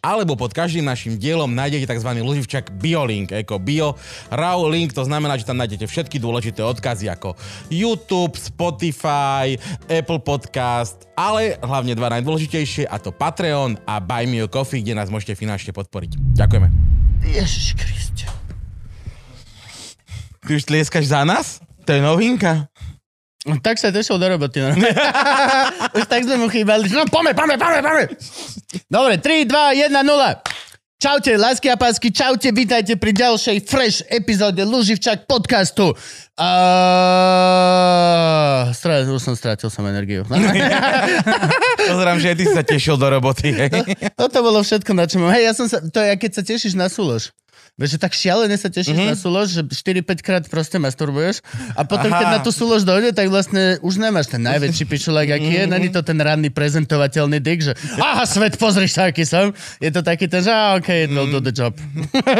alebo pod každým našim dielom nájdete tzv. loživčak BioLink, ako Bio Raw Link, to znamená, že tam nájdete všetky dôležité odkazy ako YouTube, Spotify, Apple Podcast, ale hlavne dva najdôležitejšie a to Patreon a Buy Me a Coffee, kde nás môžete finančne podporiť. Ďakujeme. Ježiš Kriste. Ty už tlieskaš za nás? To je novinka. No, tak sa došiel do roboty. No. Už tak sme mu chýbali. No pome, pome, pome, pome. Dobre, 3, 2, 1, 0. Čaute, lásky a pásky, čaute, vítajte pri ďalšej fresh epizóde Luživčak podcastu. Uh, strátil som, strátil som energiu. Pozerám, že aj ty sa tešil do roboty. Hej. Toto bolo všetko, na čo mám. Hej, ja som sa, to je, keď sa tešíš na súlož. Vieš, že tak šialené sa tešíš mm-hmm. na súlož, že 4-5 krát proste masturbuješ a potom, Aha. keď na tú súlož dojde, tak vlastne už nemáš ten najväčší pičulák, aký je. Není to ten ranný prezentovateľný dick, že aha, svet, pozriš sa, aký som. Je to taký ten, že ah, OK, will do the job.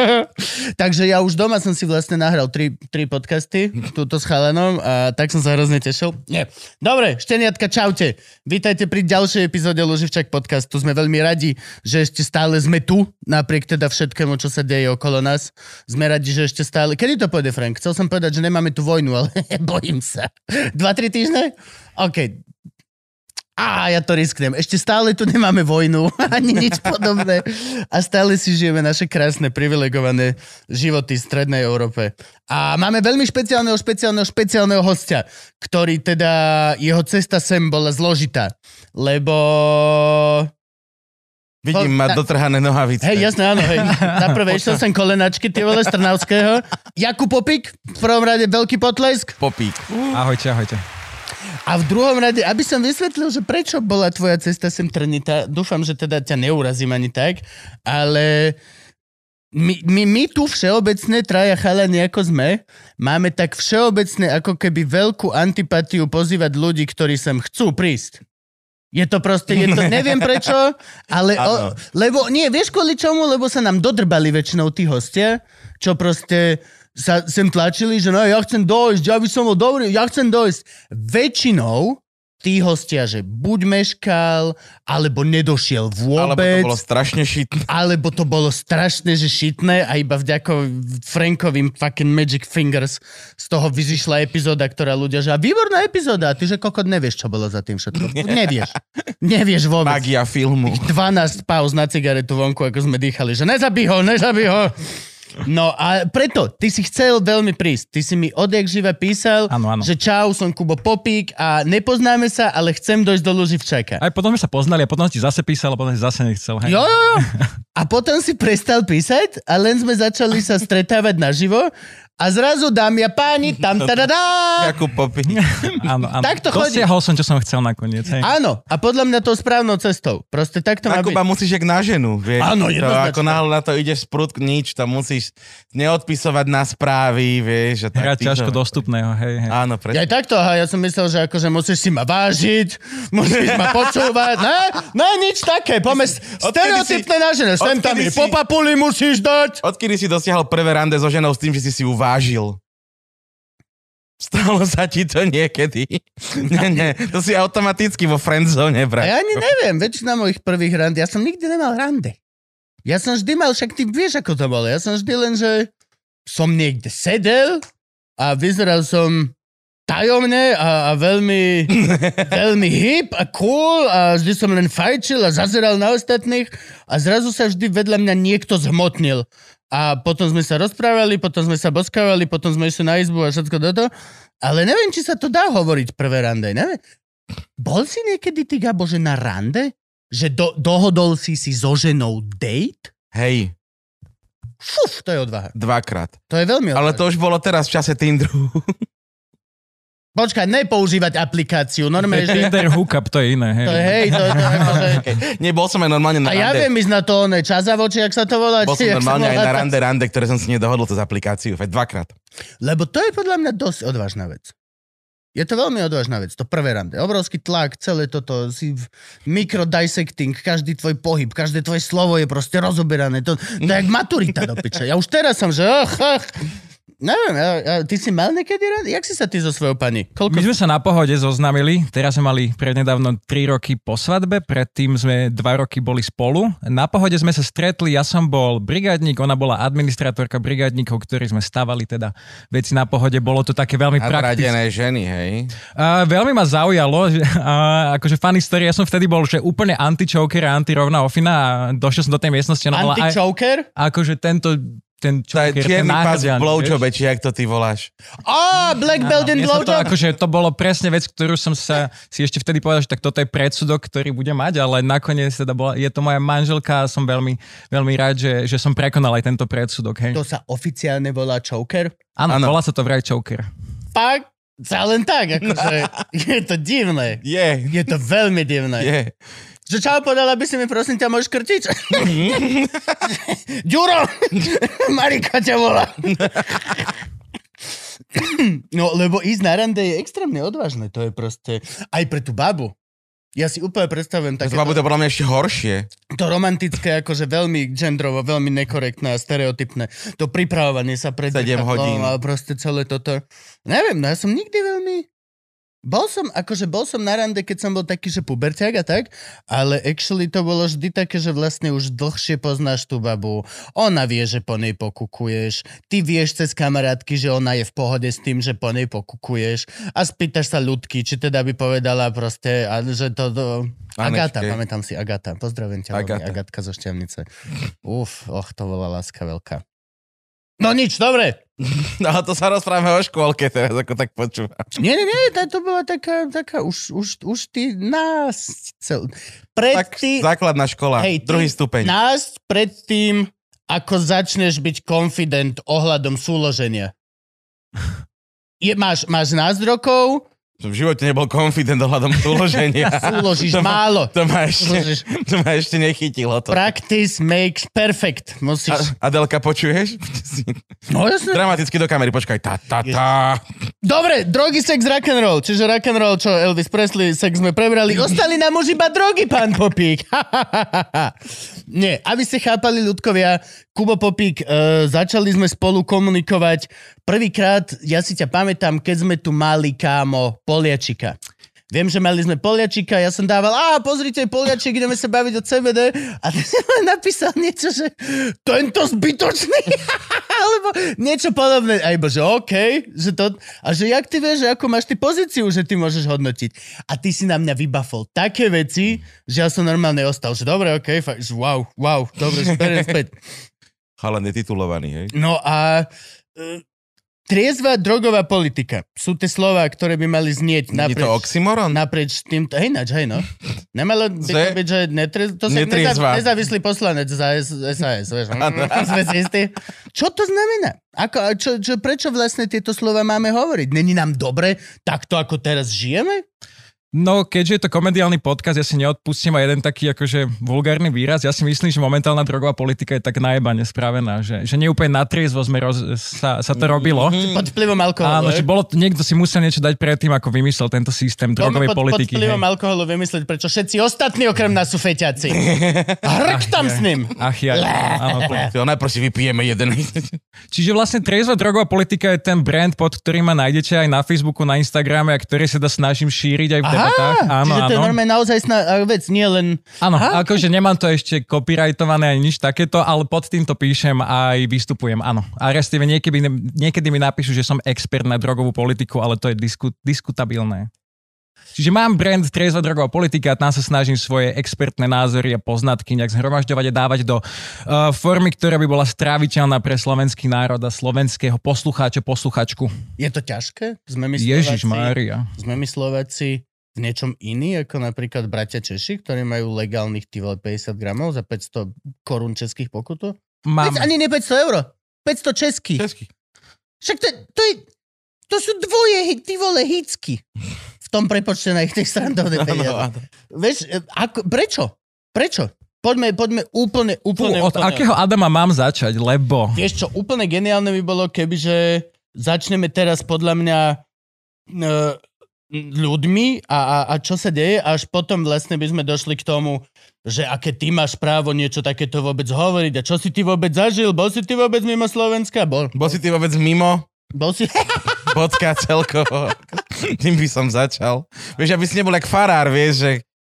Takže ja už doma som si vlastne nahral tri, tri podcasty, túto s chalanom a tak som sa hrozne tešil. Nie. Dobre, šteniatka, čaute. Vítajte pri ďalšej epizóde Luživčak podcastu. Sme veľmi radi, že ešte stále sme tu, napriek teda všetkému, čo sa deje okolo nás. Sme radi, že ešte stále... Kedy to pôjde, Frank? Chcel som povedať, že nemáme tu vojnu, ale bojím sa. Dva, tri týždne? OK. Á, ja to risknem. Ešte stále tu nemáme vojnu, ani nič podobné. A stále si žijeme naše krásne, privilegované životy v Strednej Európe. A máme veľmi špeciálneho, špeciálneho, špeciálneho hostia, ktorý teda, jeho cesta sem bola zložitá. Lebo Vidím, má dotrhané nohavice. Hej, jasné, áno, hej. Na prvé išiel sem kolenačky, tie vole Strnavského. Jakub Popík, v prvom rade veľký potlesk. Popík. Ahojte, ahojte. A v druhom rade, aby som vysvetlil, že prečo bola tvoja cesta sem trnita, dúfam, že teda ťa neurazím ani tak, ale my, my, my tu všeobecne, traja chalani ako sme, máme tak všeobecne ako keby veľkú antipatiu pozývať ľudí, ktorí sem chcú prísť. Je to proste, je to, neviem prečo, ale, o, lebo, nie, vieš kvôli čomu, lebo sa nám dodrbali väčšinou tí hostia, čo proste sa sem tlačili, že no, ja chcem dojsť, ja by som bol dobrý, ja chcem dojsť. Väčšinou tí hostia, že buď meškal, alebo nedošiel vôbec. Alebo to bolo strašne šitné. Alebo to bolo strašne, že šitné a iba vďako Frankovým fucking Magic Fingers z toho vyzišla epizóda, ktorá ľudia, že a výborná epizóda, a ty že kokot nevieš, čo bolo za tým všetko. Nevieš. Nevieš vôbec. Magia filmu. 12 pauz na cigaretu vonku, ako sme dýchali, že nezabí ho, nezabí ho. No a preto, ty si chcel veľmi prísť. Ty si mi odjak živa písal, Áno, áno. že čau, som Kubo Popík a nepoznáme sa, ale chcem dojsť do Luživčaka. Aj potom sme sa poznali a potom si zase písal a potom si zase nechcel. Hej. Jo, jo, jo. A potom si prestal písať a len sme začali sa stretávať naživo a zrazu dámy a páni, tam tadadá. Jakub Popík. áno, áno. Tak to chodí. Dosiahol som, čo som chcel nakoniec. Hej. Áno, a podľa mňa to správnou cestou. Proste tak to má byť. Jakuba musíš jak na ženu, vieš. Áno, to, jednoznačne. ako náhle na to ideš sprut, nič, to musíš neodpisovať na správy, vieš. A tak Hrať ťažko dostupného, hej, hej. Áno, Ja presne. aj takto, aha, ja som myslel, že akože musíš si ma vážiť, musíš ma počúvať, ne? Ne, nič také, poďme stereotypné na žene, sem tam je, po si- papuli musíš dať. Odkedy si dosiahol prvé rande so ženou s tým, že si si uvážil? Stalo sa ti to niekedy? nie, nie, to si automaticky vo friendzone, A brat. ja ani neviem, väčšina mojich prvých rand, ja som nikdy nemal rande. Ja som vždy mal, však ty vieš, ako to bolo, ja som vždy len, že som niekde sedel a vyzeral som tajomne a, a veľmi, veľmi hip a cool a vždy som len fajčil a zazeral na ostatných a zrazu sa vždy vedľa mňa niekto zhmotnil. A potom sme sa rozprávali, potom sme sa boskávali, potom sme išli na izbu a všetko toto. Ale neviem, či sa to dá hovoriť prvé rande. Neviem. Bol si niekedy ty, Gabo, že na rande? Že do, dohodol si si so ženou date? Hej, Fuf, to je odvaha. dvakrát. To je veľmi odvaha. Ale to už bolo teraz v čase Tinderu. Počkaj, nepoužívať aplikáciu. Normálne, že... Tinder hookup, to je iné, hej. To je, hej, to, to, akože... Nebol som aj normálne A na ja rande. viem ísť na to, oné časavoči, jak sa to volá. Bol som normálne aj na rande, rande, ktoré som si nedohodol cez aplikáciu. Veď dvakrát. Lebo to je podľa mňa dosť odvážna vec. Je to veľmi odvážna vec, to prvé rande. Obrovský tlak, celé toto, si v mikrodissecting, každý tvoj pohyb, každé tvoje slovo je proste rozoberané. To, to je jak maturita do piče. Ja už teraz som, že ach, ach. Neviem, ja, ja, ty si mal niekedy rande? Jak si sa ty so svojou pani? My Koľko? sme sa na pohode zoznamili, teraz sme mali prednedávno 3 roky po svadbe, predtým sme 2 roky boli spolu. Na pohode sme sa stretli, ja som bol brigádnik, ona bola administratorka brigádnikov, ktorí sme stavali teda veci na pohode, bolo to také veľmi praktické. Ženy, hej. A veľmi ma zaujalo, že, a, akože funny story, ja som vtedy bol, že úplne anti-choker a anti-rovná ofina a došiel som do tej miestnosti, bola aj, Anti-choker? akože tento, ten ten čierny pás v náhradian, blowjobe, či jak to ty voláš. Á, Black Belt in Mne sa to, Blowjob? akože, to bolo presne vec, ktorú som sa si ešte vtedy povedal, že tak toto je predsudok, ktorý bude mať, ale nakoniec teda bola, je to moja manželka a som veľmi, veľmi rád, že, že som prekonal aj tento predsudok. Hej. To sa oficiálne volá choker? Áno, Áno. volá sa to vraj choker. Fakt? Sa len tak, akože, je to divné. Je, Je to veľmi divné. je. Že čau, podala by si mi prosím ťa môžeš krtiť? Ďuro! Marika ťa volá. no, lebo ísť na rande je extrémne odvážne. To je proste... Aj pre tú babu. Ja si úplne predstavujem také babu to podľa mňa ešte horšie. to romantické, akože veľmi genderovo, veľmi nekorektné a stereotypné. To pripravovanie sa pred Sedem zrkadlom hodín. A proste celé toto. Neviem, no ja som nikdy veľmi... Bol som, akože bol som na rande, keď som bol taký, že puberťák a tak, ale actually to bolo vždy také, že vlastne už dlhšie poznáš tú babu. Ona vie, že po nej pokukuješ. Ty vieš cez kamarátky, že ona je v pohode s tým, že po nej pokukuješ. A spýtaš sa ľudky, či teda by povedala proste, a že to... to... Agata, pamätám si Agata. Pozdravujem ťa, Agata. Agata. Agatka zo Šťavnice. Uf, och, to bola láska veľká. No nič, dobre. No to sa rozprávame o škôlke teraz, ako tak počúvam. Nie, nie, nie, to, bola taká, taká už, už, už ty nás cel... Pred Tak ty, základná škola, hej, druhý stupeň. nás pred tým, ako začneš byť confident ohľadom súloženia. Je, máš, máš nás rokov, Som v živote nebol confident ohľadom súloženia. súložíš to ma, málo. to ma ešte, Súložíš. to ma ešte nechytilo. To. Practice makes perfect. Musíš... A, Adelka, počuješ? No jasne. Dramaticky do kamery, počkaj. Tá, tá, tá. Dobre, drogy, sex, rock and roll. Čiže rock and roll, čo Elvis Presley, sex sme prebrali. Ostali nám už iba drogy, pán Popík. Nie, aby ste chápali, ľudkovia, Kubo Popík, uh, začali sme spolu komunikovať. Prvýkrát, ja si ťa pamätám, keď sme tu mali kámo Poliačika. Viem, že mali sme Poliačika, ja som dával, a pozrite, Poliačik, ideme sa baviť o CBD. A ty si len napísal niečo, že tento zbytočný. Alebo niečo podobné. A iba, že OK, že to, a že jak ty vieš, že ako máš ty pozíciu, že ty môžeš hodnotiť. A ty si na mňa vybafol také veci, že ja som normálne ostal, že dobre, OK, fakt, že wow, wow, dobre, že späť. Chalan je titulovaný, hej? No a e, triezva drogová politika sú tie slova, ktoré by mali znieť Nie je to naprieč, oxymoron? naprieč týmto, hej nač, hej no. Nemalo by to Že- byť, že netre, to sa Netriezva. neza, nezávislý poslanec za SAS, vieš. Istí. Čo to znamená? Ako, čo, čo, prečo vlastne tieto slova máme hovoriť? Není nám dobre takto, ako teraz žijeme? No, keďže je to komediálny podcast, ja si neodpustím aj jeden taký akože vulgárny výraz. Ja si myslím, že momentálna drogová politika je tak najebane spravená, že, že neúplne natriezvo sme roz, sa, sa to robilo. Pod vplyvom alkoholu. Áno, že bolo, niekto si musel niečo dať predtým, ako vymyslel tento systém drogovej pod, politiky. Pod vplyvom hej. alkoholu vymyslieť, prečo všetci ostatní okrem nás sú feťaci. Hrk tam s ním. Ach ja, áno, to- najprv si vypijeme jeden. Čiže vlastne triezva drogová politika je ten brand, pod ktorým ma nájdete aj na Facebooku, na Instagrame a ktorý sa snažím šíriť aj v debatách. Áno, čiže to je áno. normálne naozaj vec, nie len... Áno, Aha. akože nemám to ešte copyrightované ani nič takéto, ale pod týmto píšem aj vystupujem, áno. A respektíve niekedy, niekedy mi napíšu, že som expert na drogovú politiku, ale to je disku, diskutabilné. Čiže mám brand Triezva drogová politika a tam sa snažím svoje expertné názory a poznatky nejak zhromažďovať a dávať do uh, formy, ktorá by bola stráviteľná pre slovenský národ a slovenského poslucháča, posluchačku. Je to ťažké? Sme my Ježiš Slováci, Mária. sme my Slováci v niečom iný, ako napríklad bratia Češi, ktorí majú legálnych ty vole 50 gramov za 500 korún českých pokutu? Mám. Ani nie 500 eur. 500 českých. Český. Však to, to, je, to sú dvoje ty vole hicky. V tom prepočte na ich tej srandovnej peniaze. áno. Vieš, e, ako, prečo? Prečo? Poďme, poďme úplne, Fú, úplne, od úplne. akého Adama mám začať, lebo... Vieš čo, úplne geniálne by bolo, kebyže začneme teraz podľa mňa e, ľuďmi a, a, a čo sa deje, až potom vlastne by sme došli k tomu, že aké ty máš právo niečo takéto vôbec hovoriť a čo si ty vôbec zažil, bol si ty vôbec mimo Slovenska? Bol. Bol si ty vôbec mimo? Bol si... Bodka celkovo. Tým by som začal. Vieš, aby si nebol jak farár, vieš, že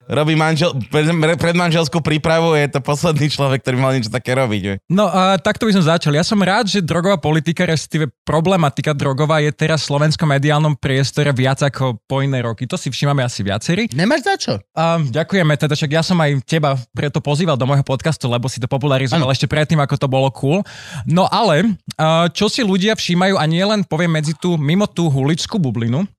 robí manžel, pred, predmanželskú prípravu, je to posledný človek, ktorý mal niečo také robiť. Vieš. No a takto by som začal. Ja som rád, že drogová politika, respektíve problematika drogová je teraz v slovenskom mediálnom priestore viac ako po iné roky. To si všímame asi viacerí. Nemáš za čo? A ďakujeme, teda však ja som aj teba preto pozýval do môjho podcastu, lebo si to popularizoval ano. ešte predtým, ako to bolo cool. No ale, čo si ľudia všímajú a nie len poviem medzi tú, mimo tú huličskú bublinu,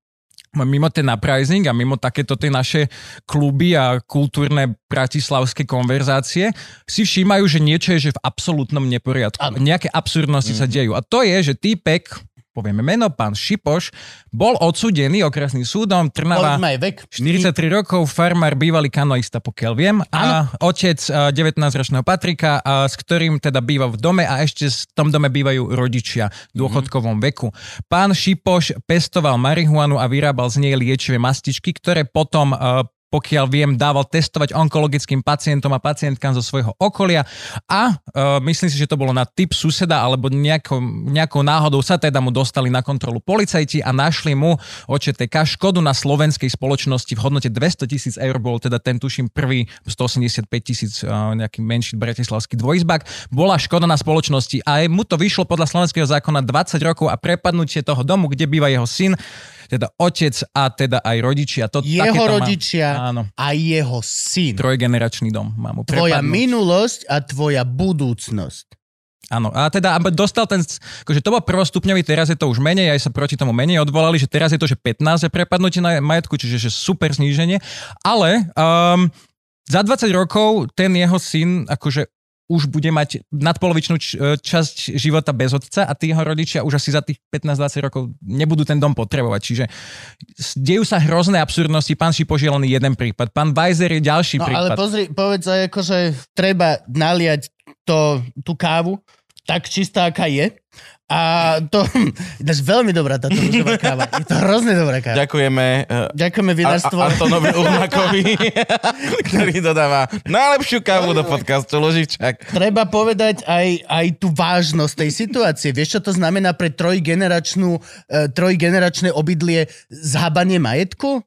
mimo ten uprising a mimo takéto tie naše kluby a kultúrne bratislavské konverzácie si všímajú, že niečo je že v absolútnom neporiadku. Ano. Nejaké absurdnosti mm. sa dejú. A to je, že týpek povieme meno, pán Šipoš, bol odsudený okresným súdom Trnava 43 rokov, farmár, bývalý kanoista, pokiaľ viem, a otec 19-ročného Patrika, s ktorým teda býva v dome a ešte v tom dome bývajú rodičia v dôchodkovom veku. Pán Šipoš pestoval marihuanu a vyrábal z nej liečivé mastičky, ktoré potom pokiaľ viem, dával testovať onkologickým pacientom a pacientkám zo svojho okolia. A uh, myslím si, že to bolo na typ suseda alebo nejakou, nejakou náhodou sa teda mu dostali na kontrolu policajti a našli mu OČTK škodu na slovenskej spoločnosti v hodnote 200 tisíc eur, bol teda ten tuším prvý 185 tisíc uh, nejaký menší bratislavský dvojizbak, bola škoda na spoločnosti a mu to vyšlo podľa slovenského zákona 20 rokov a prepadnutie toho domu, kde býva jeho syn teda otec a teda aj rodičia. To, jeho rodičia má, áno, a jeho syn. Trojgeneračný dom. Mám tvoja minulosť a tvoja budúcnosť. Áno, a teda dostal ten, akože to bol prvostupňový, teraz je to už menej, aj sa proti tomu menej odvolali, že teraz je to, že 15 je prepadnutie na majetku, čiže že super sníženie, ale um, za 20 rokov ten jeho syn akože už bude mať nadpolovičnú e, časť života bez otca a tí jeho rodičia už asi za tých 15-20 rokov nebudú ten dom potrebovať. Čiže dejú sa hrozné absurdnosti. Pán Šipoš je len jeden prípad. Pán Weiser je ďalší no, prípad. ale pozri, povedz aj akože treba naliať to, tú kávu tak čistá, aká je a to, ináč veľmi dobrá táto rúžová káva. Je to hrozne dobrá káva. Ďakujeme. Uh, Ďakujeme vinárstvo. Antonovi Uhmakovi, ktorý dodáva najlepšiu kávu do podcastu Loživčak. Treba povedať aj, aj tú vážnosť tej situácie. Vieš, čo to znamená pre trojgeneračnú, uh, trojgeneračné obydlie zhábanie majetku?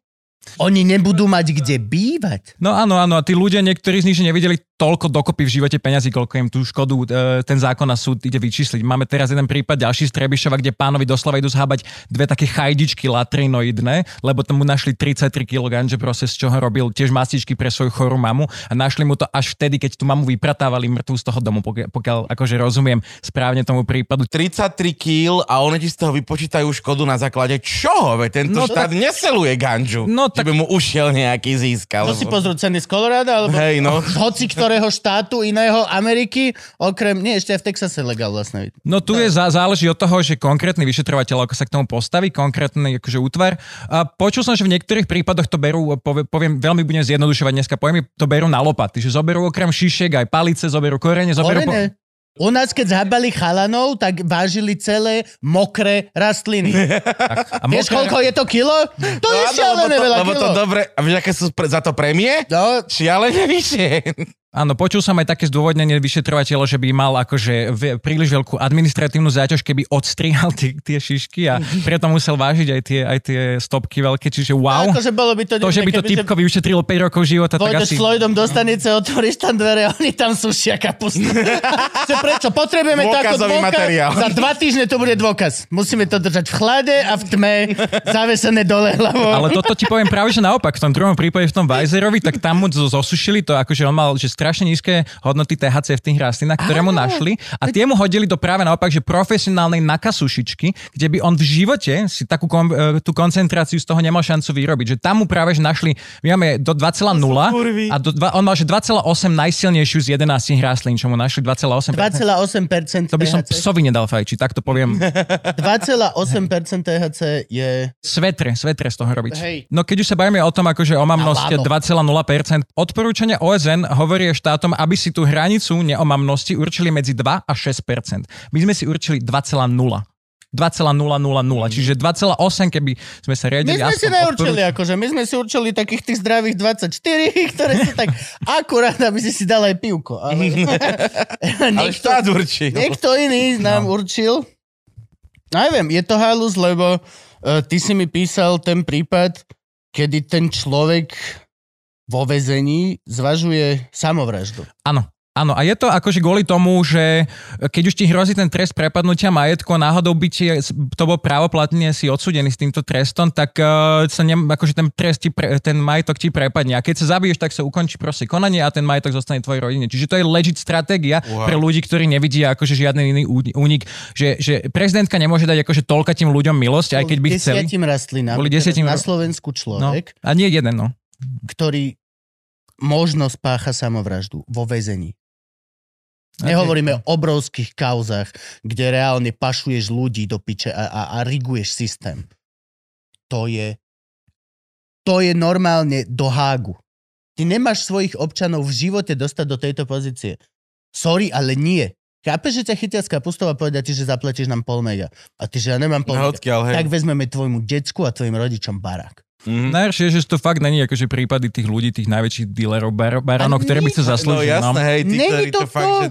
Oni nebudú mať kde bývať. No áno, áno. A tí ľudia, niektorí z nich, že nevideli toľko dokopy v živote peňazí, koľko im tú škodu e, ten zákon a súd ide vyčísliť. Máme teraz jeden prípad ďalší z Trebišova, kde pánovi doslova idú zhábať dve také chajdičky latrinoidné, lebo tomu našli 33 kg ganže proste, z čoho robil tiež mastičky pre svoju chorú mamu a našli mu to až vtedy, keď tú mamu vypratávali mŕtvu z toho domu, pokiaľ, pokiaľ akože rozumiem správne tomu prípadu. 33 kg a oni ti z toho vypočítajú škodu na základe čoho? Veď tento no, štát tak... neseluje ganžu. No, tak... by mu ušiel nejaký získal. No si pozrú ceny z Colorado, alebo Hej, no. hoci ktorého štátu iného Ameriky, okrem, nie, ešte aj v Texase legál vlastne. No tu je, zá, záleží od toho, že konkrétny vyšetrovateľ, ako sa k tomu postaví, konkrétny akože útvar. A počul som, že v niektorých prípadoch to berú, poviem, veľmi budem zjednodušovať dneska, poviem, to berú na lopaty, že zoberú okrem šíšek aj palice, zoberú korene, zoberú... Korene? Po... U nás, keď zhabali chalanov, tak vážili celé mokré rastliny. tak, a Vieš, koľko je to kilo? To no, je šialené veľa lebo kilo. to dobre, a vieš, aké sú za to prémie? No. Šialené vyššie. Áno, počul som aj také zdôvodnenie vyšetrovateľa, že by mal akože príliš veľkú administratívnu záťaž, keby odstrihal tie, tie šišky a preto musel vážiť aj tie, aj tie stopky veľké, čiže wow. No, akože bolo by to, to, že by to typko vyšetrilo 5 rokov života, tak asi... Floydom do stanice, otvoríš tam dvere a oni tam sušia kapustu. prečo? Potrebujeme to ako dôkaz. Materiál. Za dva týždne to bude dôkaz. Musíme to držať v chlade a v tme, zavesené dole hlavou. Ale toto ti poviem práve, že naopak. V tom druhom prípade v tom Weiserovi, tak tam mu zosušili to, akože on mal, že strašne nízke hodnoty THC v tých rastlinách, ktoré mu našli a tie mu hodili do práve naopak, že profesionálnej nakasušičky, kde by on v živote si takú kom, e, tú koncentráciu z toho nemal šancu vyrobiť. Že tam mu práve že našli, my máme do 2,0 a do, on mal že 2,8 najsilnejšiu z 11 rastlín, čo mu našli 2,8%. 2,8% To by som psovi nedal fajči, tak to poviem. 2,8% THC je... Svetre, svetre z toho robiť. Hej. No keď už sa bavíme o tom, akože o mamnosti 2,0%, odporúčania OSN hovorí štátom, aby si tú hranicu neomamnosti určili medzi 2 a 6% My sme si určili 2,0. 2,000, čiže 2,8 keby sme sa My riadili sme si neurčili, odporúč- akože my sme si určili takých tých zdravých 24, ktoré sú tak akurát, aby si si dal aj pivko. Ale, Ale štát určí. Niekto iný nám no. určil. Neviem, je to halus, lebo uh, ty si mi písal ten prípad, kedy ten človek vo vezení zvažuje samovraždu. Áno. Áno, a je to akože kvôli tomu, že keď už ti hrozí ten trest prepadnutia majetku a náhodou by ti to bol právoplatne si odsudený s týmto trestom, tak uh, sa ne, akože ten trest ti pre, ten majetok ti prepadne. A keď sa zabiješ, tak sa ukončí proste konanie a ten majetok zostane tvojej rodine. Čiže to je legit stratégia Wow. pre ľudí, ktorí nevidia akože žiadny iný únik, že, že prezidentka nemôže dať akože toľka tým ľuďom milosť, aj keď by chceli. Desiatim rastlinám. Boli desiatim Na Slovensku No, človek, a nie jeden, no. Ktorý možno spácha samovraždu vo väzení. Nehovoríme o obrovských kauzach, kde reálne pašuješ ľudí do piče a, a, a riguješ systém. To je to je normálne do hágu. Ty nemáš svojich občanov v živote dostať do tejto pozície. Sorry, ale nie. Chápeš, že ťa chytia z kapustov a povedia ti, že zaplatíš nám pol mega. A ty, že ja nemám pol No, mega. odkiaľ, hej. Tak vezmeme tvojmu decku a tvojim rodičom barák. Mhm. Najhoršie je, že to fakt není akože prípady tých ľudí, tých najväčších dealerov, bar, baranov, A ktoré by sa zaslúžili. No jasné, hej, tí, ktorí to to, fakt, že,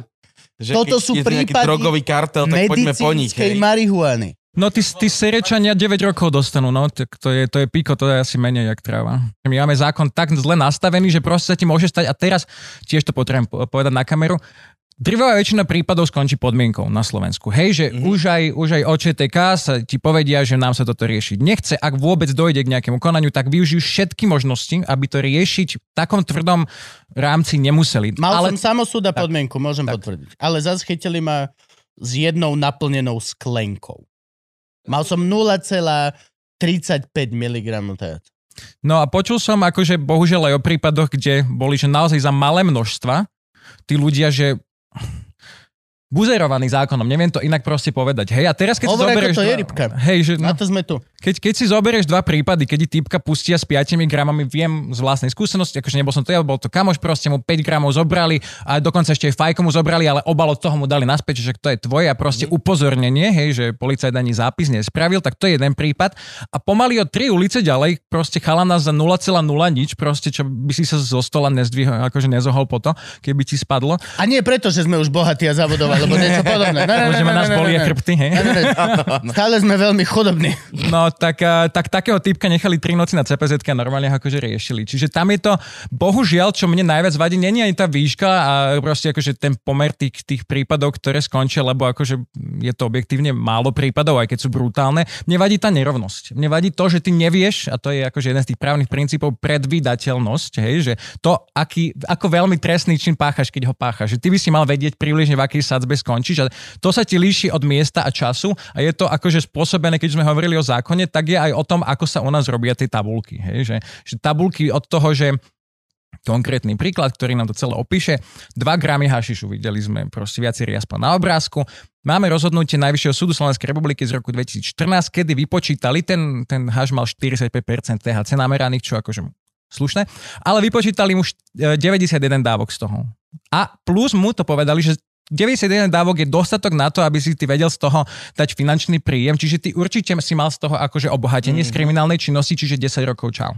že Toto keď sú je prípady drogový kartel, tak poďme po nich, hej. marihuany. No tí, tí serečania 9 rokov dostanú, no, tak to je, to je piko, to je asi menej jak tráva. My máme zákon tak zle nastavený, že proste sa ti môže stať, a teraz tiež to potrebujem po- povedať na kameru, Drvivá väčšina prípadov skončí podmienkou na Slovensku. Hej, že mm-hmm. už, aj, už aj OČTK sa ti povedia, že nám sa toto riešiť nechce. Ak vôbec dojde k nejakému konaniu, tak využijú všetky možnosti, aby to riešiť v takom tvrdom rámci nemuseli. Mal Ale som samosúd a podmienku, môžem potvrdiť. Ale zase chytili ma s jednou naplnenou sklenkou. Mal som 0,35 mg THC. No a počul som akože bohužiaľ aj o prípadoch, kde boli, že naozaj za malé množstva tí ľudia, že buzerovaný zákonom, neviem to inak proste povedať. Hej, a teraz keď Hovor, si zoberieš... to je rybka. Hej, že Na no, to sme tu. Keď, keď si zoberieš dva prípady, keď typka pustia s 5 gramami, viem z vlastnej skúsenosti, akože nebol som to ja, bol to kamoš, proste mu 5 gramov zobrali a dokonca ešte aj fajko mu zobrali, ale obal od toho mu dali naspäť, že to je tvoje a proste Mhm. upozornenie, hej, že policajt ani zápis nespravil, tak to je jeden prípad. A pomaly o tri ulice ďalej proste chalana za 0,0 nič, proste čo by si sa zo stola nezdvihol, akože nezohol po to, keby ti spadlo. A nie preto, že sme už bohatí a závodov, alebo niečo podobné. Ne, ne, ne, Môžeme ne, nás ne, ne, ne. chrbty, hej. Ne, ne, ne. Stále sme veľmi chudobní. No tak, a, tak takého typka nechali tri noci na CPZ a normálne ho akože riešili. Čiže tam je to, bohužiaľ, čo mne najviac vadí, není ani tá výška a proste akože ten pomer tých, tých prípadov, ktoré skončia, lebo akože je to objektívne málo prípadov, aj keď sú brutálne. Mne vadí tá nerovnosť. Mne vadí to, že ty nevieš, a to je akože jeden z tých právnych princípov, predvídateľnosť, hej, že to, aký, ako veľmi trestný čin páchaš, keď ho páchaš. Že ty by si mal vedieť približne, v akej sadzbe skončíš a to sa ti líši od miesta a času a je to akože spôsobené, keď sme hovorili o zákone, tak je aj o tom, ako sa u nás robia tie tabulky. Hej? Že, že tabulky od toho, že konkrétny príklad, ktorý nám to celé opíše. 2 gramy hašišu, videli sme proste viacerí aspoň na obrázku. Máme rozhodnutie Najvyššieho súdu Slovenskej republiky z roku 2014, kedy vypočítali, ten, ten haš mal 45% THC nameraných, čo akože slušné, ale vypočítali mu št- e, 91 dávok z toho. A plus mu to povedali, že 91 dávok je dostatok na to, aby si ty vedel z toho dať finančný príjem, čiže ty určite si mal z toho akože obohatenie mm. z kriminálnej činnosti, čiže 10 rokov čau.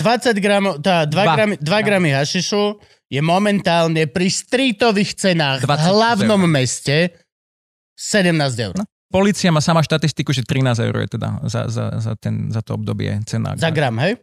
20 gramov, tá 2 Dva. gramy, 2 gramy hašišu je momentálne pri streetových cenách v 20 hlavnom meste 17 eur. Polícia má sama štatistiku, že 13 eur je teda za, za, za, ten, za to obdobie cena. Za gram, hej?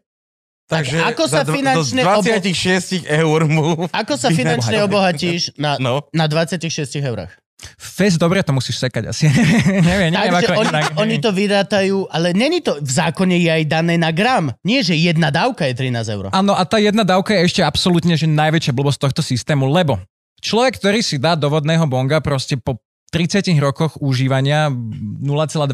Takže ako sa dv- finančne Do obo- 26 eur mu... Ako sa finančne obohatíš na, No. na 26 eurách? Fest, dobre, to musíš sekať asi. neviem, neviem, Takže ako oni, inak. oni to vyrátajú, ale není to, v zákone je aj dané na gram. Nie, že jedna dávka je 13 eur. Áno, a tá jedna dávka je ešte absolútne že najväčšia blbosť tohto systému, lebo človek, ktorý si dá do vodného bonga proste po 30 rokoch užívania 0,2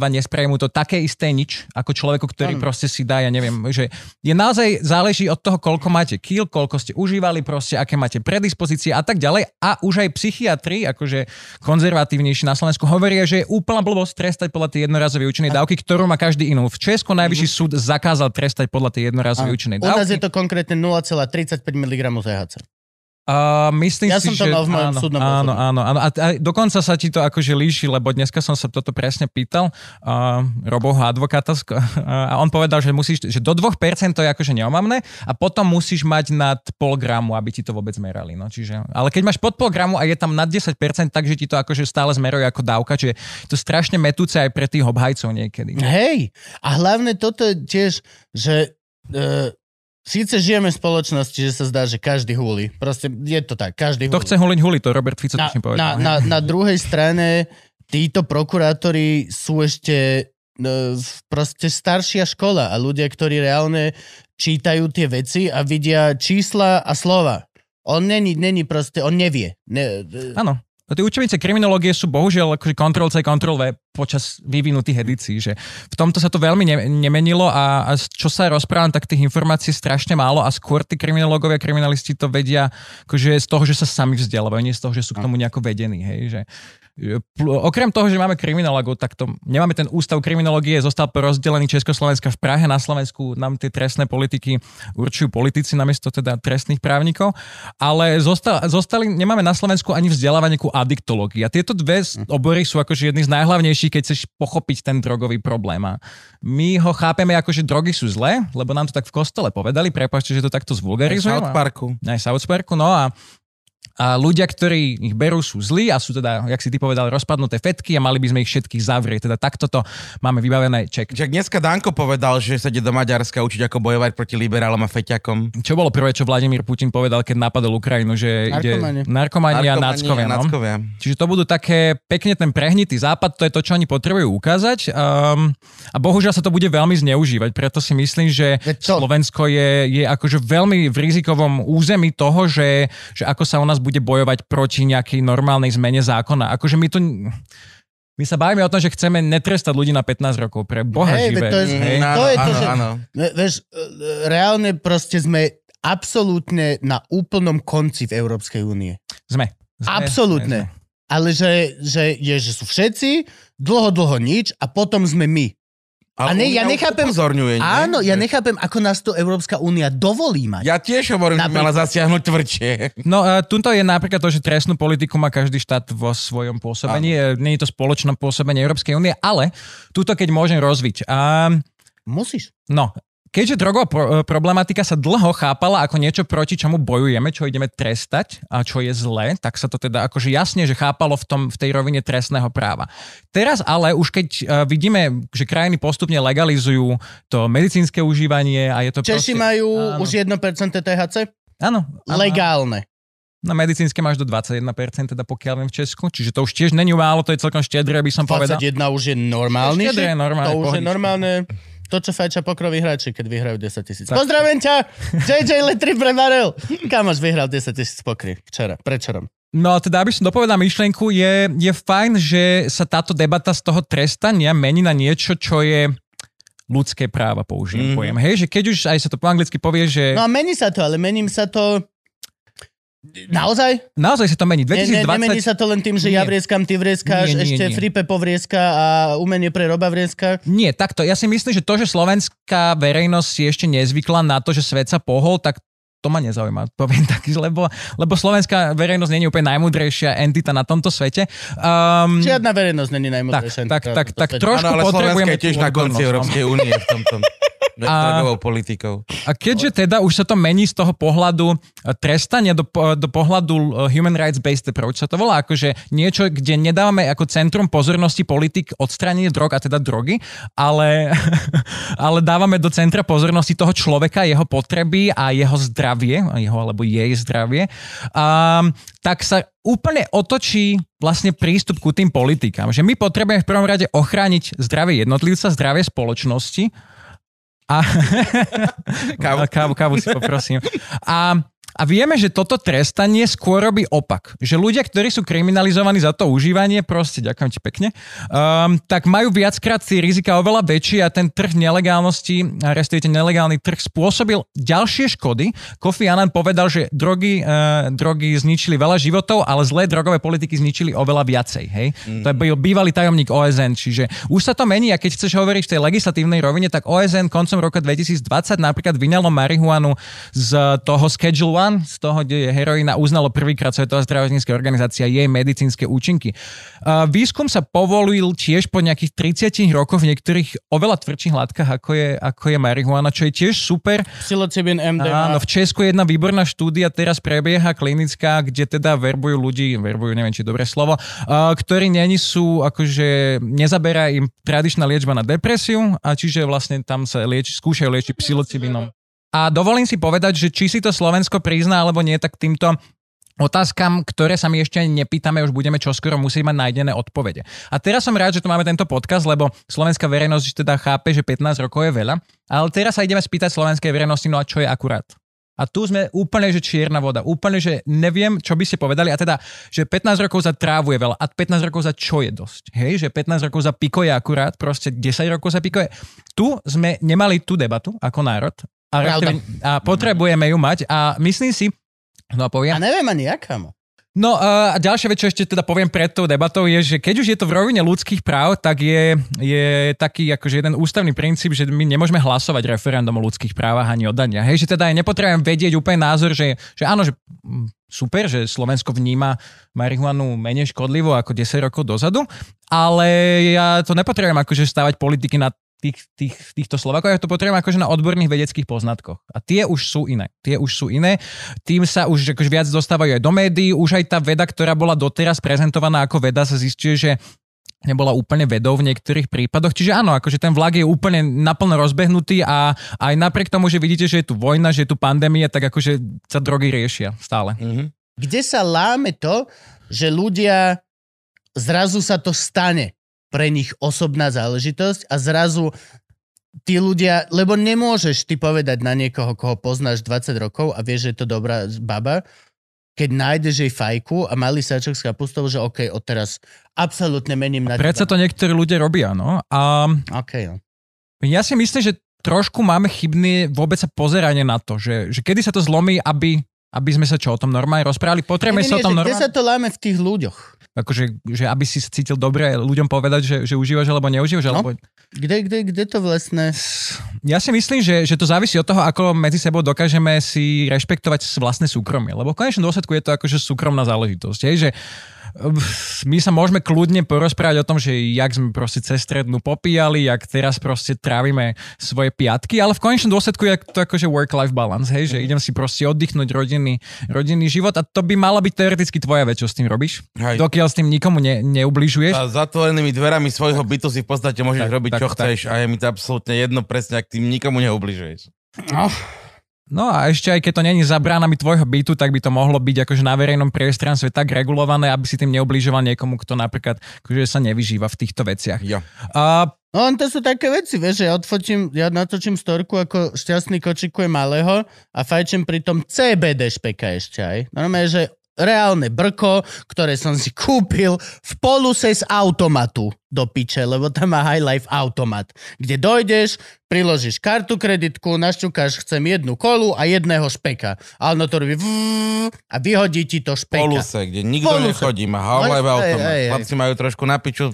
nespraví mu to také isté nič, ako človeku, ktorý Áno. proste si dá, ja neviem, že je naozaj záleží od toho, koľko máte kil, koľko ste užívali, proste aké máte predispozície a tak ďalej. A už aj psychiatri, akože konzervatívnejší na Slovensku, hovoria, že je úplná blbosť trestať podľa tej jednorazovej účinnej dávky, ktorú má každý inú. V Česku najvyšší súd zakázal trestať podľa tej jednorazovej účinnej U nás dávky. je to konkrétne 0,35 mg THC. Uh, myslím Ja si, som to že... mal v mojom áno, súdnom áno, áno, áno. A, a dokonca sa ti to akože líši, lebo dneska som sa toto presne pýtal uh, Roboho advokáta sk- a on povedal, že musíš, že do 2% to je akože neomamné a potom musíš mať nad pol gramu, aby ti to vôbec merali. No, čiže, ale keď máš pod pol gramu a je tam nad 10%, takže ti to akože stále zmeruje ako dávka, čiže to strašne metúce aj pre tých obhajcov niekedy. Hej, a hlavne toto je tiež, že uh, síce žijeme v spoločnosti, že sa zdá, že každý húli. Proste je to tak, každý To húli. chce huliť huli, to Robert Fico na, na, povedal. hej. na, na druhej strane títo prokurátori sú ešte e, proste staršia škola a ľudia, ktorí reálne čítajú tie veci a vidia čísla a slova. On není, není proste, on nevie. Ne, Áno. A Tie učebnice kriminológie sú bohužiaľ akože Ctrl C, Ctrl V počas vyvinutých edícií, že v tomto sa to veľmi ne- nemenilo a, a čo sa rozprávam, tak tých informácií je strašne málo a skôr tí kriminológovia, kriminalisti to vedia akože z toho, že sa sami vzdelávajú, nie z toho, že sú k tomu nejako vedení, hej, že okrem toho, že máme kriminológov, tak to nemáme ten ústav kriminológie, zostal rozdelený Československa v Prahe, na Slovensku nám tie trestné politiky určujú politici namiesto teda trestných právnikov, ale zostali, zostali, nemáme na Slovensku ani vzdelávanie ku adiktológii. A tieto dve s- obory sú akože jedny z najhlavnejších, keď chceš pochopiť ten drogový problém. A my ho chápeme ako, že drogy sú zlé, lebo nám to tak v kostole povedali, prepáčte, že to takto zvulgarizujem. South Parku. Aj South Parku, no a a ľudia, ktorí ich berú, sú zlí a sú teda, jak si ty povedal, rozpadnuté fetky a mali by sme ich všetkých zavrieť. Teda takto to máme vybavené ček. Však dneska Danko povedal, že sa ide do Maďarska učiť, ako bojovať proti liberálom a feťakom. Čo bolo prvé, čo Vladimír Putin povedal, keď napadol Ukrajinu, že Narkomani. ide narkomani a náckovia. No? Čiže to budú také pekne ten prehnitý západ, to je to, čo oni potrebujú ukázať. Um, a bohužiaľ sa to bude veľmi zneužívať, preto si myslím, že to- Slovensko je, je akože veľmi v rizikovom území toho, že, že ako sa u nás bude bojovať proti nejakej normálnej zmene zákona. Akože my to... My sa bavíme o tom, že chceme netrestať ľudí na 15 rokov pre Boha Hej, živé. to je-? Mm, To je to, áno, že- áno. Ne, Vieš, e, reálne proste sme absolútne na úplnom konci v Európskej únie. Sme. sme. Absolútne. Sme. Ale že, že, je, že sú všetci, dlho, dlho nič a potom sme my. A ne, ja nechápem- nie? Áno, ja Že- nechápem, ako nás to Európska únia dovolí mať. Ja tiež hovorím, že by mala zasiahnuť tvrdšie. No a tuto je napríklad to, že trestnú politiku má každý štát vo svojom pôsobení. Nie je to spoločné pôsobenie Európskej únie, ale tuto keď môžem rozviť. A, Musíš. no, keďže drogová pro- e, problematika sa dlho chápala ako niečo, proti čomu bojujeme, čo ideme trestať a čo je zlé, tak sa to teda akože jasne, že chápalo v, tom, v tej rovine trestného práva. Teraz ale už keď uh, vidíme, že krajiny postupne legalizujú to medicínske užívanie a je to Češi proste... majú áno. už 1% THC? Áno. áno. Legálne. Na medicínske máš do 21%, teda pokiaľ viem v Česku, čiže to už tiež není málo, to je celkom štedré, by som povedal. 21 už je normálny. Štedré, normálne, To už je pohodička. normálne. To, čo fajčia pokroví hráči, keď vyhrajú 10 tisíc. Pozdravím ťa! JJ Letri pre barel! Kamoš vyhral 10 tisíc pokry. Včera, predčerom. No teda, aby som dopovedal myšlienku, je, je fajn, že sa táto debata z toho trestania mení na niečo, čo je ľudské práva, použijem mm. pojem. Hej, že keď už aj sa to po anglicky povie, že No a mení sa to, ale mení sa to... Naozaj? naozaj sa to mení. Ne, ne, 2020... nemení sa to len tým, že ja Nie. vrieskam, ty vrieskáš, Nie, nie, ešte nie. Fripe povrieska a umenie pre Roba vrieska. Nie, takto. Ja si myslím, že to, že slovenská verejnosť si ešte nezvykla na to, že svet sa pohol, tak to ma nezaujíma, poviem tak, lebo, lebo slovenská verejnosť je úplne najmudrejšia entita na tomto svete. Um, Žiadna verejnosť není tak, najmúdrejšia. tak, tak, tak trošku Áno, ale Slovenska potrebujeme je tiež na konci no. Európskej únie v tomto. A- politikou. A keďže teda už sa to mení z toho pohľadu e, trestania do, do pohľadu e, human rights based approach, sa to volá akože niečo, kde nedávame ako centrum pozornosti politik odstránenie drog a teda drogy, ale, ale dávame do centra pozornosti toho človeka, jeho potreby a jeho zdravie, jeho alebo jej zdravie, um, tak sa úplne otočí vlastne prístup ku tým politikám. Že my potrebujeme v prvom rade ochrániť zdravie jednotlivca, zdravie spoločnosti a Kávu. a kávu, kávu si poprosím. A, a vieme, že toto trestanie skôr robí opak. Že ľudia, ktorí sú kriminalizovaní za to užívanie, proste, ďakujem ti pekne, um, tak majú viackrát tie rizika oveľa väčšie a ten trh nelegálnosti, respektíve nelegálny trh spôsobil ďalšie škody. Kofi Annan povedal, že drogy, uh, drogy zničili veľa životov, ale zlé drogové politiky zničili oveľa viacej. Hej? Mm. To je byl bývalý tajomník OSN, čiže už sa to mení a keď chceš hovoriť v tej legislatívnej rovine, tak OSN koncom roka 2020 napríklad vyňalo marihuanu z toho Schedule 1 Wuhan, z toho, kde je heroína, uznalo prvýkrát Svetová zdravotnícka organizácia jej medicínske účinky. Výskum sa povolil tiež po nejakých 30 rokoch v niektorých oveľa tvrdších látkach, ako je, ako je marihuana, čo je tiež super. Psilocybin, MDMA. Áno, v Česku je jedna výborná štúdia, teraz prebieha klinická, kde teda verbujú ľudí, verbujú, neviem, či dobré slovo, ktorí není sú, akože nezaberá im tradičná liečba na depresiu a čiže vlastne tam sa lieči, skúšajú liečiť psilocibinom. A dovolím si povedať, že či si to Slovensko prizná alebo nie, tak týmto otázkam, ktoré sa my ešte nepýtame, už budeme čoskoro musieť mať nájdené odpovede. A teraz som rád, že tu máme tento podcast, lebo slovenská verejnosť teda chápe, že 15 rokov je veľa, ale teraz sa ideme spýtať slovenskej verejnosti, no a čo je akurát. A tu sme úplne, že čierna voda. Úplne, že neviem, čo by ste povedali. A teda, že 15 rokov za trávu je veľa. A 15 rokov za čo je dosť. Hej, že 15 rokov za piko je akurát. Proste 10 rokov za piko je. Tu sme nemali tú debatu ako národ. A, Pravda. a potrebujeme ju mať. A myslím si, no a poviem. A neviem ani jaká. mo. No a ďalšia vec, čo ešte teda poviem pred tou debatou, je, že keď už je to v rovine ľudských práv, tak je, je taký akože jeden ústavný princíp, že my nemôžeme hlasovať referendum o ľudských právach ani o dania. Hej, že teda aj nepotrebujem vedieť úplne názor, že, že áno, že mm, super, že Slovensko vníma marihuanu menej škodlivo ako 10 rokov dozadu, ale ja to nepotrebujem akože stavať politiky na tých, tých, týchto Slovákov, ja to potrebujem akože na odborných vedeckých poznatkoch. A tie už sú iné. Tie už sú iné. Tým sa už akože viac dostávajú aj do médií. Už aj tá veda, ktorá bola doteraz prezentovaná ako veda, sa zistuje, že nebola úplne vedou v niektorých prípadoch. Čiže áno, akože ten vlak je úplne naplno rozbehnutý a aj napriek tomu, že vidíte, že je tu vojna, že je tu pandémia, tak akože sa drogy riešia stále. Mhm. Kde sa láme to, že ľudia, zrazu sa to stane pre nich osobná záležitosť a zrazu tí ľudia, lebo nemôžeš ty povedať na niekoho, koho poznáš 20 rokov a vieš, že je to dobrá baba, keď nájdeš jej fajku a malý sáčok s kapustou, že OK, odteraz absolútne mením na teba. to niektorí ľudia robia, no. A OK, no. ja si myslím, že trošku máme chybné vôbec sa pozeranie na to, že, že kedy sa to zlomí, aby, aby sme sa čo o tom normálne rozprávali. Potrebujeme sa o tom že kde normálne... sa to láme v tých ľuďoch? Akože, že aby si sa cítil dobre ľuďom povedať, že, že užívaš alebo neužívaš. No. Alebo... Kde, kde, kde to vlastne... Ja si myslím, že, že to závisí od toho, ako medzi sebou dokážeme si rešpektovať vlastné súkromie. Lebo v konečnom dôsledku je to akože súkromná záležitosť. Hej, že my sa môžeme kľudne porozprávať o tom, že jak sme proste cez strednú popíjali, jak teraz proste trávime svoje piatky, ale v konečnom dôsledku je to akože work-life balance, hej, že idem si proste oddychnúť rodinný, rodinný život a to by mala byť teoreticky tvoja vec, čo s tým robíš. Hej. Dokiaľ s tým nikomu ne, neubližuješ. A zatvorenými dverami svojho bytu si v podstate môžeš Tak, robiť, tak, čo tak. chceš a je mi to absolútne jedno presne, ak tým nikomu neubližuješ. No, No a ešte aj keď to není za bránami tvojho bytu, tak by to mohlo byť akože na verejnom priestranstve tak regulované, aby si tým neublížoval niekomu, kto napríklad akože sa nevyžíva v týchto veciach. Jo. A No len to sú také veci, vieš, že ja odfotím, ja natočím storku, ako šťastný kočikuje malého a fajčím pri tom CBD špeka ešte aj. Normálne, že reálne brko, ktoré som si kúpil v poluse z automatu do piče, lebo tam má High Life automat, kde dojdeš, priložíš kartu kreditku, našťukáš, chcem jednu kolu a jedného špeka. A ono to robí a vyhodí ti to špeka. Poluse, kde nikto Poluse. nechodí, má halaj Hej, automat. hej, hej. Chlapci majú trošku na piču.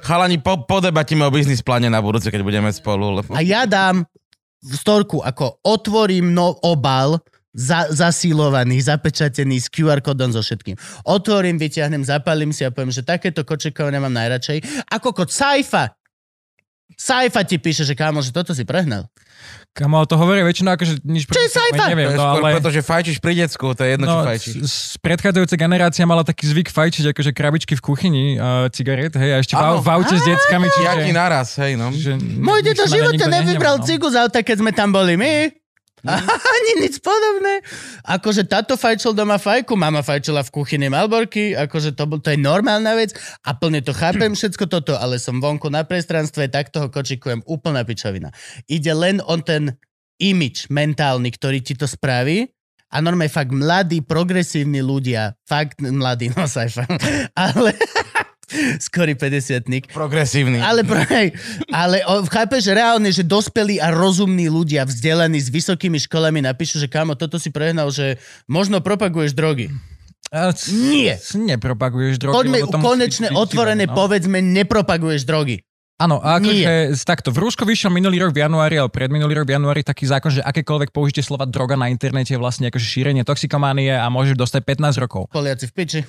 Chalani, po, podebatíme o biznis pláne na budúce, keď budeme spolu. Lebo... A ja dám storku, ako otvorím no obal, za, zasílovaný, zapečatený s QR kódom so všetkým. Otvorím, vyťahnem, zapalím si a poviem, že takéto kočekové nemám najradšej. Ako kod Saifa. Saifa ti píše, že kámo, že toto si prehnal. kamo, to hovorí väčšinou akože nič... Čo je sajfa? Neviem, to je no, skôr ale... preto, že fajčíš pri decku, to je jedno, čo No, fajčíš. z, predchádzajúca generácia mala taký zvyk fajčiť akože krabičky v kuchyni uh, cigaret, hej, a ešte v, v aute s deckami, čiže... Jaký naraz, hej, no. že Môj dedo nikto nevybral no. cigu z auta, keď sme tam boli my. Ani nič podobné. Akože táto fajčil doma fajku, mama fajčila v kuchyni Malborky, akože to, to je normálna vec a plne to chápem všetko toto, ale som vonku na priestranstve, tak toho kočikujem úplná pičovina. Ide len o ten imič mentálny, ktorý ti to spraví a normálne fakt mladí, progresívni ľudia, fakt mladí, no sajfa, ale skorý 50 Progresívny. ale, pro, hej, ale o, chápeš, reálne, že dospelí a rozumní ľudia, vzdelaní s vysokými školami napíšu, že kámo, toto si prehnal, že možno propaguješ drogy. Nie. c- Nepropaguješ drogy. Poďme konečne byť otvorené, no. povedzme, nepropaguješ drogy. Áno, a akože takto. V Rúsku vyšiel minulý rok v januári, ale pred minulý rok v januári taký zákon, že akékoľvek použitie slova droga na internete je vlastne akože šírenie toxikománie a môžeš dostať 15 rokov. Poliaci v piči.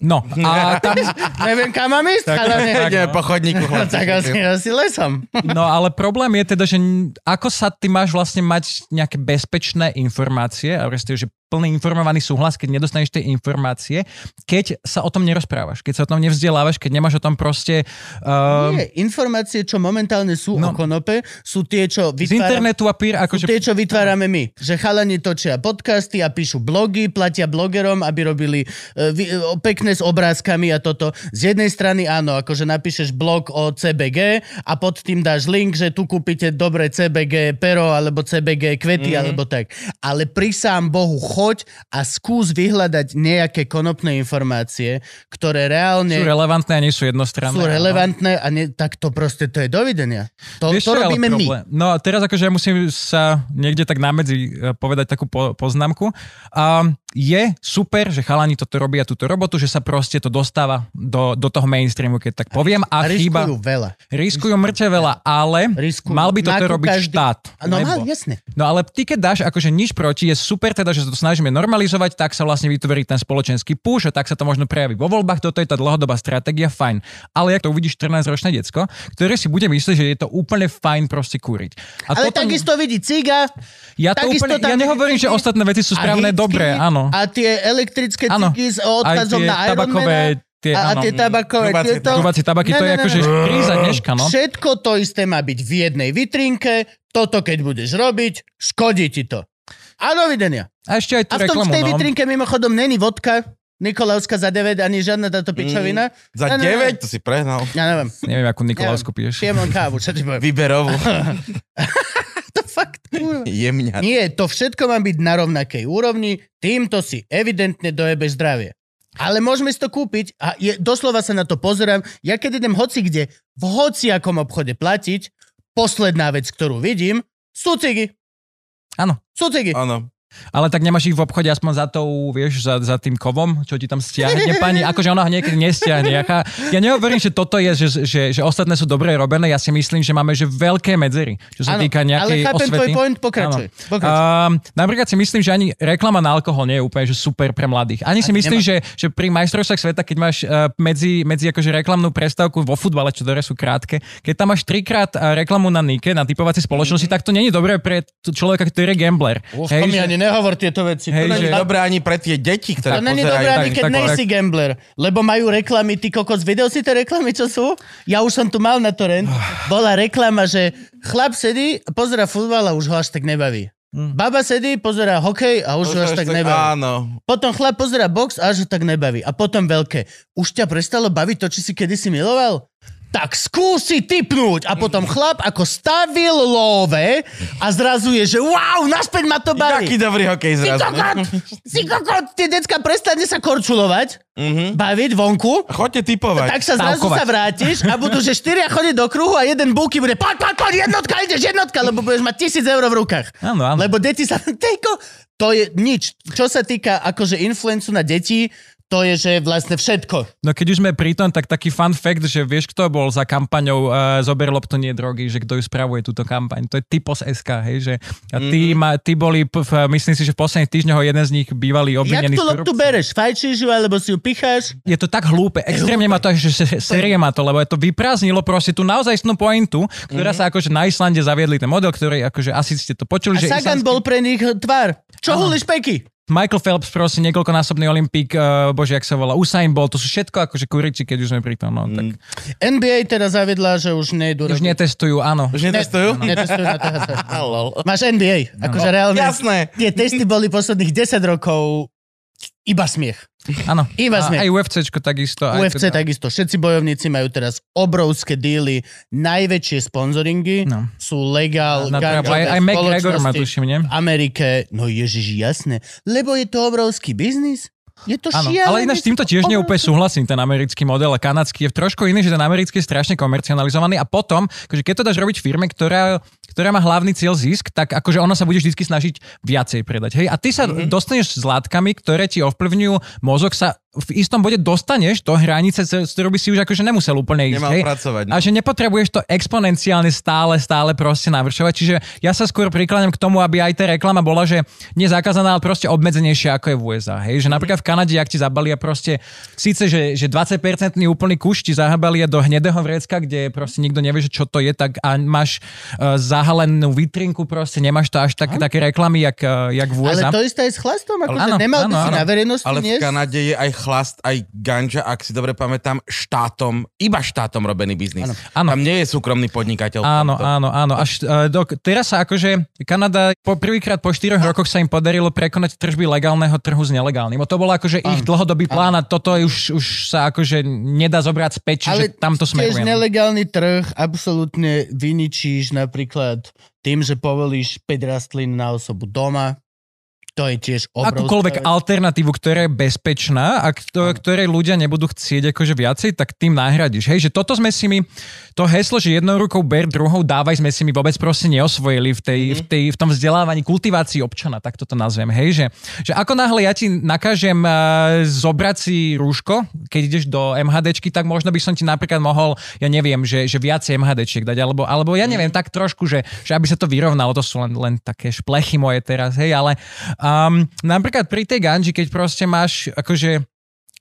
No, a tam, Neviem, kam mám ísť, Tak, ale ne. tak, Ideme no. po chodníku. chlapci. Tak asi, asi lesom. no ale problém je teda, že ako sa ty máš vlastne mať nejaké bezpečné informácie, a respektíve, že plný informovaný súhlas, keď nedostaneš tie informácie, keď sa o tom nerozprávaš, keď sa o tom nevzdelávaš, keď nemáš o tom proste uh, Nie, informácie, čo momentálne sú No. o konope, sú tie, čo z vytvárame, internetu a sú akože... tie, čo vytvárame my. Že chalani točia podcasty a píšu blogy, platia blogerom, aby robili uh, vy, uh, pekné s obrázkami a toto. Z jednej strany áno, akože napíšeš blog o CBG a pod tým dáš link, že tu kúpite dobré CBG pero alebo CBG kvety mm-hmm. alebo tak. Ale pri sám Bohu choď a skús vyhľadať nejaké konopné informácie, ktoré reálne sú relevantné a nie sú jednostranné. sú relevantné a ne, tak to proste to je dovidenia. To, Vieš, to robíme my. No a teraz akože ja musím sa niekde tak namedzi e, povedať takú po, poznámku. Um, je super, že chalani toto robia túto robotu, že sa proste to dostáva do, do toho mainstreamu, keď tak poviem. A, A chýba, riskujú veľa. riskujú mŕte veľa, ale Riskujú. mal by toto robiť každý- štát. No lebo- jasne. No ale ty keď dáš akože nič proti, je super teda, že sa to snažíme normalizovať, tak sa vlastne vytvorí ten spoločenský push a tak sa to možno prejaví vo voľbách, toto je tá dlhodobá stratégia, fajn. Ale ak to uvidíš 14-ročné decko, ktoré si bude myslieť, že je to úplne fajn proste kúriť. A Ale toto, takisto vidí ciga ja, to úplne, ja nehovorím, že ostatné veci sú správne, dobré, áno. A tie elektrické Áno. cigy s odkazom na tabakové, Ironmana. tie, A, a áno. tie tabakové Trubácie tieto. Trubácie tabaky, to je akože kríza dneška, no. Všetko to isté má byť v jednej vitrinke. Toto keď budeš robiť, škodí ti to. A dovidenia. A ešte aj tú A v, tom, v reklamu, tej no. vitrinke mimochodom není vodka, Nikolavska za 9, ani žiadna táto pičovina. Za Ne, ne, ne. 9? To si prehnal. Ja neviem. Neviem, akú Nikolavsku piješ. Pijem len kávu, čo ti poviem. Výberovú. Kurva. Jemňa. Nie, to všetko má byť na rovnakej úrovni, týmto si evidentne dojebeš zdravie. Ale môžeme si to kúpiť a je, doslova sa na to pozerám. Ja keď idem hoci kde, v hociakom obchode platiť, posledná vec, ktorú vidím, sú cigy. Áno. Sú cigy. Áno. Ale tak nemáš ich v obchode aspoň za tou, vieš, za, za tým kovom, čo ti tam stiahne pani, akože ona ho niekedy nestiahne. Ja, ja nehovorím, že toto je, že, že, že ostatné sú dobre robené, ja si myslím, že máme že veľké medzery, čo sa Áno, týka ale nejakej chápem osvety. tvoj point, pokračuj. pokračuj. Um, napríklad si myslím, že ani reklama na alkohol nie je úplne že super pre mladých. Ani si myslím, že, že pri majstrovstvách sveta, keď máš uh, medzi, medzi akože reklamnú prestávku vo futbale, čo ktoré sú krátke, keď tam máš trikrát uh, reklamu na Nike, na typovacej spoločnosti, tak to není dobré pre človeka, ktorý je gambler. Že- ani nehovor tieto veci. Hej, to To je dobré ani pre tie deti, To ktoré není pozerajú. dobré ani keď nejsi gambler, lebo majú reklamy, ty kokos, videl si tie reklamy, čo sú? Ja už som tu mal na torrent, bola reklama, že chlap sedí, pozera futbal a už ho až tak nebaví. Mm. Baba sedí, pozera hokej a už ho až tak nebaví. Áno. Potom chlap pozera box a až ho tak nebaví. A potom veľké. Už ťa prestalo baviť to, či si kedysi miloval? Tak skúsi typnúť. A potom chlap ako stavil love a zrazu je, že wow, naspäť ma to baví. Aký dobrý hokej Si zrazu. kokot, si kokot, tie decka prestane sa korčulovať, Mhm. baviť vonku, Choďte typovať. tak sa zrazu Stavkovať. sa vrátiš a budú, že štyria chodiť do kruhu a jeden bulky bude poď, poď, poď, jednotka, ideš jednotka, lebo budeš mať tisíc eur v rukách. Áno, áno. Lebo deti sa... Tejko, to je nič. Čo sa týka akože influencu na deti, to je, že vlastne všetko. No keď už sme pri tom, tak taký fun fact, že vieš, kto bol za kampaňou uh, Zober loptu, nie drogy, že kto ju spravuje túto kampaň. To je Typos SK, hej, že a tí, Mhm. ma, tí boli, v, myslím si, že v posledných týždňoch jeden z nich bývalý Jak obvinený tú z loptu bereš? Fajčíš ju, alebo si ju picháš? Je to tak hlúpe, extrémne ma to, že se- série ma to, lebo je to vyprázdnilo proste tú naozajstnú pointu, ktorá sa akože na Islande zaviedli ten model, ktorý akože asi ste to počuli. A že Sagan islandský- bol pre nich tvár. Čo hulíš peky? Michael Phelps, proste niekoľkonásobný olimpík, uh, bože, jak sa volá, Usain Bolt, to sú všetko akože kuriči, keď už sme pri tom, no, tak NBA teda zaviedla, že už nejdu už netestujú, áno. Už netestujú? Netestujú na THC. Máš NBA, akože reálne. Jasné. Tie testy boli posledných 10 rokov iba smiech. Áno. Iba sme. aj UFCčko takisto. aj UFC teda- takisto. Všetci bojovníci majú teraz obrovské díly, najväčšie sponzoringy, No. sú legál, Na, aj, aj McGregor spoločnosti tuším, nie? v Amerike. No ježiš, jasné. Lebo je to obrovský biznis. Je to šialené. ale ináč týmto tiež neúplne súhlasím, ten americký model a kanadský je trošku iný, že ten americký je strašne komercionalizovaný a potom, akože keď to dáš robiť firme, ktorá, ktorá má hlavný cieľ zisk, tak akože ona sa bude vždy snažiť viacej predať. Hej? A ty sa mm-hmm. dostaneš s látkami, ktoré ti ovplyvňujú mozog sa v istom bode dostaneš do hranice, z ktorou by si už akože nemusel úplne ísť. Nemal hej? pracovať. No. A že nepotrebuješ to exponenciálne stále, stále proste navršovať. Čiže ja sa skôr prikláňam k tomu, aby aj tá reklama bola, že nie zakázaná, ale proste obmedzenejšia ako je v USA. Hej? Že napríklad v Kanade, ak ti zabalia proste, síce, že, že 20% úplný kuš ti zabalia do hnedého vrecka, kde proste nikto nevie, že čo to je, tak a máš uh, zahalenú vitrinku, proste nemáš to až tak, také reklamy, jak, uh, jak v Ale USA. to isté aj s chlastom, akože nemal by áno, si áno. na verejnosti Ale v? Kanade je aj chlast, aj ganja, ak si dobre pamätám, štátom, iba štátom robený biznis. Áno. Tam nie je súkromný podnikateľ. Áno, tomto. áno, áno. Až, uh, do, teraz sa akože Kanada po prvýkrát po štyroch rokoch sa im podarilo prekonať tržby legálneho trhu s nelegálnym. O to bolo akože ich dlhodobý plán a toto už, už sa akože nedá zobrať späť, čiže Ale tamto tiež smeruje. no. nelegálny trh absolútne vyničíš napríklad tým, že povolíš 5 rastlín na osobu doma. To je tiež obrovská Akúkoľvek alternatívu, ktorá je bezpečná a kto, ktorej ľudia nebudú chcieť akože viacej, tak tým nahradíš. Hej, že toto sme si my, to heslo, že jednou rukou ber, druhou dávaj, sme si my vôbec proste neosvojili v, tej, v, tej, v tom vzdelávaní, kultivácii občana, tak toto nazvem. Hej, že, že ako náhle ja ti nakážem uh, zobrať si rúško, keď ideš do MHDčky, tak možno by som ti napríklad mohol, ja neviem, že, že viacej MHDčiek dať, alebo, alebo ja neviem, tak trošku, že, že aby sa to vyrovnalo, to sú len, len také šplechy moje teraz, hej, ale um, napríklad pri tej ganži, keď proste máš akože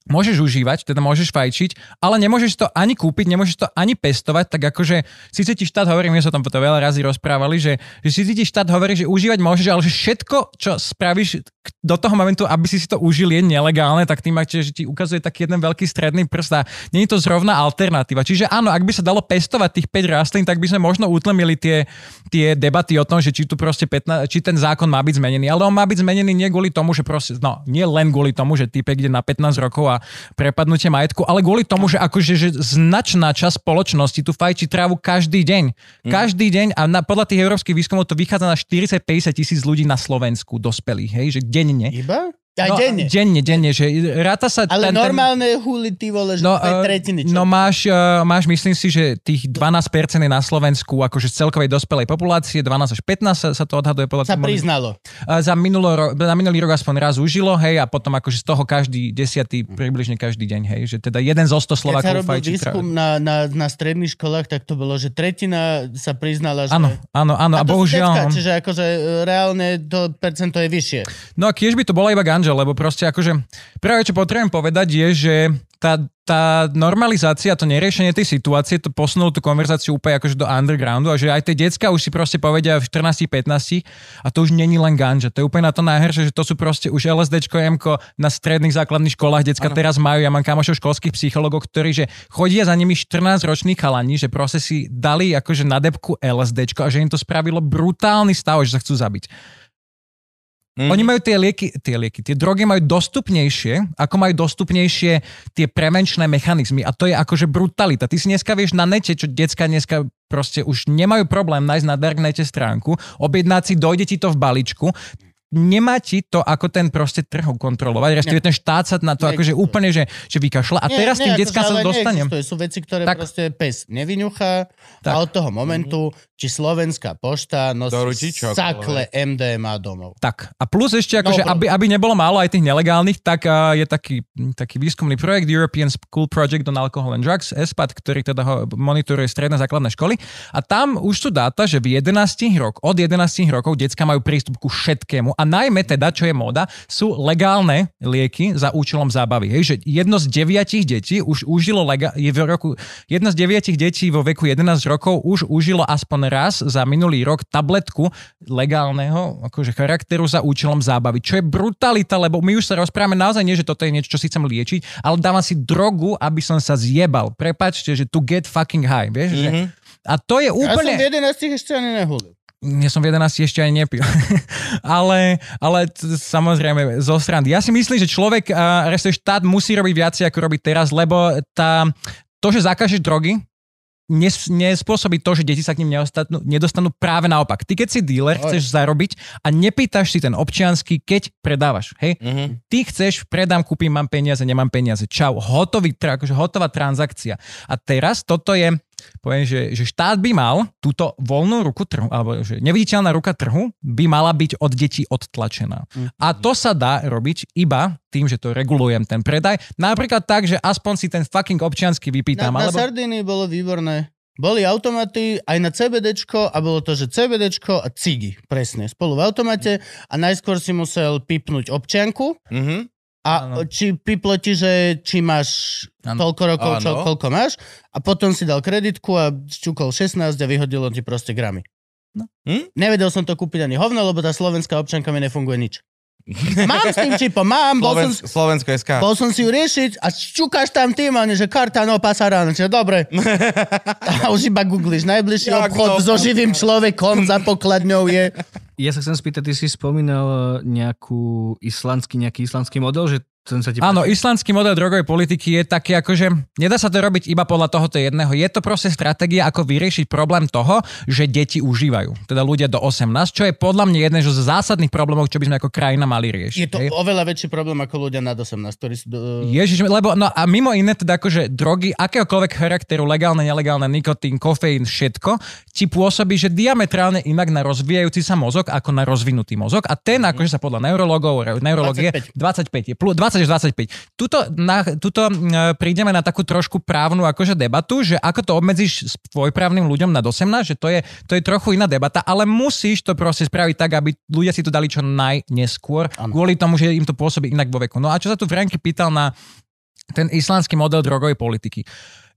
môžeš užívať, teda môžeš fajčiť, ale nemôžeš to ani kúpiť, nemôžeš to ani pestovať, tak akože síce ti štát hovorí, my sa tam to veľa razy rozprávali, že, že síce ti štát hovorí, že užívať môžeš, ale že všetko, čo spravíš do toho momentu, aby si si to užil, je nelegálne, tak tým máte, že ti ukazuje taký jeden veľký stredný prst a nie je to zrovna alternatíva. Čiže áno, ak by sa dalo pestovať tých 5 rastlín, tak by sme možno utlmili tie, tie debaty o tom, že či tu proste 15, či ten zákon má byť zmenený. Ale on má byť zmenený nie kvôli tomu, že proste, no nie len kvôli tomu, že typek ide na 15 rokov a prepadnutie majetku, ale kvôli tomu, že akože že značná časť spoločnosti tu fajčí trávu každý deň. Každý deň a na, podľa tých európskych výskumov to vychádza na 40-50 tisíc ľudí na Slovensku, dospelých, hej, že denne. Iba? Aj No, denne. denne, denne, že ráta sa... Ale ten, ten- normálne huli, ty vole, že No, eh, tretiny. čo? no máš, uh, máš, myslím si, že tých 12% je na Slovensku, akože z celkovej dospelej populácie, 12 až 15 sa, sa to odhaduje podľa sa tých- priznalo. A za, minulo, na minulý rok aspoň raz užilo, hej, a potom akože z toho každý desiatý, približne každý deň, hej, že teda jeden zo 100 Keď sa Slovákov robil výskum na, na, na stredných školách, tak to bolo, že tretina sa priznala, že... Áno, áno, áno, a, sú bohužiaľ... decka, čiže akože e, reálne to percento je vyššie. No a kiež by to bola iba ganja, lebo proste akože práve čo potrebujem povedať je, že tá, tá normalizácia, to neriešenie tej situácie, to posunulo tú konverzáciu úplne akože do undergroundu a že aj tie decka už si proste povedia v 14-15 a to už není len ganja. To je úplne na to najhoršie, že to sú proste už LSDčko, MK na stredných základných školách, decka teraz majú, ja mám kamošov školských psychologov, ktorí že chodia za nimi 14 ročných chalani, že proste si dali akože na depku LSDčko a že im to spravilo brutálny stav, že sa chcú zabiť. Mhm. Oni majú tie lieky, tie lieky, tie drogy majú dostupnejšie, ako majú dostupnejšie tie prevenčné mechanizmy. A to je akože brutalita. Ty si dneska vieš na nete, čo decka dneska proste už nemajú problém nájsť na darknete stránku, objednať si, dojde ti to v balíčku, nemá ti to ako ten proste trh kontrolovať, respektíve ten štát sa na to akože Neexistuje. úplne, že, že vykašľa. A teraz tým akože, deckám sa ale dostanem. neexistuje. Sú veci, ktoré Tak. proste pes nevyňuchá Tak. a od toho momentu, či Slovenská pošta nosí čokoľvek. sakle MDMA domov. Tak. A plus ešte, akože, No, aby, aby nebolo málo aj tých nelegálnych, tak uh, je taký, taký výskumný projekt European School Project on Alcohol and Drugs, ESPAD, ktorý teda ho monitoruje stredné základné školy. A tam už sú dáta, že v 11 rok, od 11 rokov decka majú prístup ku všetkému. A najmä teda, čo je móda, sú legálne lieky za účelom zábavy. Hej, že jedno z deviatich detí už užilo lega- je v roku, jedno z deviatich detí vo veku 11 rokov už užilo aspoň raz za minulý rok tabletku legálneho akože charakteru za účelom zábavy. Čo je brutalita, lebo my už sa rozprávame naozaj nie, že toto je niečo, čo si chcem liečiť, ale dávam si drogu, aby som sa zjebal. Prepačte, že to get fucking high, vieš? Mm-hmm. Že, a to je Ja som úplne... v 11 ešte ani nehulil. Ja som v 11 ešte aj nepil. ale, ale t- samozrejme, zo srandy. Ja si myslím, že človek, uh, respektíve štát musí robiť viacej, ako robí teraz, lebo tá, to, že zakážeš drogy, nes, nespôsobí to, že deti sa k ním nedostanú, nedostanú práve naopak. Ty keď si dealer, Oj. chceš zarobiť a nepýtaš si ten občiansky, keď predávaš. Hej? Mhm. Ty chceš, predám, kúpim, mám peniaze, nemám peniaze. Čau, hotový, akože hotová transakcia. A teraz toto je poviem, že, že štát by mal túto voľnú ruku trhu, alebo že neviditeľná ruka trhu by mala byť od detí odtlačená. A to sa dá robiť iba tým, že to regulujem ten predaj. Napríklad tak, že aspoň si ten fucking občiansky Na, vypýtam. na alebo... Sardínii bolo výborné. Boli automaty aj na CBDčko a bolo to, že CBDčko a cigy, presne, spolu v automate a najskôr si musel pipnúť občianku Mhm. A Áno. či piplo ti, že či máš Áno. toľko rokov, čo, koľko máš a potom si dal kreditku a šťukol 16 a vyhodilo ti proste gramy. No. Hm? Nevedel som to kúpiť ani hovno, lebo tá slovenská občanka mi nefunguje nič. mám s tým čipom, mám, bol som, Slovensk- Slovensko SK. bol som si ju riešiť a šťukáš tam tým, a že karta no pasarán, čiže dobre. A už iba googliš, najbližší obchod no, so živým človekom za pokladňou je... Ja sa chcem spýtať, ty si spomínal e, nejakú islandský, nejaký islandský model, že ten sa ti Áno, islandský model drogovej politiky je taký akože, nedá sa to robiť iba podľa tohoto jedného. Je to proste stratégia, ako vyriešiť problém toho, že deti užívajú. Teda ľudia do 18, čo je podľa mňa jeden z zásadných problémov, čo by sme ako krajina mali riešiť. Je to hej. oveľa väčší problém ako ľudia nad 18, ktorí sú... Do... Ježiš, lebo no a mimo iné teda akože drogy akéhokoľvek charakteru, legálne, nelegálne, nikotín, kofeín, všetko, ti pôsobí, že diametrálne inak na rozvíjajúci sa mozog ako na rozvinutý mozog a ten akože sa podľa neurologov, neurologie 25 je, plus 20 až 25. Tuto, na, tuto prídeme na takú trošku právnu akože debatu, že ako to obmedzíš s tvojprávnym ľuďom nad 18, že to je, to je trochu iná debata, ale musíš to proste spraviť tak, aby ľudia si to dali čo najneskôr, Áno. kvôli tomu, že im to pôsobí inak vo veku. No a čo sa tu Franky pýtal na ten islandský model drogovej politiky.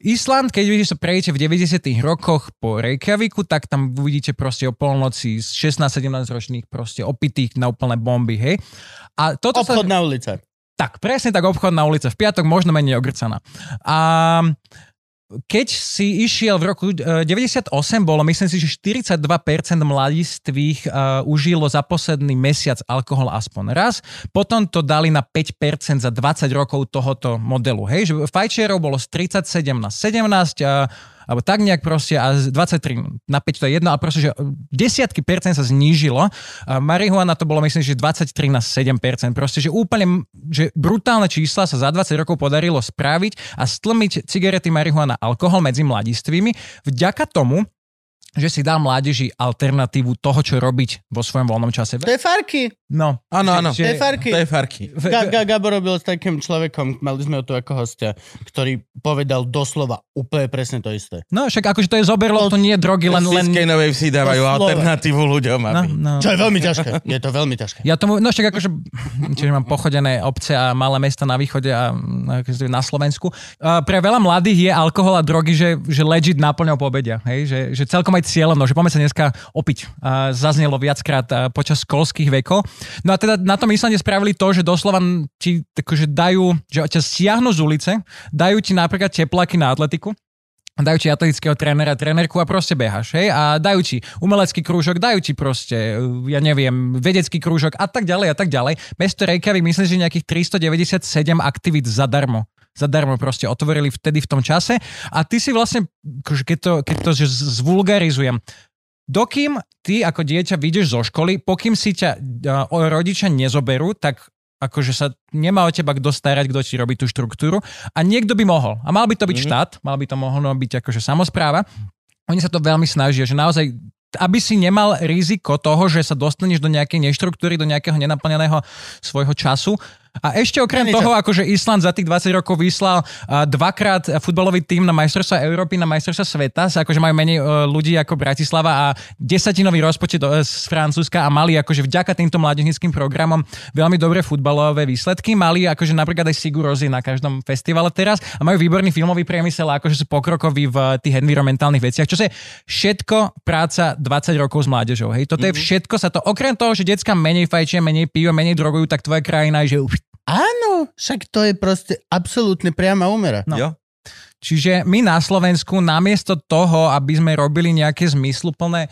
Island, keď vidíte, sa prejdete v 90 rokoch po Reykjaviku, tak tam uvidíte proste o polnoci z 16-17 ročných proste opitých na úplné bomby, hej. A toto sa... Obchodná ulica. Tak, presne tak obchodná ulica. V piatok možno menej ogrcaná. A keď si išiel v roku eh, 98, bolo myslím si, že 42% mladistvých uh, užilo za posledný mesiac alkohol aspoň raz. Potom to dali na 5% za 20 rokov tohoto modelu. Hej, že fajčerov bolo z 37 na 17 a alebo tak nejak proste a z 23 na 5 to je jedno a proste, že desiatky percent sa znížilo. A marihuana to bolo myslím, že 23 na 7 percent. Proste, že úplne, že brutálne čísla sa za 20 rokov podarilo spraviť a stlmiť cigarety, marihuana, alkohol medzi mladistvými. Vďaka tomu, že si dá mládeži alternatívu toho, čo robiť vo svojom voľnom čase. To je Farky. No. Áno, áno. To je Farky. To je Farky. Ga- Ga- Gabo robil s takým človekom, mali sme ho tu ako hostia, ktorý povedal doslova úplne presne to isté. No však akože to je zoberlo, to nie je drogy, len... Len... Novej Vsi dávajú To slovo. alternatívu ľuďom, No, aby... no. Čo je veľmi ťažké. Je to veľmi ťažké. Ja tomu, no však akože, čiže mám pochodené obce a malé mesta na východe a akože na Slovensku. Pre veľa mladých je alkohol a drogy, že, že legit náplňou pobedia. Hej? Že, že celkom aj cieľeno, že poďme sa dneska opiť. A zaznelo viackrát počas školských vekov. No a teda na tom Islande spravili to, že doslova ti akože dajú, že ťa stiahnu z ulice, dajú ti napríklad tepláky na atletiku, dajú ti atletického trénera, trénerku a proste behaš, hej? A dajú ti umelecký krúžok, dajú ti proste, ja neviem, vedecký krúžok a tak ďalej a tak ďalej. Mesto Reykjavik myslím, že nejakých 397 aktivít zadarmo zadarmo proste otvorili vtedy v tom čase a ty si vlastne, akože keď to, keď to zvulgarizujem, dokým ty ako dieťa vyjdeš zo školy, pokým si ťa uh, rodičia nezoberú, tak akože sa nemá o teba kto starať, kto ti robí tú štruktúru a niekto by mohol. A mal by to byť Mhm. štát, mal by to mohlo byť akože samozpráva. Oni sa to veľmi snažia, že naozaj aby si nemal riziko toho, že sa dostaneš do nejakej neštruktúry, do nejakého nenaplneného svojho času. A ešte okrem toho, akože Island za tých 20 rokov vyslal dvakrát futbalový tým na majstrovstva Európy, na majstrovstva sveta, sa akože majú menej uh, ľudí ako Bratislava a desatinový rozpočet uh, z Francúzska a mali akože vďaka týmto mládežnickým programom veľmi dobré futbalové výsledky. Mali akože napríklad aj Sigur Rosy na každom festivale teraz a majú výborný filmový priemysel a akože sú pokrokoví v uh, tých environmentálnych veciach, čo je všetko práca 20 rokov s mládežou. Hej, toto je všetko sa to, okrem toho, že decka menej fajčia, menej pijú, menej drogujú, tak tvoja krajina je, že Áno, však to je proste absolútne priama úmera. No. Jo? Čiže my na Slovensku namiesto toho, aby sme robili nejaké zmysluplné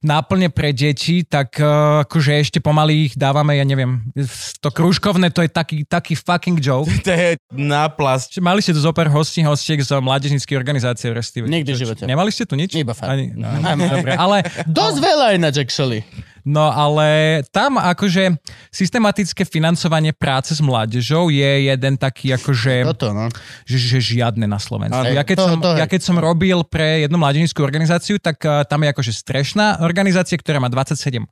náplne pre deti, tak uh, akože ešte pomaly ich dávame, ja neviem, to krúžkovné, to je taký, taký fucking joke. To je náplast. Mali ste tu zoper hostí, hostiek z mládežníckej organizácie, respektíve. Nikdy v živote. Nemali ste tu nič? Iba fakt. Ani, no, dobre, ale Dosť veľa ináč, actually. No ale tam akože systematické financovanie práce s mládežou je jeden taký akože, Toto, no. že, že žiadne na Slovensku. Ale Ja keď, to- som, to ja keď som robil pre jednu mládežnickú organizáciu, tak uh, tam je akože strešná organizácia, ktorá má 27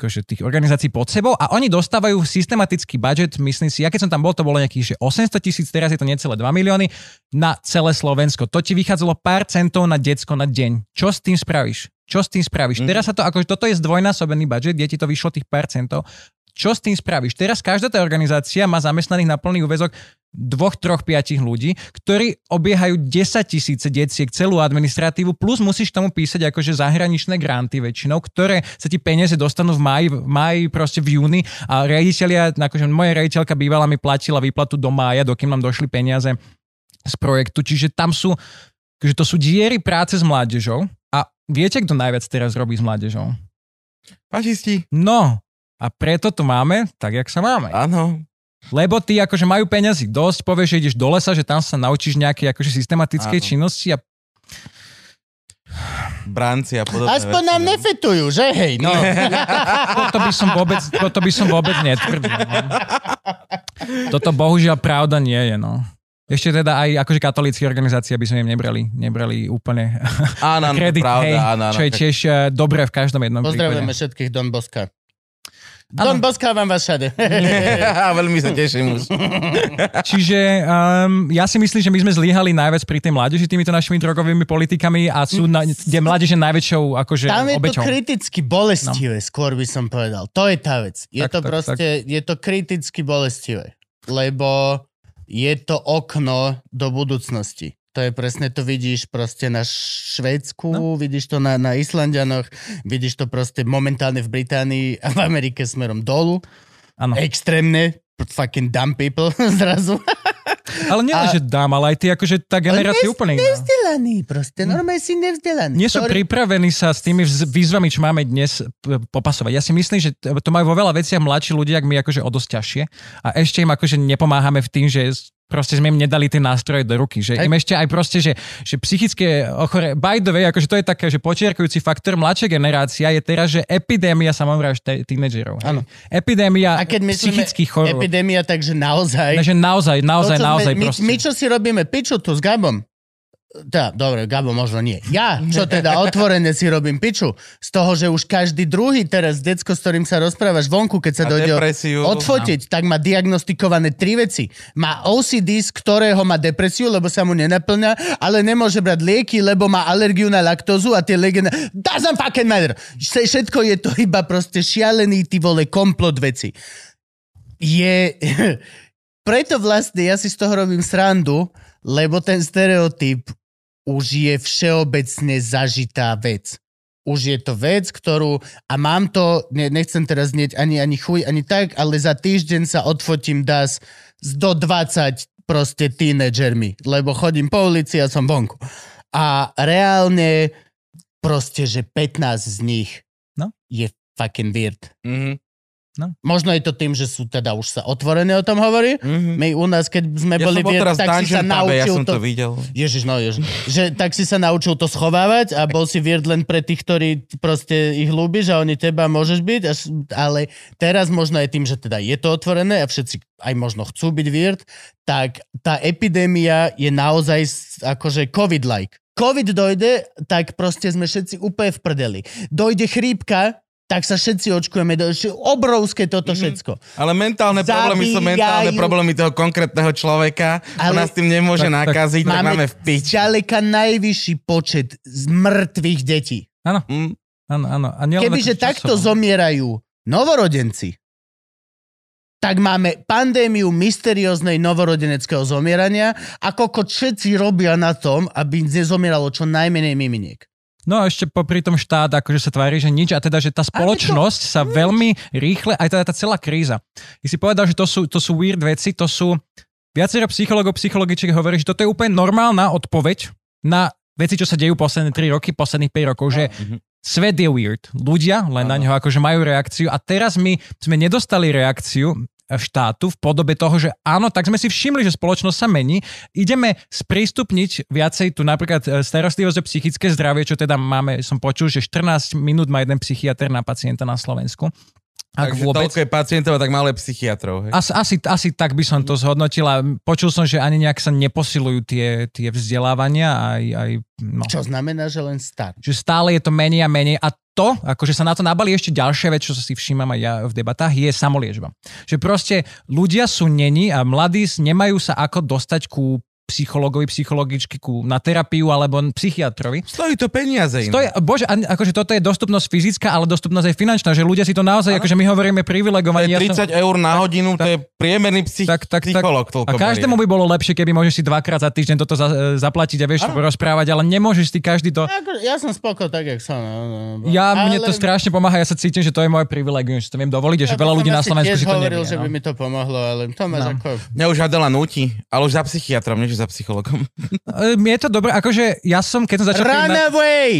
akože tých organizácií pod sebou a oni dostávajú systematický budget, myslím si, ja keď som tam bol, to bolo nejakých že 800 tisíc, teraz je to necelé 2 milióny na celé Slovensko. To ti vychádzalo pár centov na decko na deň. Čo s tým spravíš? Čo s tým spravíš? Mhm. Teraz sa to, akože toto je zdvojnásobený budget, kde ti to vyšlo tých pár centov. Čo s tým spravíš? Teraz každá tá organizácia má zamestnaných na plný úvezok dvoch, troch, piatich ľudí, ktorí obiehajú 10 tisíce deciek, celú administratívu, plus musíš tomu písať akože zahraničné granty väčšinou, ktoré sa ti peniaze dostanú v máji, v máji proste v júni a riaditeľia, akože moja riaditeľka bývala mi platila výplatu do mája, dokým nám došli peniaze z projektu, čiže tam sú, že to sú diery práce s mládežou viete, kto najviac teraz robí s mládežou? Fašisti. No, a preto tu máme tak, jak sa máme. Áno. Lebo ty akože majú peňazí dosť, povieš, že ideš do lesa, že tam sa naučíš nejaké akože systematické Áno. činnosti a Bránci a podobné Aspoň veci, nám no. nefetujú, že hej, no. toto by som vôbec, toto by som vôbec netvrdil. No. Toto bohužiaľ pravda nie je, no. Ešte teda aj akože katolícke organizácie by sme im nebrali, nebrali úplne Áno, to kredit, pravda, hej, áno, áno. čo je tiež eh, dobré v každom jednom Pozdravujeme prípade. všetkých Don Boska. Áno. Don Boska vám vás všade. Veľmi sa teším už. Čiže um, ja si myslím, že my sme zlyhali najviac pri tej mládeži týmito našimi drogovými politikami a sú na, kde mládež je najväčšou akože Tam je to obeťou. kriticky bolestivé, skôr by som povedal. To je tá vec. Je Tak, to tak, proste, je to kriticky bolestivé. Lebo je to okno do budúcnosti. To je presne, to vidíš proste na Švédsku, no. vidíš to na, na Islandianoch, vidíš to proste momentálne v Británii a v Amerike smerom dolu. Áno. Extrémne, fucking dumb people zrazu. Ale nie, A- že dám, ale aj ty akože tá generácia Nevz- úplne iná. Nevzdelaný proste, normálne si nevzdelaný. Nie sú Ktorý- pripravení sa s tými výzvami, čo máme dnes, popasovať. Ja si myslím, že to majú vo veľa veciach mladší ľudia, ak my akože o dosť ťažšie. A ešte im akože nepomáhame v tým, že proste sme im nedali tie nástroje do ruky. Že Hej. im ešte aj proste, že, že psychické ochore... By the way, akože to je také, že počiarkujúci faktor mladšia generácia je teraz, že epidémia samozrejme tínedžerov. Áno. Epidémia A keď psychických chorôb. epidémia, takže naozaj... Takže naozaj, naozaj, to, naozaj my, proste. my, čo si robíme piču tu s Gabom, tá, dobre, Gabo možno nie. Ja, čo teda otvorene si robím piču, z toho, že už každý druhý teraz decko, s ktorým sa rozprávaš vonku, keď sa A dojde depresiu. odfotiť, tak má diagnostikované tri veci. Má OCD, z ktorého má depresiu, lebo sa mu nenaplňa, ale nemôže brať lieky, lebo má alergiu na laktózu a tie legenda... Doesn't fucking matter. Vše- Všetko je to iba proste šialený, ty vole, komplot veci. Je... Preto vlastne ja si z toho robím srandu, lebo ten stereotyp už je všeobecne zažitá vec. Už je to vec, ktorú, a mám to, ne, nechcem teraz znieť ani, ani chuj, ani tak, ale za týždeň sa odfotím das do 20 proste tínedžermi, lebo chodím po ulici a som vonku. A reálne proste, že 15 z nich No. je fucking weird. Mhm, Možno je to tým, že sú teda už sa otvorené o tom hovorí. mhm. My u nás, keď sme Ja boli som bol weird, teraz v tak si sa Pube, ja naučil som to... to videl. Ježiš, no ježiš. Že tak si sa naučil to schovávať a bol si weird len pre tých, ktorí proste ich ľúbiš a oni teba môžeš byť, až, ale teraz možno aj tým, že teda je to otvorené a všetci aj možno chcú byť weird, tak tá epidémia je naozaj akože COVID-like. COVID dojde, tak proste sme všetci úplne v prdeli. Dojde chrípka, tak sa všetci očkujeme. Do, obrovské toto všetko. Ale mentálne problémy sú mentálne Zabíjajú. problémy toho konkrétneho človeka. Ale- Ale... Ona s tým nemôže Tak, tak. nakaziť, tak máme v piči. ďaleka najvyšší počet z mŕtvych detí. Áno, Mm, áno, áno. A Kebyže takto zomierajú novorodenci, tak máme pandémiu mysterióznej novorodeneckého zomierania a koľko všetci robia na tom, aby nezomieralo čo najmenej miminiek. No a ešte popri tom štát akože sa tvári, že nič a teda, že tá spoločnosť sa veľmi rýchle, aj teda tá celá kríza. Ty si povedal, že to sú, to sú weird veci, to sú viacero psychologov, psychologičiek hovorí, že toto je úplne normálna odpoveď na veci, čo sa dejú posledné 3 roky, posledných 5 rokov, že svet je weird. Ľudia len na Áno. neho akože majú reakciu a teraz my sme nedostali reakciu štátu v podobe toho, že áno, tak sme si všimli, že spoločnosť sa mení, ideme sprístupniť viacej tu napríklad e, starostlivosť o psychické zdravie, čo teda máme, som počul, že 14 minút má jeden psychiatr na pacienta na Slovensku. Ak Takže vôbec. toľko je pacientov a tak je psychiatrov. Hej? Asi, asi, asi tak by som to zhodnotil a počul som, že ani nejak sa neposilujú tie, tie vzdelávania aj, aj no. Čo znamená, že len star. že stále je to menej a menej a to, akože sa na to nabali ešte ďalšia vec, čo si všímam aj ja v debatách, je samoliečba. Že proste ľudia sú není a mladí nemajú sa ako dostať ku psychologovi, psychologičky, ku, na terapiu alebo psychiatrovi. Stojí to peniaze. To je, bože, akože toto je dostupnosť fyzická, ale dostupnosť aj finančná, že ľudia si to naozaj, akože my hovoríme To privilegovaní. je ja som- 30 eur na hodinu, to je priemerný psych, tak, tak, tak. psycholog. toľko A každému by bolo lepšie, keby môžeš si dvakrát za týždeň toto za, zaplatiť a vieš rozprávať, ale nemôžeš si každý to... Ako, ja som spoko tak, jak som. No, no, no. Ja, Ale- mne to strašne pomáha, ja sa cítim, že to je moje privilegium, že to viem dovoliť, a že Ja veľa ľudí na Slovensku si to hovoril, nevie. že by mi to pomohlo, ale to máš No. ako... Mňa už Adela núti, ale už za psychiatrom, nie že za psychologom. E, Je to dobré, akože ja som, keď som začal... Run na- away!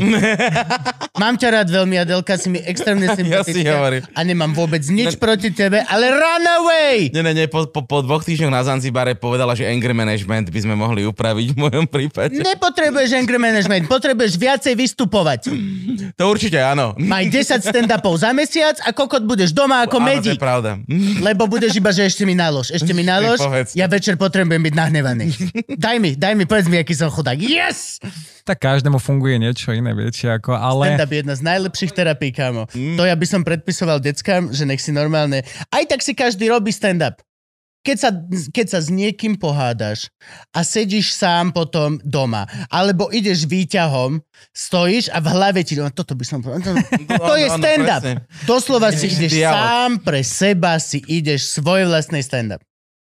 Mám ťa rád veľmi, Adelka, si mi extrémne Ja si sympatická. hovorím. a nemám vôbec nič proti tebe, ale run away! Nie, nie, nie, po, po, po dvoch týždňoch na Zanzibare povedala, že anger management by sme mohli upraviť v mojom prípade. Nepotrebuješ anger management, potrebuješ viacej vystupovať. To určite áno. Maj 10 stand-upov za mesiac a kokot budeš doma ako Áno, to je pravda. Lebo budeš iba, že ešte mi nalož, ešte mi nalož, ja večer potrebujem byť nahnevaný. Daj mi, daj mi, povedz mi, aký som chudák. Yes! Tak každému funguje niečo iné, viete, ako, ale... Stand-up je jedna z najlepších terapií, kámo. To ja by som predpisoval deckám, že nech si normálne... Aj tak si každý robí stand-up. Keď sa, keď sa s niekým pohádaš a sedíš sám potom doma, alebo ideš výťahom, stojíš a v hlave ti... No, toto by som povedal. To, to je Áno, áno, stand-up. Doslova si Ideš sám pre seba, si ideš svoj vlastný stand-up.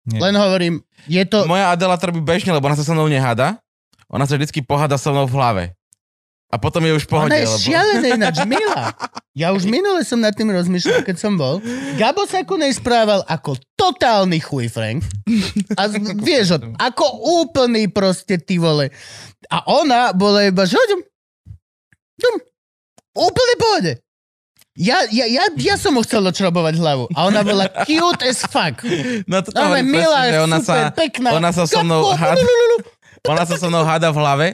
Nie. Len hovorím, je to... Moja Adela to robí bežne, lebo ona sa so mnou neháda. Ona sa vždycky poháda so mnou v hlave. A potom je už pohode. Ona je lebo... šialená ináč, milá. Ja už minule som nad tým rozmýšľal, keď som bol. Gabo sa ku nej správal ako totálny chuj, Frank. A vieš, ako úplný proste ty vole. A ona bola iba, že. Dum. Úplne pohode. Ja, ja, ja, ja som mu chcel odšrobovať hlavu. A ona bola cute as fuck. No to Ona hovorím milá, presne, že ona super, sa, pekná. ona sa so mnou háda, ona sa so mnou háda v hlave.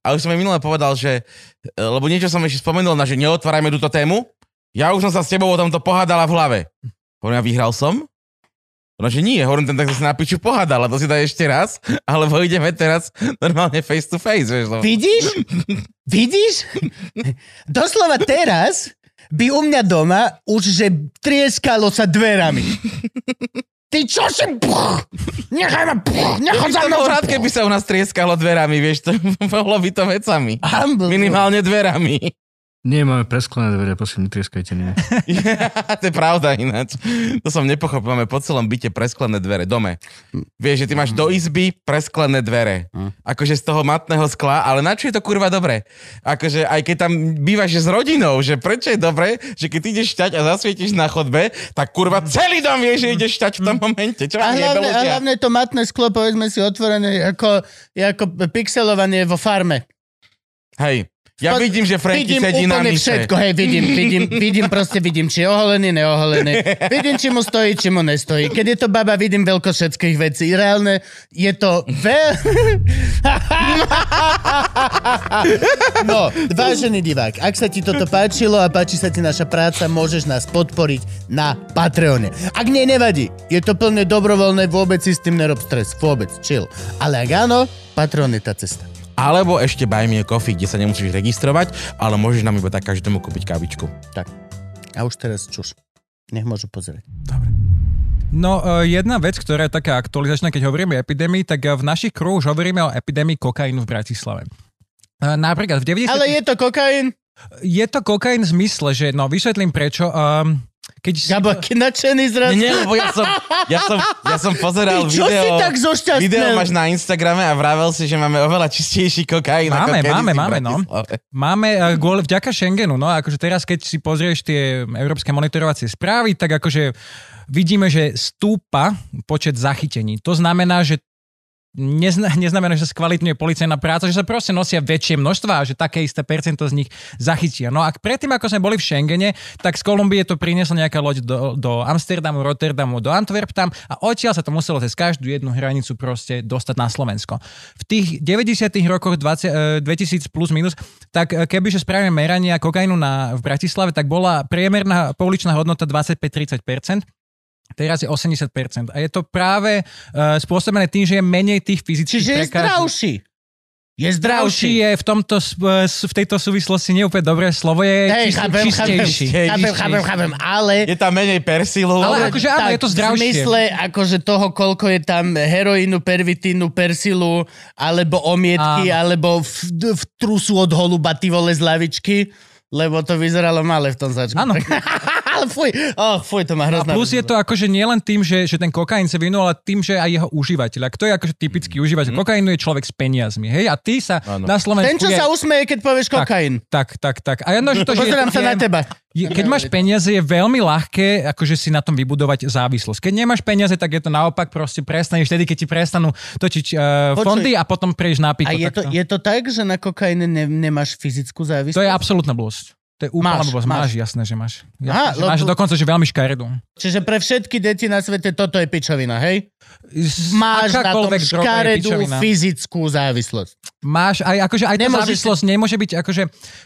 A už som jej minule povedal, že, e, lebo niečo som ešte spomenul, na, že neotvárajme túto tému. Ja už som sa s tebou o tomto pohádala v hlave. Hovorím, ja vyhral som? No, že nie, hovorím, ten tak sa na piču pohádala, to si daj ešte raz, alebo ideme teraz normálne face to face, vieš, lebo... Vidíš? Vidíš? Doslova teraz by u mňa doma už že trieskalo sa dverami. Ty čo si... Puch, nechaj ma... Puch, nechaj za mnou... rád, keby sa u nás trieskalo dverami, vieš, to mohlo by to vecami. Humble. Minimálne dverami. Nie, máme presklené dvere, prosím, netrieskajte, nie. to je pravda ináč. To som nepochopil. Máme po celom byte presklené dvere, dome. Vieš, že ty máš do izby presklené dvere. Akože z toho matného skla, ale na čo je to kurva dobre? Akože aj keď tam bývaš s rodinou, že prečo je dobre, že keď ideš šťať a zasvietiš na chodbe, tak kurva celý dom vie, že ideš šťať v tom momente. Čo A hlavne, a hlavne to matné sklo, povedzme si, otvorené ako, je ako pixelovanie vo farme. Hej, ja Spa- vidím, že Franky vidím sedí na mise. všetko, hej, vidím, vidím, vidím, proste vidím, či je oholený, neoholený. Vidím, či mu stojí, či mu nestojí. Keď je to baba, vidím veľko všetkých vecí. Reálne je to veľ... no, vážený divák, ak sa ti toto páčilo a páči sa ti naša práca, môžeš nás podporiť na Patreone. Ak nie, nevadí. Je to plne dobrovoľné, vôbec si s tým nerob stres. Vôbec, chill. Ale ak áno, Patreon je tá cesta. Alebo ešte Buy Me a Coffee, kde sa nemusíš registrovať, ale môžeš nám iba tak každému kúpiť kávičku. Tak. A už teraz čuš. Nech môžu pozrieť. No, e, jedna vec, ktorá je taká aktualizačná, keď hovoríme o epidémii, tak e, v našich kruhoch už hovoríme o epidémii kokainu v Bratislave. E, Napríklad v 90... Ale je to kokain? je to kokain v zmysle, že, no vysvetlím prečo. Um, keď Gabo, aký nadšený zrazu. Nie, nie, lebo ja som, ja som, ja som pozeral Ty, čo video... si tak zošťastnel? Video máš na Instagrame a vravel si, že máme oveľa čistejší kokain. Máme, ako máme, máme, no. Máme uh, kvôli vďaka Schengenu, no akože teraz, keď si pozrieš tie európske monitorovacie správy, tak akože vidíme, že stúpa počet zachytení. To znamená, že nezna, neznamená, že sa skvalitňuje policajná práca, že sa proste nosia väčšie množstva a že také isté percento z nich zachytia. No a predtým, ako sme boli v Schengene, tak z Kolumbie to priniesla nejaká loď do, do Amsterdamu, Rotterdamu, do Antwerp tam a odtiaľ sa to muselo cez každú jednu hranicu proste dostať na Slovensko. V tých 90 rokoch 20, 2000 plus minus, tak e, kebyže spravíme merania kokainu na, v Bratislave, tak bola priemerná pouličná hodnota 25-30%. Teraz je 80%. A je to práve uh, spôsobené tým, že je menej tých fyzických Čiže je prekážok. zdravší. Je Zdravší zdravší. je v, tomto, s- v tejto súvislosti neúplne dobré slovo, je Hej, čist, chápem, čistejší. chápem, chápem, chápem, ale... Je tam menej persilu. Ale akože áno, je to V zdravšie. zmysle akože toho, koľko je tam heroínu, pervitínu, persilu, alebo omietky, Áno. alebo v, v trusu od holuba, ty vole z lavičky, lebo to vyzeralo malé v tom začku. Áno. fuj, oh, fuj, to má A hrozná... plus je to akože nielen tým, že, že ten kokain sa vynul, ale tým, že aj jeho užívateľ. A kto je akože typický užívateľ? Kokainu je človek s peniazmi, hej? A ty sa Áno. na Slovensku Ten, čo je... sa usmeje, keď povieš kokain. Tak, tak, tak. A jedno, že to, že Pozerám sa na teba. Je, keď máš peniaze, je veľmi ľahké akože si na tom vybudovať závislosť. Keď nemáš peniaze, tak je to naopak, proste prestaneš vtedy, keď ti prestanú točiť uh, Počuj. fondy a potom prejdeš na piko. A je to, tak je to tak, že na kokaine ne, nemáš fyzickú závislosť? to je absolútna blbosť. To je úplná Máš, máš. Máš, jasné, že máš. Jasné, Aha, že lebo- máš dokonca, že veľmi škaredú. Čiže pre všetky deti na svete toto je pičovina, hej? Máš na tom škaredú fyzickú závislosť. Máš aj, akože aj tá Nemôžeš závislosť nemôže byť, akože,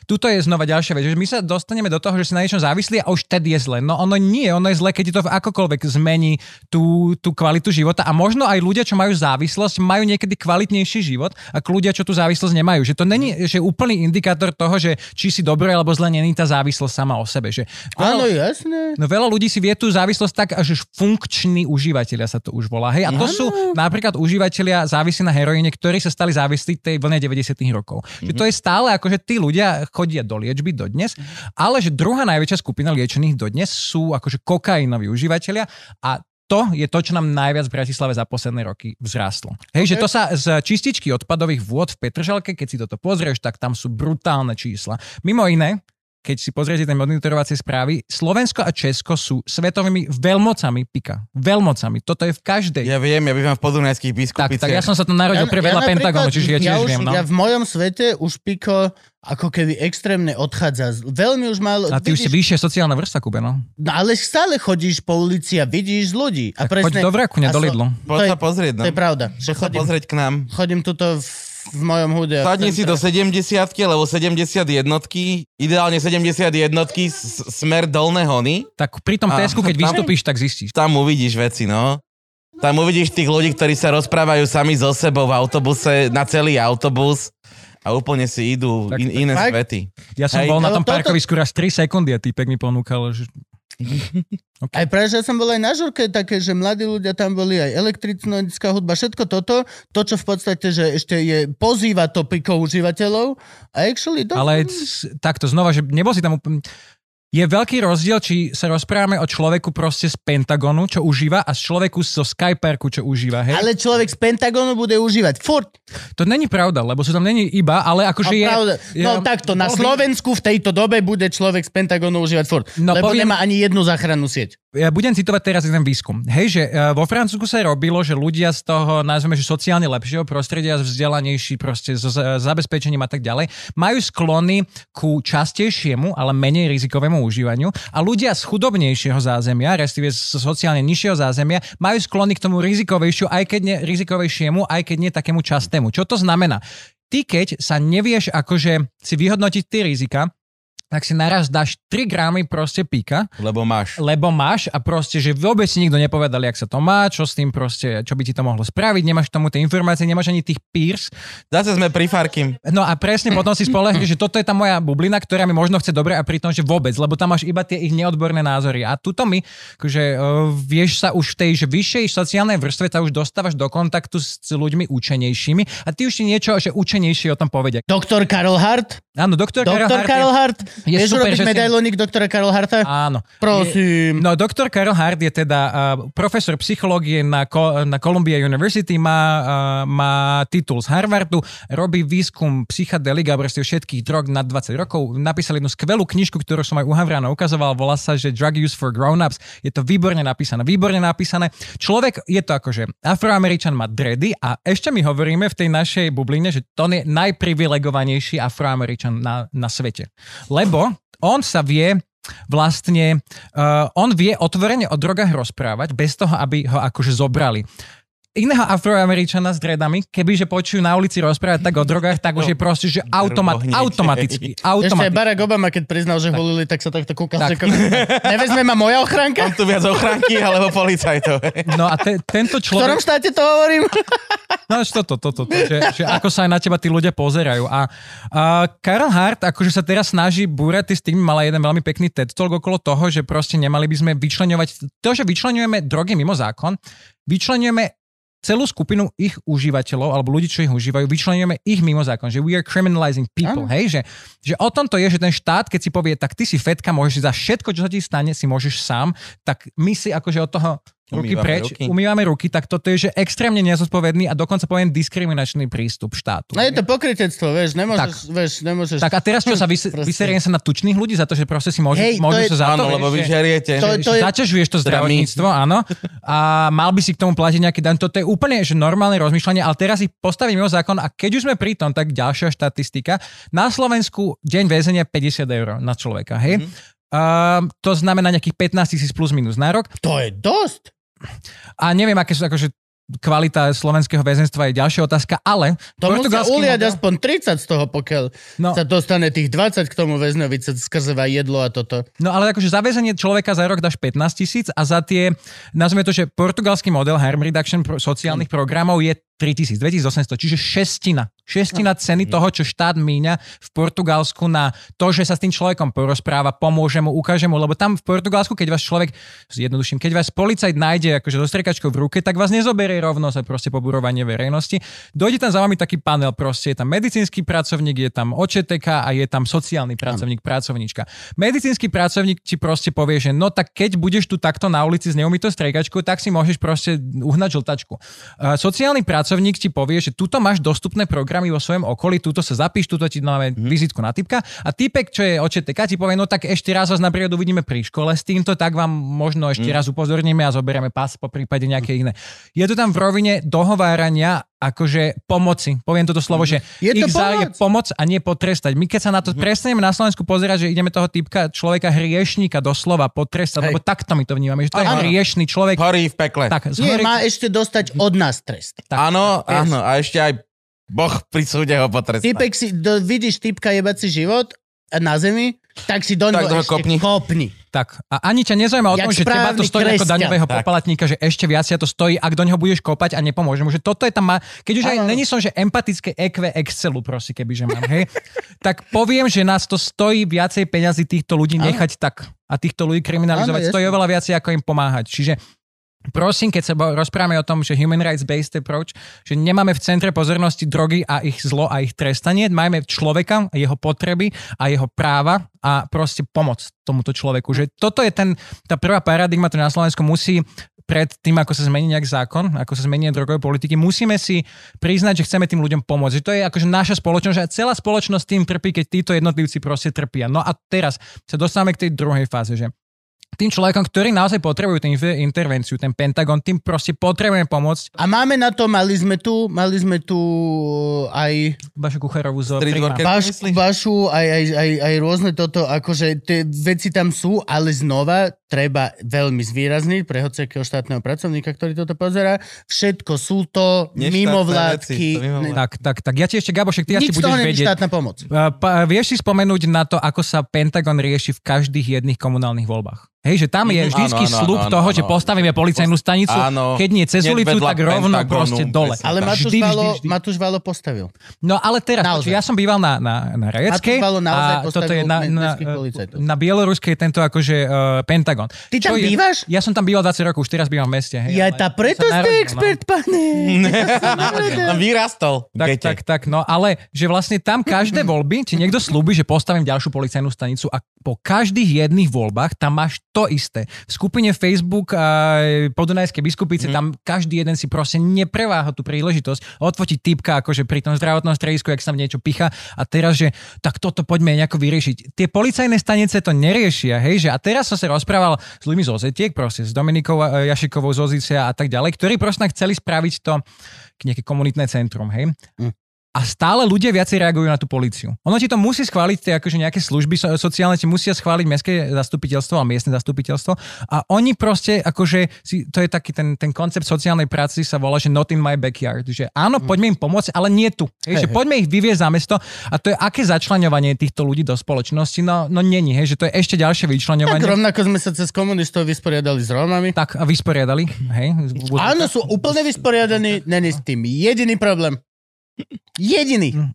tuto je znova ďalšia vec, že my sa dostaneme do toho, že si na niečom závislí a už tedy je zle. No ono nie, ono je zle, keď ti to akokoľvek zmení tú, tú kvalitu života a možno aj ľudia, čo majú závislosť, majú niekedy kvalitnejší život ako ľudia, čo tú závislosť nemajú. Že to není že úplný indikátor toho, že či si dobre alebo zle není tá závislosť sama o sebe. Že, Áno, jasné. No veľa ľudí si vie tú závislosť tak, že funkční užívateľia sa to už volá. Hej? A to sú napríklad užívateľia závislí na heroíne, ktorí sa stali závislí tej vlne 90 rokov. Že to je stále ako, že tí ľudia chodia do liečby dodnes, ale že druhá najväčšia skupina liečených dodnes sú akože kokainoví užívateľia a to je to, čo nám najviac v Bratislave za posledné roky vzrástlo. Hej, že to sa z čističky odpadových vôd v Petržalke, keď si toto pozrieš, tak tam sú brutálne čísla. Mimo iné, keď si pozriete tie monitorovacie správy, Slovensko a Česko sú svetovými veľmocami pika. Veľmocami. Toto je v každej. Ja viem, ja bývam v podunajských tak, biskupiciach. tak ja som sa tu narodil pre veľa napríklad- Pentagonu, čiže ja tiež už, viem. No. Ja v mojom svete už piko ako keby extrémne odchádza. Veľmi už málo... A ty už si vyššia sociálna vrstva, Kube, no. No, ale stále chodíš po ulici a vidíš ľudí. A Tak poď do vraku, ne do Lidlu. Poď sa pozrieť, no. To je pravda. Poď sa chodím, pozrieť k nám. chodím tuto v, v mojom hude. Sadni si do 70 lebo 70 jednotky, ideálne 70 jednotky, s- smer dolné hony. Tak pri tom Tesku, keď tam- vystúpiš, tak zistíš. Tam uvidíš veci, no. Tam uvidíš tých ľudí, ktorí sa rozprávajú sami so sebou v autobuse, na celý autobus a úplne si idú Tak- in, iné tak- svety. Ja som Hej, bol na tom parkovisku raz 3 sekundy a týpek mi ponúkal, že Aj práve, že ja som bol aj na žurke také, že mladí ľudia tam boli, aj elektrická hudba, všetko toto, to, čo v podstate, že ešte je, pozýva topikov užívateľov. A actually... To, Ale takto znova, že nebol si tam úplne... Je veľký rozdiel, či sa rozprávame o človeku proste z Pentagonu, čo užíva, a z človeku zo Skyparku, čo užíva, hej? ale človek z Pentagonu bude užívať furt. To není pravda, lebo sú tam není iba, ale akože je... pravda, no je- takto, na Slovensku v tejto dobe bude človek z Pentagonu užívať furt. No, lebo poviem- nemá ani jednu záchrannú sieť. Ja budem citovať teraz jeden výskum. Hej, že e, vo Francúzsku sa robilo, že ľudia z toho, nazveme, že sociálne lepšieho prostredia, vzdelanejší, proste za- zabezpečením a tak ďalej, majú sklony ku častejšiemu, ale menej rizikovému užívaniu a ľudia z chudobnejšieho zázemia, respektíve z sociálne nižšieho zázemia, majú sklony k tomu rizikovejšiu, aj keď nie rizikovejšiemu, aj keď nie takému častému. Čo to znamená? Ty, keď sa nevieš akože si vyhodnotiť tie rizika, tak si naraz dáš 3 gramy proste píka, Lebo máš. lebo máš a proste, že vôbec si nikto nepovedal, jak sa to má, čo s tým proste, čo by ti to mohlo spraviť, nemáš k tomu tie informácie, nemáš ani tých peers. Zase sme pri Farkim. No a presne potom si spolehneš, že toto je tá moja bublina, ktorá mi možno chce dobre a pritom, že vôbec, lebo tam máš iba tie ich neodborné názory. A tuto my, akože uh, vieš sa už v tej že vyššej sociálnej vrstve sa už dostávaš do kontaktu s ľuďmi učenejšími a ty už ti niečo, že učenejšie o tom povedia. Doktor Karol Hart? Áno, doktor, Doktor je- Karol Hart? Je Vieš super, že si- medailónik doktora Karol Harta? Áno. Prosím. No, doktor Karel Hart je teda uh, profesor psychológie na, Ko- na Columbia University, má, uh, má titul z Harvardu, robí výskum psychadelik a proste všetkých drog nad 20 rokov. Napísal jednu skvelú knižku, ktorú som aj u Havrana ukazoval, volá sa, že Drug Use for Grown-ups. Je to výborne napísané, výborne napísané. Človek je to akože afroameričan má dredy a ešte my hovoríme v tej našej bubline, že to je najprivilegovanejší afroameričan na, na svete. Lebo on sa vie vlastne, uh, on vie otvorene o drogách rozprávať bez toho, aby ho akože zobrali. Iného afroameričana s dredami, kebyže počujú na ulici rozprávať tak o drogách, tak už je proste, že automat, hneď. automaticky, Ešte aj automaticky. Barack Obama, keď priznal, že volili, tak sa takto kúkal. Tak. Tak. Nevezme ma moja ochranka? Mám tu viac ochránky alebo policajtov. No a te, tento V ktorom človek... štáte to hovorím? No až toto, toto, toto že, že ako sa aj na teba tí ľudia pozerajú. A, a Karl Hart akože sa teraz snaží búrať s tým, mala jeden veľmi pekný TED Talk okolo toho, že proste nemali by sme vyčleňovať, to, že vyčleňujeme drogy mimo zákon, vyčleňujeme celú skupinu ich užívateľov, alebo ľudí, čo ich užívajú, vyčlenujeme ich mimo zákon, že we are criminalizing people, Áno. hej, že, že o tom to je, že ten štát, keď si povie, tak ty si fetka, môžeš za všetko, čo sa ti stane, si môžeš sám, tak my si akože od toho ruky Umývame preč, ruky. umývame ruky, tak toto je, že extrémne nezodpovedný a dokonca poviem diskriminačný prístup štátu. No je to pokrytectvo, vieš, nemôžeš, vieš, nemôžeš... Tak a teraz čo sa vys- vyseriem sa na tučných ľudí za to, že proste si môžu, Hej, to môžu je- sa za to, Áno, lebo vy vieš, že- žeriete. To- to je- to zdravotníctvo, áno. A mal by si k tomu platiť nejaký daň. Toto je úplne že normálne rozmýšľanie, ale teraz ich postavím mimo zákon a keď už sme pri tom, tak ďalšia štatistika. Na Slovensku deň väzenia 50 eur na človeka, hej? Mhm. Mm-hmm. Uh, to znamená nejakých 15 tisíc plus minus na rok. To je dosť. A neviem, aké sú akože kvalita slovenského väzenstva je ďalšia otázka, ale To musia uliať model- aspoň 30 z toho, pokiaľ No. sa dostane tých 20 k tomu väzňovi skrze jedlo a toto. No ale akože za väzenie človeka za rok dáš 15 tisíc a za tie, nazvime to, že portugalský model harm reduction pro, sociálnych programov je 3000, 2800, čiže šestina. Šestina ceny toho, čo štát míňa v Portugalsku na to, že sa s tým človekom porozpráva, pomôže mu, ukáže mu, lebo tam v Portugalsku, keď vás človek, zjednoduším, keď vás policajt nájde akože so striekačkou v ruke, tak vás nezoberie rovno sa proste poburovanie verejnosti. Dojde tam za vami taký panel, proste je tam medicínsky pracovník, je tam očeteka a je tam sociálny pracovník, pracovníčka. Medicínsky pracovník ti proste povie, že no tak keď budeš tu takto na ulici s neumytou striekačkou, tak si môžeš proste uhnať žltačku. Uh, sociálny pracovník ti povie, že tuto máš dostupné programy vo svojom okolí, tuto sa zapíš, tuto ti dáme mm. vizitku na typka a typek, čo je očeteka, ti povie, no tak ešte raz vás napríklad uvidíme pri škole s týmto, tak vám možno ešte mm. raz upozorníme a zoberieme pás po prípade nejaké iné. Je to tam v rovine dohovárania akože pomoci. Poviem toto slovo, že Je to ich za je pomoc. pomoc a nie potrestať. My keď sa na to prestaneme na Slovensku pozerať, že ideme toho typka človeka hriešníka doslova potrestať, Hej. lebo takto my to vnímame, že to je Áno. hriešný človek. Horí v pekle. Tak, Nie, zhorí- má ešte dostať od nás trest. tak, áno, vieš. áno. A ešte aj Boh pri súde ho potrestá. Typek si, do, vidíš typka jebať si život na zemi, tak si do Tak neho kopni. kopni. Tak. A ani ťa nezaujíma o tom, že teba to stojí ako kresťan. daňového Tak. poplatníka, že ešte viac ja to stojí, ak do neho budeš kopať a nepomôže mu. Že toto je tam, má, keď už aj není som, že empatické EQ Excelu, proste, keby že mám, hej, tak poviem, že nás to stojí viacej peňazí týchto ľudí nechať tak a týchto ľudí kriminalizovať. Áno, stojí oveľa viacej, ako im pomáhať. Čiže Prosím, keď sa rozprávame o tom, že human rights based approach, že nemáme v centre pozornosti drogy a ich zlo a ich trestanie, máme človeka, jeho potreby a jeho práva a proste pomoc tomuto človeku. Že toto je ten, tá prvá paradigma, ktorá na Slovensku musí pred tým, ako sa zmení nejak zákon, ako sa zmení drogové politiky, musíme si priznať, že chceme tým ľuďom pomôcť. Že to je akože naša spoločnosť a celá spoločnosť tým trpí, keď títo jednotlivci proste trpia. No a teraz sa dostávame k tej druhej fáze, že tým človekom, ktorí naozaj potrebujú tú intervenciu, ten Pentagon, tým proste potrebujeme pomôcť. A máme na to, mali sme tu, mali sme tu aj Vašu Kucherovú zo. Baš? Bašu, aj, aj, aj, aj rôzne toto, akože tie veci tam sú, ale znova treba veľmi zvýrazniť pre hociakého štátneho pracovníka, ktorý toto pozera. Všetko sú to Neštátne mimovládky. veci, to mimovládky. Tak, tak, tak. Ja ti ešte, Gabošek, ty asi Nič toho budeš vedieť. štátna pomoc. Uh, Pa, vieš si spomenúť na to, ako sa Pentagon rieši v každých jedných komunálnych voľbách? Hej, že tam je Mhm, vždycky áno, áno, slub áno, toho, áno. že postavíme policajnú stanicu, Áno. keď nie cez ulicu, tak rovno Pentagonu, proste dole. Ale. Matúš, Valo, vždy. Matúš Valo postavil. No ale teraz, Naozaj. ja som býval na, na, na Rajeckej Matúš Valo naozaj a toto je na, na, policajtov. na Bieloruskej tento akože uh, Pentagon. Pentagon. Ty tam Čo je- bývaš? Ja som tam býval 20 rokov, už teraz bývam v meste. Hej, Ja ale tá preto ste narodil, expert, pane. Tam vyrastol. Tak, gete. tak, tak, no ale že vlastne tam každé voľby, ti niekto slúbi, že postavím ďalšiu policajnú stanicu a po každých jedných voľbách tam máš to isté. V skupine Facebook a podunajskej biskupice Mhm. tam každý jeden si proste nepreváha tú príležitosť odfotiť typka akože pri tom zdravotnom stredisku, jak sa tam niečo picha a teraz, že tak toto poďme nejako vyriešiť. Tie policajné stanice to neriešia, hej, že a teraz som sa rozprával s ľuďmi z Ozetiek, proste s Dominikou eh, Jašikovou z Ozicia a tak ďalej, ktorí proste chceli spraviť to nejaké komunitné centrum, hej. A stále ľudia viacej reagujú na tú políciu. Ono ti to musí schváliť, tie akože nejaké služby so, sociálne ti musia schváliť mestské zastupiteľstvo a miestne zastupiteľstvo a oni proste akože, si, to je taký ten, ten koncept sociálnej práci sa volá, že not in my backyard, že áno, poďme im pomôcť, ale nie tu. Hej, že hej. poďme ich vyviezť za mesto a to je aké začlenovanie týchto ľudí do spoločnosti, no, no není, hej, že to je ešte ďalšie Tak vyčlenovanie. rovnako sme sa cez komunistov vysporiadali s Rómami. Tak a vysporiadali, hej. Áno, sú úplne vysporiadaní, není s tým jediný problém. Jediný.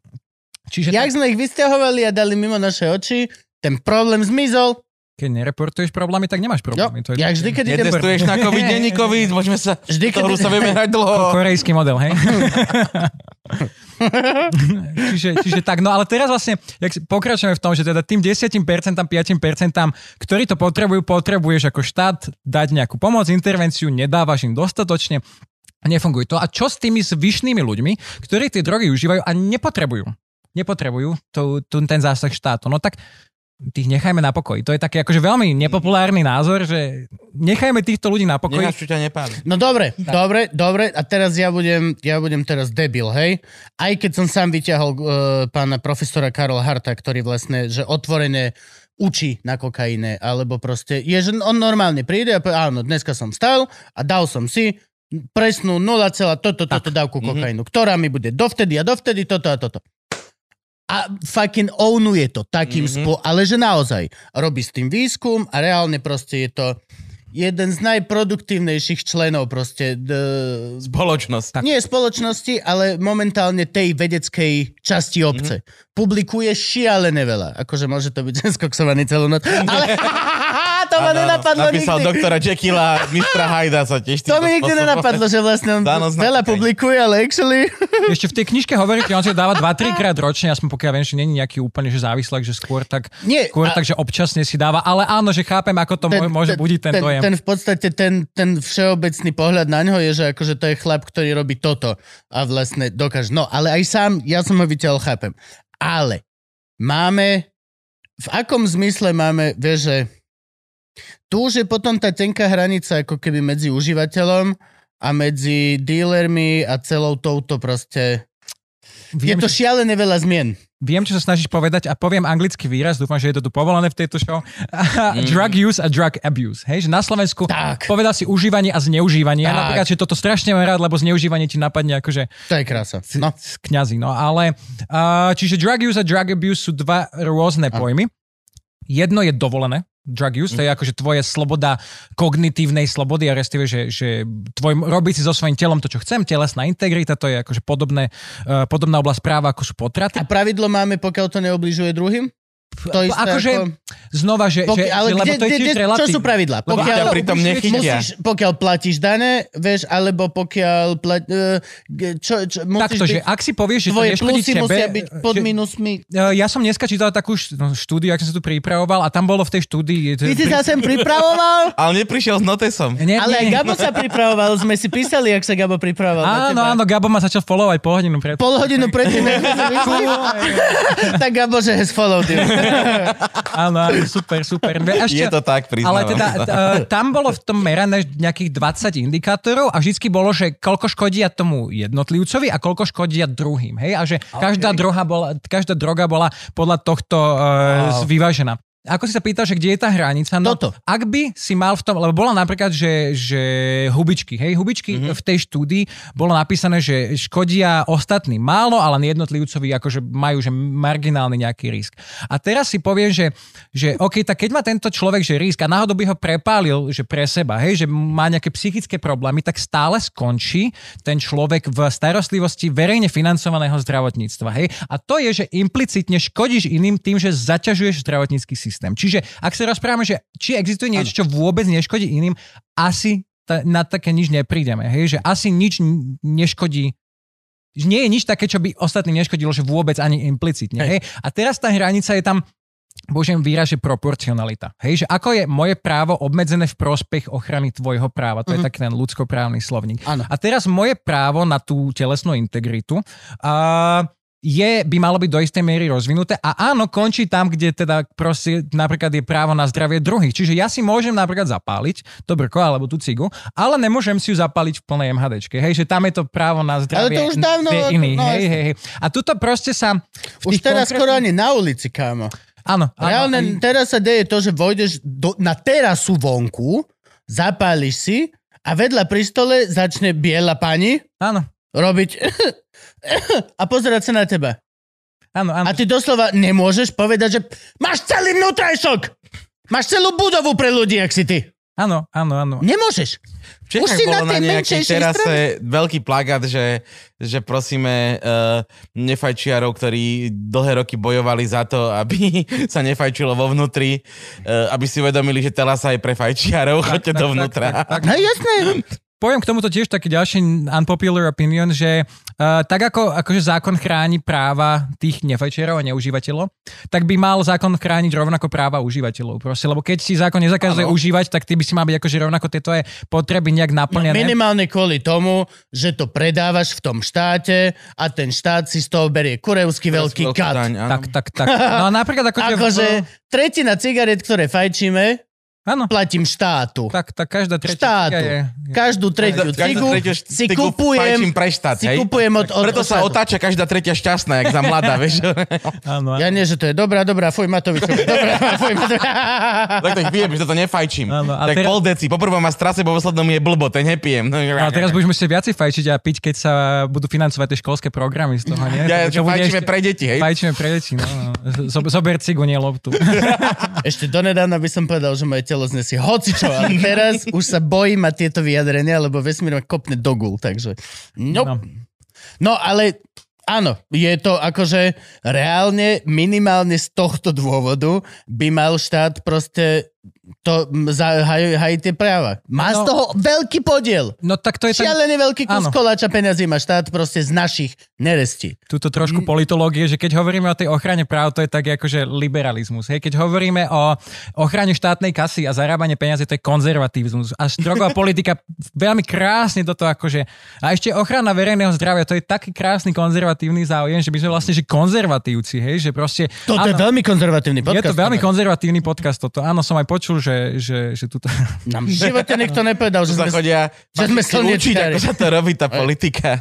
Čiže Jak tak, sme ich vysťahovali a dali mimo naše oči, ten problém zmizol. keď nereportuješ problémy, tak nemáš Jo, problémy. to je jak vždy, keď idem... Netestuješ na COVID, není COVID, môžeme sa, Vždy, keď- toho sa vieme hrať dlho. korejský model, hej? čiže, čiže tak, no ale teraz vlastne, jak si- pokračujeme v tom, že teda tým 10%, 5%, ktorí to potrebujú, potrebuješ ako štát dať nejakú pomoc, intervenciu, nedávaš im dostatočne, nefunguje to. A čo s tými zvyšnými ľuďmi, ktorí tie drogy užívajú a nepotrebujú? Nepotrebujú to, to, ten zásah štátu. No tak tých nechajme na pokoji. To je taký akože veľmi nepopulárny názor, že nechajme týchto ľudí na pokoji. Necháš, ťa nepáli. No dobre, dobre, dobre. A teraz ja budem, ja budem teraz debil, hej? Aj keď som sám vyťahol uh, pána profesora Karol Harta, ktorý vlastne, že otvorene učí na kokaine, alebo proste, je, že on normálne príde a povie, áno, dneska som stal a dal som si presnú 0, toto, toto dávku kokainu, ktorá mi bude dovtedy a dovtedy, toto a toto. A fucking ownuje to takým mm-hmm. spo... Ale že naozaj robí s tým výskum a reálne proste je to jeden z najproduktívnejších členov proste d... Spoločnosť. nie spoločnosti, ale momentálne tej vedeckej časti obce. Mm-hmm. Publikuje šialené veľa. Akože môže to byť skoksovaný celú noc. Ale to ma nenapadlo Napísal nikdy. doktora Jekylla, mistra Hyda sa tiež To mi nikdy nenapadlo, že vlastne on znam veľa publikuje, ale actually... Ešte v tej knižke hovorí, že on si dáva 2-3 krát ročne, aspoň pokiaľ viem, že není nejaký úplne že závislak, že skôr tak, Nie, skôr a- tak, že občasne si dáva, ale áno, že chápem, ako to ten, môže budiť ten, ten, dojem. ten v podstate ten, ten všeobecný pohľad na ňo je, že akože to je chlap, ktorý robí toto a vlastne dokáže. No, ale aj sám, ja som ho vyťahol, chápem. Ale máme, v akom zmysle máme, vieš, že tu už je potom tá tenká hranica ako keby medzi užívateľom a medzi dealermi a celou touto proste... Je viem, to že, šialené veľa zmien. viem, čo sa snažíš povedať a poviem anglický výraz, dúfam, že je to tu povolené v tejto show. drug use a drug abuse. Hej, že na Slovensku Tak. povedal si užívanie a zneužívanie. Ja Tak. napríklad, že toto strašne mám rád, lebo zneužívanie ti napadne akože To je krása. No. z kňazi. No ale, uh, čiže drug use a drug abuse sú dva rôzne pojmy. Jedno je dovolené, drug use, to je akože tvoja sloboda kognitívnej slobody a respektíve, že, že tvoj, robiť si so svojím telom to, čo chcem, telesná integrita, to je akože podobné, uh, podobná oblasť práva, ako sú potraty. A pravidlo máme, pokiaľ to neobližuje druhým? To isté akože ako... znova, že, Poki- že, ale že lebo kde, to je tiež kde, čo relatívne. sú pravidlá? Lebo Pokiaľ, ťa pritom nechytia. musíš, pokiaľ platíš dane, vieš, alebo pokiaľ plat, uh, čo, čo, musíš Takto, byť, že ak si povieš, že to tvoje neškodí plusy tebe, musia byť pod že, minusmi. Uh, Ja som dneska čítal takú no, štúdiu, ak som sa tu pripravoval a tam bolo v tej štúdii... Ty si sa sem pripravoval? Ale neprišiel s notesom. Nie, Ale aj nie. Gabo sa pripravoval, sme si písali, jak sa Gabo pripravoval. Áno, áno, Gabo ma začal followovať pol hodinu pred... Pol hodinu predtým, tak Gabo, že has followed you. Áno, áno, super, super. Ešte, Je to tak, priznávam. ale teda uh, tam bolo v tom merané nejakých 20 indikátorov a vždycky bolo, že koľko škodia tomu jednotlivcovi a koľko škodia druhým. Hej? A že každá, droga bola, každá droga bola podľa tohto uh, Wow. vyvážená. Ako si sa pýtal, že kde je tá hranica? No, Toto. Ak by si mal v tom, lebo bola napríklad, že, že hubičky, hej, hubičky Mhm. mm-hmm. v tej štúdii bolo napísané, že škodia ostatní málo, ale jednotlivcovi akože majú že marginálny nejaký risk. A teraz si poviem, že, že OK, tak keď má tento človek, že risk a náhodou by ho prepálil, že pre seba, hej, že má nejaké psychické problémy, tak stále skončí ten človek v starostlivosti verejne financovaného zdravotníctva, hej. A to je, že implicitne škodíš iným tým, že zaťažuješ zdravotnícky systém. Systém. Čiže ak sa rozprávame, že či existuje niečo, čo vôbec neškodí iným, asi ta, na také nič neprídeme. Hej? Že asi nič neškodí nie je nič také, čo by ostatným neškodilo, že vôbec ani implicitne. Hej. Hej. A teraz tá hranica je tam, Božiem výraz, že proporcionalita. Hej, že ako je moje právo obmedzené v prospech ochrany tvojho práva. To mm-hmm. je taký ten ľudskoprávny slovník. Áno. A teraz moje právo na tú telesnú integritu uh, je, by malo byť do istej miery rozvinuté a áno, končí tam, kde teda proste napríklad je právo na zdravie druhých. Čiže ja si môžem napríklad zapáliť to brko alebo tú cigu, ale nemôžem si ju zapáliť v plnej MHDčke. Hej, že tam je to právo na zdravie to už dávno- iný. no, hej, hej, hej. A tuto proste sa... Už teraz konkrétnych- skoro ani na ulici, kámo. Áno, áno. Reálne, I- teraz sa deje to, že vojdeš do, na terasu vonku, zapáliš si a vedľa pri stole začne biela pani Áno, robiť a pozerať sa na teba. áno, áno. A ty doslova nemôžeš povedať, že máš celý vnútrajšok! Máš celú budovu pre ľudí, ak si ty. Áno, áno, áno. Nemôžeš. V Už si Čechách na bolo na tej nejakej menšejšej terase veľký plagát, že, že prosíme uh, nefajčiarov, ktorí dlhé roky bojovali za to, aby sa nefajčilo vo vnútri, uh, aby si uvedomili, že telasa je pre fajčiarov, choďte tak, dovnútra. tak, tak, tak. Hej, jasné. Poviem k tomuto tiež taký ďalší unpopular opinion, že uh, tak ako akože zákon chráni práva tých nefajčerov a neužívateľov, tak by mal zákon chrániť rovnako práva užívateľov. Proste, lebo keď si zákon nezakazuje Áno. užívať, tak ty by si mal byť akože rovnako tieto je potreby nejak No, naplnené. minimálne kvôli tomu, že to predávaš v tom štáte a ten štát si z toho berie kurevský veľký kat. daň, tak, tak, tak. No a napríklad ako... Akože tretina cigaret, ktoré fajčíme, Áno, platím štátu. tak, tak každá tretia Štátu. ciga je... Každú tretiu cigu si kupujem, pre štát, si hej? kupujem od, od Preto od sa otáča každá tretia šťastná, jak za mladá, vieš? Áno, Ja nie, že to je dobrá, dobrá, fuj Matovičovi. Dobrá, fuj tak tak pijem, že toto nefajčím. Áno, a tak teraz- pol deci, po prvom ma strase, po poslednom je blbo, ten nepijem. No, A teraz budeš musieť viacej fajčiť a piť, keď sa budú financovať tie školské programy z toho, nie? Ja, To bude fajčíme ešte- pre deti, hej? Fajčíme pre deti, no. no. Zo- Zober cigu, nie loptu. Ešte donedávna by som povedal, že moje telo znesie hocičo, ale teraz už sa bojím mať tieto vyjadrenia, lebo vesmír ma kopne do gul, takže... Nope. No. no ale áno, je to akože reálne, minimálne z tohto dôvodu by mal štát proste to za, haj, hajiť tie práva. Má z No. toho veľký podiel. No tak to je tak, Šialený veľký kus Áno. koláča peniazí má štát proste z našich nerestí. túto trošku politológie, že keď hovoríme o tej ochrane práv, to je tak akože liberalizmus. Hej? Keď hovoríme o ochrane štátnej kasy a zarábanie peniazy, to je konzervativizmus. A drogová politika veľmi krásne do toho akože... A ešte ochrana verejného zdravia, to je taký krásny konzervatívny záujem, že my sme vlastne že konzervatívci, hej? že proste... Toto je veľmi konzervatívny podcast. je to veľmi konzervatívny podcast toto. Áno, som aj počul, že, že, že tuto... Nám v živote nikto nepovedal, že sme... chodia že sme fakticky učiť, ako sa to robí tá politika.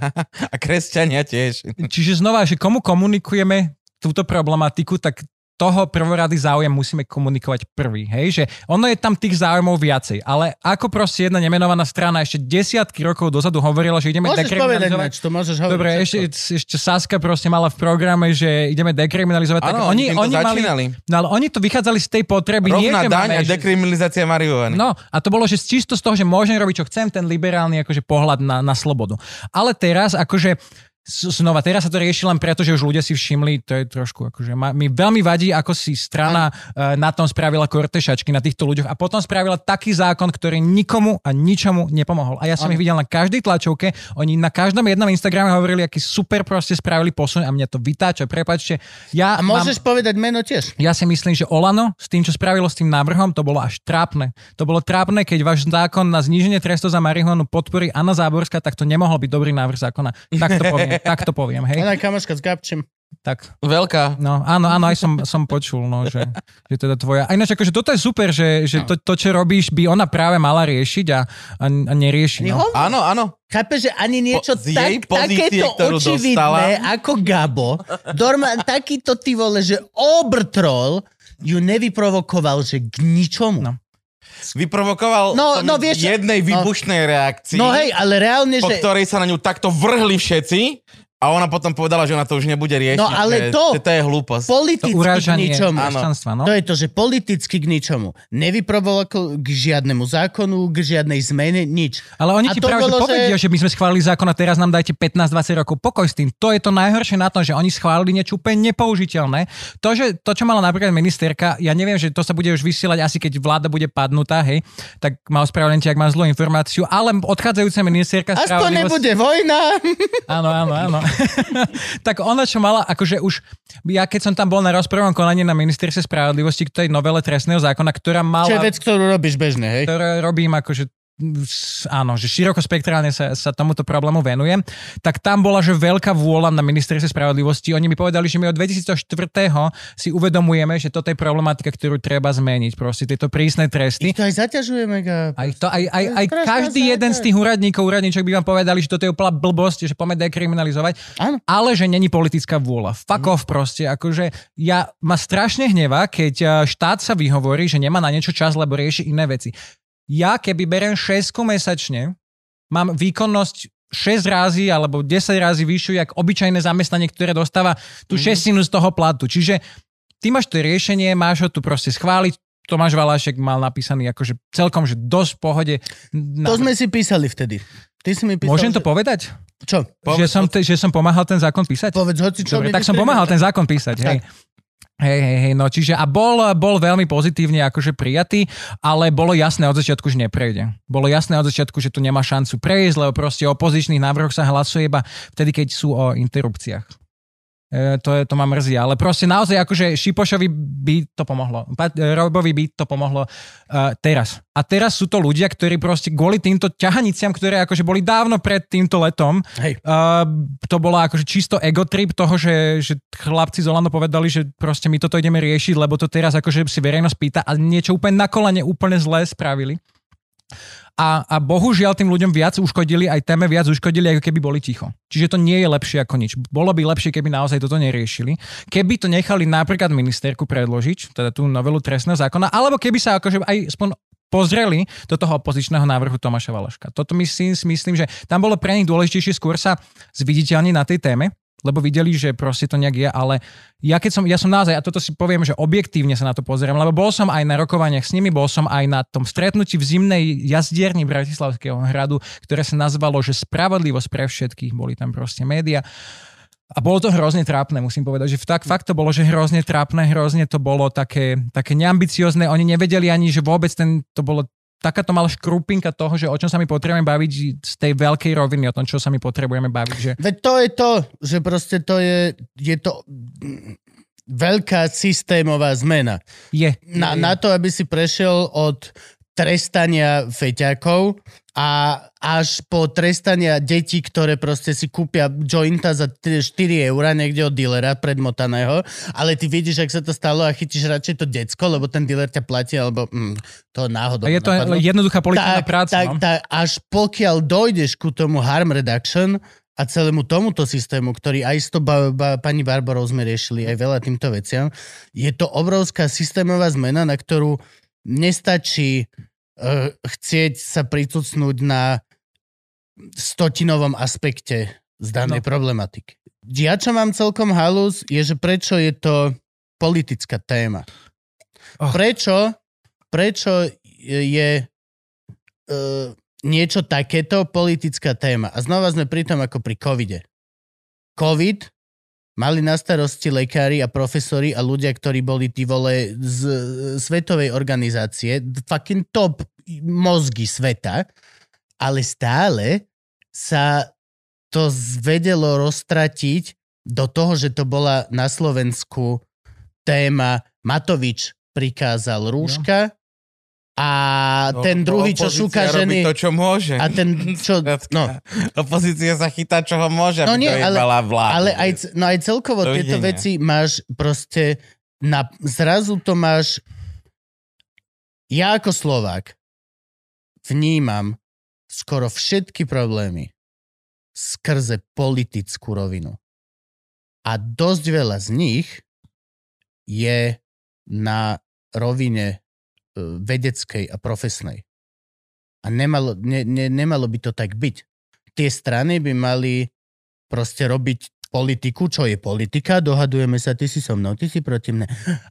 A kresťania tiež. Čiže znova, že komu komunikujeme túto problematiku, tak toho prvorady záujem musíme komunikovať prvý, hej, že ono je tam tých záujmov viacej, ale ako proste jedna nemenovaná strana ešte desiatky rokov dozadu hovorila, že ideme Môžeš povedať, dekriminalizovať. Nač, to môžeš hovoriť. Dobre, všetko. ešte, ešte Saska proste mala v programe, že ideme dekriminalizovať. Áno, oni, oni mali, začínali. no ale oni to vychádzali z tej potreby. nie, Rovná že daň máme, a dekriminalizácia marihuany. No a to bolo, že čisto z toho, že môžem robiť, čo chcem, ten liberálny akože pohľad na, na slobodu. Ale teraz akože znova, teraz sa to rieši len preto, že už ľudia si všimli, to je trošku akože, ma, mi veľmi vadí, ako si strana uh, na tom spravila kortešačky na týchto ľuďoch a potom spravila taký zákon, ktorý nikomu a ničomu nepomohol. A ja som ich videl na každej tlačovke, oni na každom jednom Instagrame hovorili, aký super proste spravili posun a mňa to vytáča, prepačte. Ja A môžeš povedať meno tiež. ja si myslím, že Olano s tým, čo spravilo s tým návrhom, to bolo až trápne. To bolo trápne, keď váš zákon na zníženie trestu za marihuanu podporí Anna Záborská, tak to nemohol byť dobrý návrh zákona. Tak to poviem, tak to poviem, hej. Ona kamoška s Gabčím. Tak, Veľká. no áno, áno, aj som, som počul, no, že, že teda tvoja. A ináč, akože toto je super, že, že to, to, čo robíš, by ona práve mala riešiť a, a, a nerieši. No. Áno, áno. Chápeš, že ani niečo Po- tak, pozície, takéto očividné ako Gabo, Dorma, takýto ty vole, že obrtrol ju nevyprovokoval, že k ničomu. No. No, Vyprovokoval No, no, vieš- jednej no. výbušnej reakcii, no hej, ale reálne, po že... ktorej sa na ňu takto vrhli všetci A ona potom povedala, že ona to už nebude riešiť. No, ale to- Že to je hlúposť. To Politicky k urážanie ničomu. no. To je to, že politicky k ničomu. Nevyprovokoval k žiadnemu zákonu, k žiadnej zmene, nič. Ale oni A ti to práve že bolo, povedia, že- že... my sme schválili zákon a teraz nám dajte 15-20 rokov. Pokoj s tým. To je to najhoršie na tom, že oni schválili niečo úplne nepoužiteľné. To, že to, čo mala napríklad ministerka, ja neviem, že to sa bude už vysielať asi keď vláda bude padnutá, hej, tak ma ospravedlňte, ak mám zlú informáciu, ale odchádzajúca ministerka Aspoň spravodlivosti- nebude vojna. Áno, áno, áno. tak ona, čo mala, akože už, ja keď som tam bol na rozprávnom konaní na ministerstve spravodlivosti k tej novele trestného zákona, ktorá mala... Čo je vec, ktorú robíš bežne, hej? ktoré robím akože áno, že širokospektrálne sa, sa tomuto problému venujem, tak tam bola, že veľká vôľa na ministerstve spravodlivosti. Oni mi povedali, že my od 2004. si uvedomujeme, že toto je problematika, ktorú treba zmeniť. Proste tieto prísne tresty. Ich to aj zaťažuje mega. Aj, to, aj, aj, To aj strašná každý záťaž. jeden z tých úradníkov, úradníčok by vám povedali, že toto je úplná blbosť, že poďme dekriminalizovať, Áno. ale že není politická vôľa. Fuck off proste, akože ja ma strašne hnevá, keď eh, štát sa vyhovorí, že nemá na niečo čas, lebo rieši iné veci. Ja keby berem 6 mesačne, mám výkonnosť 6 razy alebo 10 razy vyššiu, jak obyčajné zamestnanie, ktoré dostáva tú šestinu z toho platu. Čiže ty máš to riešenie, máš ho tu proste schváliť, Tomáš Valášek mal napísaný akože celkom, že dosť v pohode. To sme si písali vtedy. Ty si mi písal, Môžem to že- povedať? Čo? že, som, te, že som pomáhal ten zákon písať? Povedz hoci čo. Dobre, tak som pomáhal ten zákon písať, hej. Hej, hej, hej, no čiže a bol, bol veľmi pozitívne akože prijatý, ale bolo jasné od začiatku, že neprejde. Bolo jasné od začiatku, že tu nemá šancu prejsť, lebo proste o opozičných návrhoch sa hlasuje iba vtedy, keď sú o interrupciách. E, to, je, to ma mrzí, ale proste naozaj akože Šipošovi by to pomohlo. E, Robovi by to pomohlo uh, teraz. A teraz sú to ľudia, ktorí proste kvôli týmto ťahaniciam, ktoré akože boli dávno pred týmto letom, Hej. Uh, to bola akože čisto ego trip toho, že, že chlapci z Olano povedali, že proste my toto ideme riešiť, lebo to teraz akože si verejnosť pýta a niečo úplne na kolene úplne zlé spravili. A, a bohužiaľ tým ľuďom viac uškodili, aj téme viac uškodili, ako keby boli ticho. Čiže to nie je lepšie ako nič. Bolo by lepšie, keby naozaj toto neriešili. Keby to nechali napríklad ministerku predložiť, teda tú novelu trestného zákona, alebo keby sa akože aj aspoň pozreli do toho opozičného návrhu Tomáša Valaška. Toto si myslím, že tam bolo pre nich dôležitejšie skôr sa zviditeľniť na tej téme, lebo videli, že proste to nejak je, ale ja keď som, ja som naozaj, a toto si poviem, že objektívne sa na to pozerám, lebo bol som aj na rokovaniach s nimi, bol som aj na tom stretnutí v zimnej jazdierni Bratislavského hradu, ktoré sa nazvalo, že spravodlivosť pre všetkých, boli tam proste média. A bolo to hrozne trápne, musím povedať, že tak fakt to bolo, že hrozne trápne, hrozne to bolo také, také neambiciozne, oni nevedeli ani, že vôbec ten, to bolo taká to mala škrupinka toho, že o čom sa my potrebujeme baviť z tej veľkej roviny, o tom, čo sa my potrebujeme baviť, že Veď to je to, že proste to je, je to veľká systémová zmena. je. Na, je, na to, aby si prešiel od trestania feťakov a až po trestania detí, ktoré proste si kúpia jointa za 4 eurá niekde od dealera predmotaného, ale ty vidíš, ak sa to stalo a chytíš radšej to decko, lebo ten dealer ťa platí, alebo mm, to náhodou. A je to napadlo. jednoduchá politická tak, práca. tak, no? tak, až pokiaľ dojdeš ku tomu harm reduction a celému tomuto systému, ktorý aj s to ba, ba, pani Barbarou sme riešili, aj veľa týmto veciam, je to obrovská systémová zmena, na ktorú nestačí uh, chcieť sa pricucnúť na stotinovom aspekte z danej No. problematiky. Ja, čo mám celkom halus, je, že prečo je to politická téma. Oh. Prečo, prečo je uh, niečo takéto politická téma. A znova sme pri tom ako pri covide. Covid mali na starosti lekári a profesori a ľudia, ktorí boli tí vole z svetovej organizácie, fucking top mozgy sveta, ale stále sa to vedelo roztratiť do toho, že to bola na Slovensku téma. Matovič prikázal rúška a ten druhý, čo šúka ženy... No, to, čo môže. A ten, čo... No, Opozícia sa chytá, čo ho môže, No nie, ale- vládu. ale aj, no aj celkovo tieto Dovidenia. veci máš proste... Na, zrazu to máš... Ja ako Slovák vnímam skoro všetky problémy skrze politickú rovinu. A dosť veľa z nich je na rovine vedeckej a profesnej. A nemalo, ne, ne, nemalo by to tak byť. Tie strany by mali proste robiť politiku, čo je politika, dohadujeme sa, ty si so mnou, ty si proti mne.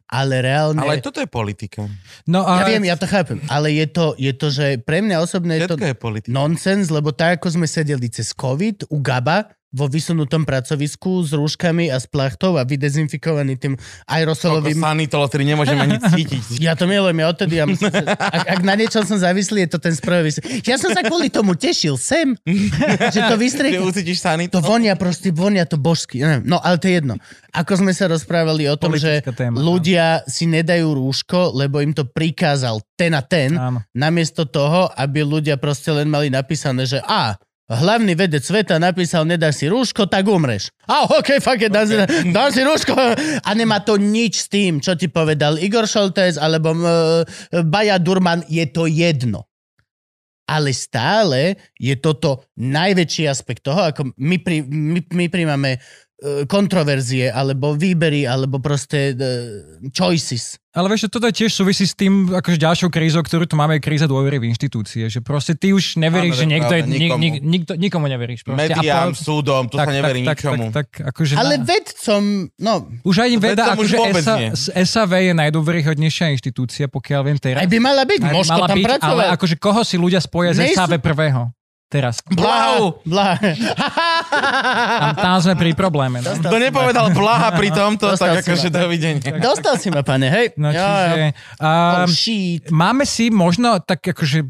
Ale reálne... Ale toto je politika. No Ja a viem, ja to chápem, ale je to, je to že pre mňa osobne je to je politika. nonsens, lebo tak ako sme sedeli cez COVID u Gaba vo vysunutom pracovisku s rúškami a s plachtou a vydezinfikovaný tým Koľko aerosolovým... sanitolo, ktorý nemôžeme ani cítiť. Ja to milujem, ja odtedy, ja musím, sa- ak, ak na niečom som závislý, je to ten sprojový... Ja som sa kvôli tomu tešil sem, že to Že vystriekne. ucítiš To sanitolo. vonia proste, vonia to božsky. No, ale to je jedno. Ako sme sa rozprávali o tom, že Politická téma, no. ľudia si nedajú rúško, lebo im to prikázal ten a ten, áno. namiesto toho, aby ľudia proste len mali napísané, že a, hlavný vedec sveta napísal, nedáš si rúško, tak umreš. A ok, fuck it, dám, si, dám si rúško. A nemá to nič s tým, čo ti povedal Igor Šoltes alebo uh, Baja Durman, je to jedno. Ale stále je toto najväčší aspekt toho, ako my, pri, my, my príjmame kontroverzie, alebo výbery, alebo proste uh, choices. Ale vieš, že toto tiež súvisí s tým, akože ďalšou krízou, ktorú tu máme, je kríza dôvery v inštitúcie. Že proste ty už neveríš, Áno, že niekto je... Nik, nikomu. nik, nikto, nikomu neveríš. Proste. Médiám, po- súdom, tu sa neverí tak, ničomu. Tak, tak, akože Ale na, vedcom, no, už aj veda, akože vôbec SA, nie. s- SAV je najdôveryhodnejšia inštitúcia, pokiaľ viem teraz. aj by mala byť, Aj by Moško mala tam byť, ale pracovať. akože koho si ľudia spoja z SAV prvého? Teraz. Blahu! Blahu. Tam, tam sme pri probléme. No. To nepovedal Blaha pri tomto, Dostal tak si akože ma. dovidenia. Dostal si ma, pane, hej. No, Jo, čiže, jo. um, Oh, shit. máme si možno tak akože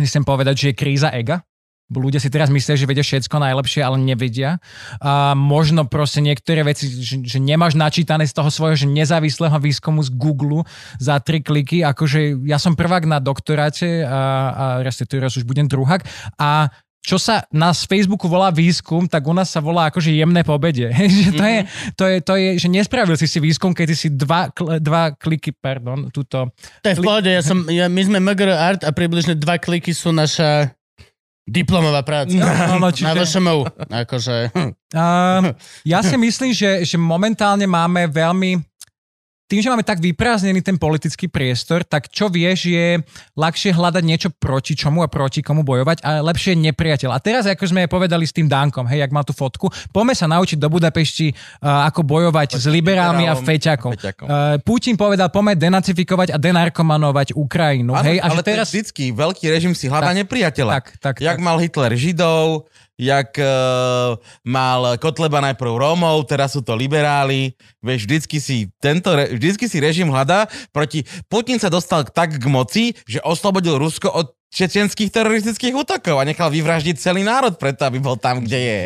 chcem povedať, že je kríza ega. Ľudia si teraz myslia, že vedia všetko najlepšie, ale nevedia. A možno proste niektoré veci, že, že nemáš načítané z toho svojho že nezávislého výskumu z Google za tri kliky. Akože ja som prvák na doktoráte a, a teraz už budem druhák. A čo sa na Facebooku volá výskum, tak u nás sa volá akože jemné pobede. Že to, je, to, je, to je, že nespravil si si výskum, keď si dva, dva kliky, pardon, túto To je v pohode, ja som, ja, my sme MGR Art a približne dva kliky sú naša diplomová práca. No, no, Na čiže, VŠMU. Akože, uh, ja si myslím, že, že momentálne máme veľmi tým, že máme tak vyprázdnený ten politický priestor, tak čo vieš, je ľahšie hľadať niečo proti čomu a proti komu bojovať a lepšie je nepriateľ. A teraz, ako sme povedali s tým Dankom, hej, jak mal tú fotku, poďme sa naučiť do Budapešti, uh, ako bojovať s liberálmi a feťakom. Uh, Putin povedal, poďme denacifikovať a denarkomanovať Ukrajinu. Áno, hej, a ale teraz... vždycky veľký režim si hľadá Tak, nepriateľa. Tak, tak, Jak tak. mal Hitler Židov, jak uh, mal Kotleba najprv Rómov, teraz sú to liberáli. Vieš, vždycky si, tento, vždycky si režim hľadá proti... Putin sa dostal tak k moci, že oslobodil Rusko od čečenských teroristických útokov a nechal vyvraždiť celý národ preto, aby bol tam, kde je.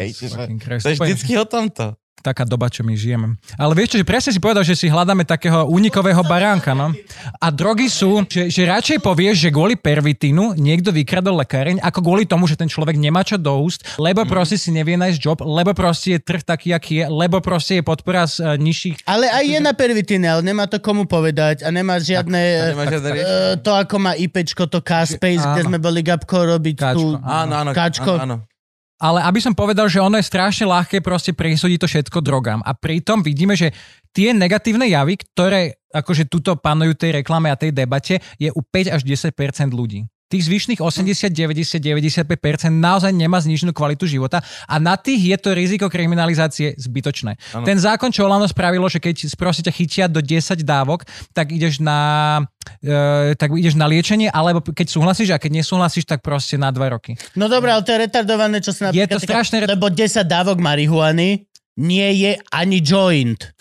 To je vždycky o tomto. Taká doba, čo my žijeme. Ale vieš čo, že presne si povedal, že si hľadáme takého únikového baránka, no. A drogy sú, že, že radšej povieš, že kvôli pervitínu niekto vykradol lekáreň, ako kvôli tomu, že ten človek nemá čo do úst, lebo proste si nevie nájsť job, lebo proste je trh taký, aký je, lebo proste je podpora z uh, nižších Ale aj je na pervitine, ale nemá to komu povedať a nemá žiadne... A nemá žiadne riešenie. to ako má IPčko, to K-Space, kde sme boli Gabko robiť tú... Káčko. Áno, áno. Kačko. Áno, áno. Ale aby som povedal, že ono je strašne ľahké proste prisúdiť to všetko drogám. A pritom vidíme, že tie negatívne javy, ktoré akože tuto panujú tej reklame a tej debate, je u 5 až 10% ľudí. Tých zvyšných 80, 90, 95% naozaj nemá zniženú kvalitu života a na tých je to riziko kriminalizácie zbytočné. Áno. Ten zákon, čo Olano spravilo, že keď proste ťa chytia do 10 dávok, tak ideš na, e, tak ideš na liečenie, alebo keď súhlasíš a keď nesúhlasíš, tak proste na 2 roky. No dobré, ale to je retardované, čo sa Je napríklad... to strašne re- Lebo 10 dávok marihuany nie je ani joint.